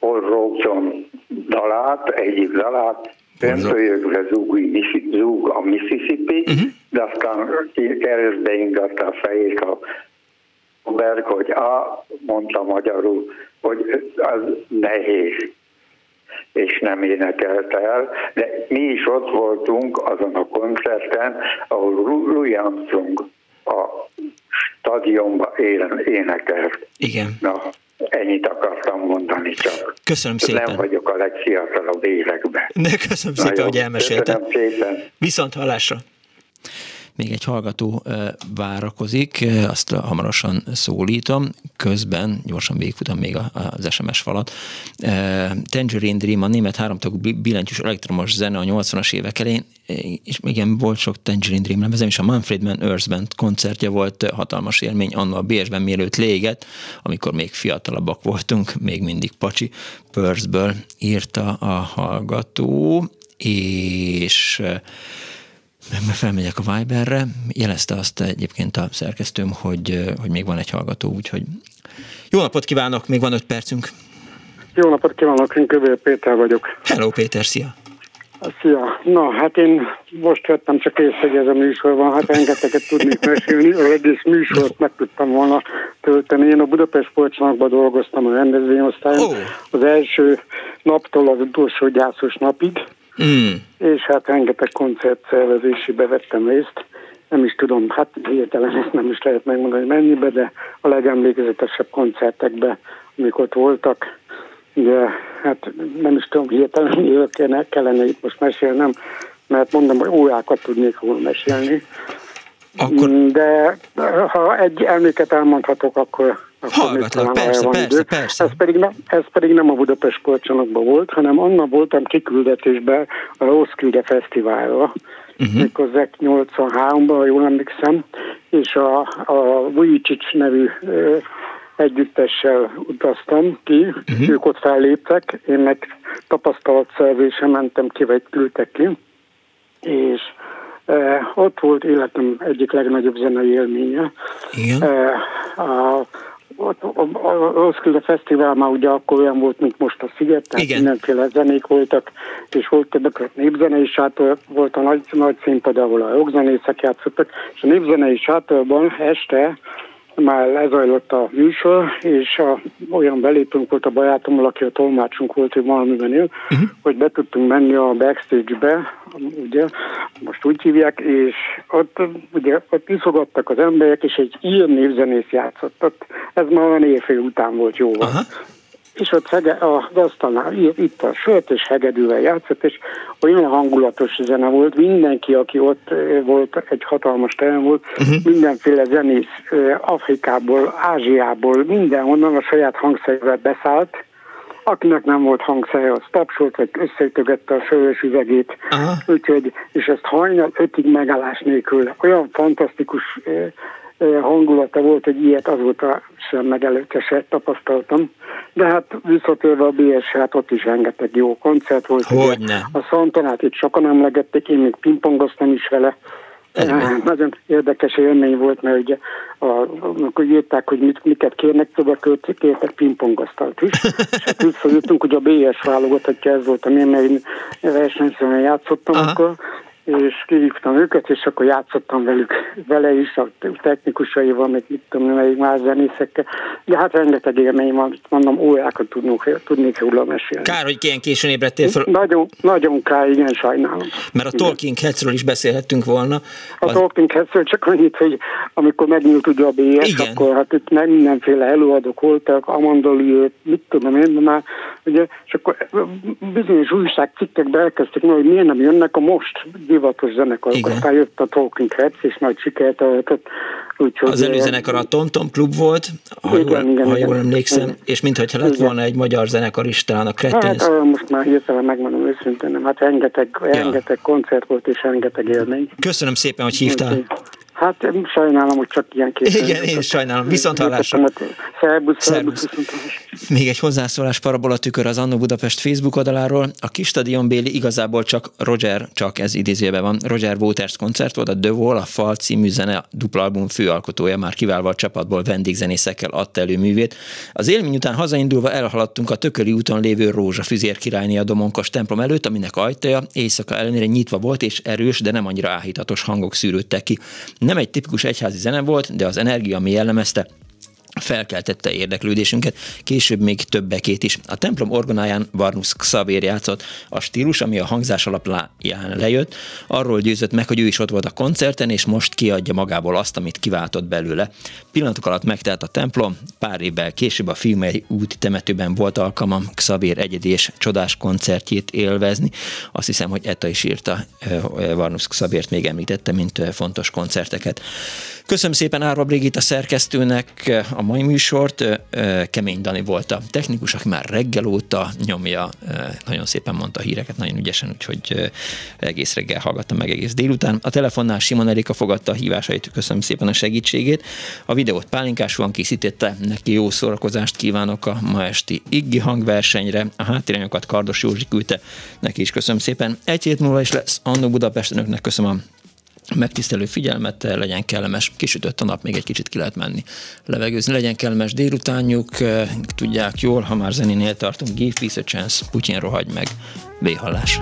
Robeson dalát, egyik dalát, Pömpölyögve zúg, zúg a Mississippi, uh-huh. de aztán keresztbe ingatta a fejét a Berg, hogy a, mondta magyarul, hogy az nehéz, és nem énekelte el, de mi is ott voltunk azon a koncerten, ahol Louis Armstrong a stadionba élen, énekelt. Igen. Na, ennyit akartam mondani csak. Köszönöm szépen. Nem vagyok a legfiatalabb években. De köszönöm szépen, Nagyon, hogy elmeséltem. Köszönöm szépen. Viszont hallásra. Még egy hallgató várakozik, azt hamarosan szólítom, közben gyorsan végigfutom még az SMS falat. Tangerine Dream, a német háromtagú billentyűs elektromos zene a 80-as évek elején, és igen, volt sok Tangerine Dream lemezem, és a Manfred Mann Earth Band koncertje volt hatalmas élmény, anna a BS-ben mielőtt léget, amikor még fiatalabbak voltunk, még mindig Pacsi, Perthből írta a hallgató, és felmegyek a Viberre, jelezte azt egyébként a szerkesztőm, hogy, hogy még van egy hallgató, úgyhogy jó napot kívánok, még van öt percünk. Jó napot kívánok, én Kövér Péter vagyok. Hello Péter, szia! Szia! Na, hát én most vettem csak észre, hogy ez a műsor van, hát rengeteget tudnék mesélni, az egész műsort meg tudtam volna tölteni. Én a Budapest Sportcsarnokban dolgoztam a rendezvényosztályon, oh. az első naptól az utolsó gyászos napig, mm. és hát rengeteg koncertszervezésébe vettem részt. Nem is tudom, hát hirtelen ezt nem is lehet megmondani mennyibe, de a legemlékezetesebb koncertekbe, amik ott voltak, Ugye, hát nem is tudom, hirtelen miről kellene, itt most mesélnem, mert mondom, hogy órákat tudnék volna mesélni. Akkor... De ha egy emléket elmondhatok, akkor Hallgatlak, persze, persze, idő. persze. Ez pedig, nem, ez pedig nem a Budapest sportcsarnokban volt, hanem annak voltam kiküldetésben a Roskilde Fesztiválra, uh-huh. méghozzá 83-ban, ha jól emlékszem, és a, a Vujicic nevű együttessel utaztam ki, uh-huh. ők ott felléptek, én meg tapasztalatszerzésre mentem ki, vagy küldtek ki, és eh, ott volt életem egyik legnagyobb zenei élménye. Igen. Eh, a Roskilde Fesztivál már ugye akkor olyan volt, mint most a Sziget, tehát Igen. mindenféle zenék voltak, és volt többek népzenei sátor, volt a nagy, nagy színpad, ahol a rockzenészek játszottak, és a népzenei sátorban este már lezajlott a műsor, és a, olyan belépünk volt a barátommal, aki a tolmácsunk volt, hogy valamiben él, uh-huh. hogy be tudtunk menni a backstage-be, ugye, most úgy hívják, és ott ugye ott iszogattak az emberek, és egy ír névzenész játszott. Ott, ez már olyan éjfél után volt jóval. Uh-huh és ott hege, az asztalnál itt a sört, és hegedűvel játszott, és olyan hangulatos zene volt, mindenki, aki ott volt, egy hatalmas terem volt, uh-huh. mindenféle zenész Afrikából, Ázsiából, mindenhonnan a saját hangszerével beszállt, akinek nem volt hangszerе, az tapsolt, vagy összeütögette a sörös üvegét, uh-huh. úgyhogy, és ezt hajnal ötig megállás nélkül, olyan fantasztikus hangulata volt, hogy ilyet azóta sem se tapasztaltam. De hát visszatérve a BS, hát ott is rengeteg jó koncert volt. Hogyne. A Szantonát itt sokan emlegették, én még pingpongoztam is vele. Egyben. Nagyon érdekes élmény volt, mert ugye a, amikor írták, hogy mit, miket kérnek, szóval kértek pingpongasztalt is. és hát visszajöttünk, hogy a BS válogatottja ez volt, ami én versenyszerűen játszottam Aha. akkor, és kihívtam őket, és akkor játszottam velük, vele is, a technikusaival, meg mit tudom, melyik más zenészekkel. De hát rengeteg élmény van, mondom, órákat tudnunk, tudnék róla mesélni. Kár, hogy ilyen későn ébredtél fel. Nagyon, nagyon kár, igen, sajnálom. Mert a Talking Headsről is beszélhettünk volna. A az... Talking Headsről csak annyit, hogy amikor megnyílt ugye a BS, igen. akkor hát itt nem mindenféle előadók voltak, Amanda Lear, mit tudom én, már ugye, és akkor bizonyos újságcikkekbe elkezdték, hogy miért nem jönnek a most divatos zenekarok. Aztán jött a Talking Heads, és nagy sikert. Úgyhogy az előzenekar a Tom Tom Klub volt, ha, igen, jól, igen, ha jól igen, emlékszem, igen. és mintha lett volna egy magyar zenekar is, talán a Cretins. Hát, most már hirtelen megmondom őszintén, nem, hát rengeteg, ja. rengeteg koncert volt, és rengeteg élmény. Köszönöm szépen, hogy hívtál. Hát sajnálom, hogy csak ilyen két. Igen, én is sajnálom. Viszont hallásra. Szerbusz, szerbusz. Még egy hozzászólás parabola tükör az Annó Budapest Facebook oldaláról. A kis stadion Béli igazából csak Roger, csak ez idézőben van, Roger Waters koncert volt, a The Wall, a Fal című zene dupla album főalkotója, már kiválva a csapatból vendégzenészekkel adta elő művét. Az élmény után hazaindulva elhaladtunk a Tököli úton lévő Rózsa Füzér királyné a Domonkos templom előtt, aminek ajtaja éjszaka ellenére nyitva volt, és erős, de nem annyira áhítatos hangok szűrődtek ki. Nem egy tipikus egyházi zene volt, de az energia, ami jellemezte, felkeltette érdeklődésünket, később még többekét is. A templom orgonáján Varnus Xavér játszott, a stílus, ami a hangzás alapján lejött, arról győzött meg, hogy ő is ott volt a koncerten, és most kiadja magából azt, amit kiváltott belőle. Pillanatok alatt megtelt a templom, pár évvel később a filmei úti temetőben volt alkalmam Xavér egyedi és csodás koncertjét élvezni. Azt hiszem, hogy Etta is írta, Varnus Xavért még említette, mint fontos koncerteket. Köszönöm szépen Árva Brigitta szerkesztőnek a mai műsort. Kemény Dani volt a technikus, aki már reggel óta nyomja, nagyon szépen mondta a híreket, nagyon ügyesen, úgyhogy egész reggel hallgattam meg egész délután. A telefonnál Simon Erika fogadta a hívásait, köszönöm szépen a segítségét. A videót Pálinkásúan készítette, neki jó szórakozást kívánok a ma esti Iggi hangversenyre. A háttéranyokat Kardos Józsi küldte, neki is köszönöm szépen. Egy hét múlva is lesz Annó Budapestenöknek köszönöm a megtisztelő figyelmet, legyen kellemes, kisütött a nap, még egy kicsit ki lehet menni levegőzni, legyen kellemes délutánjuk, tudják jól, ha már zenénél tartunk, give peace a chance, Putyin rohagy meg, véhallás.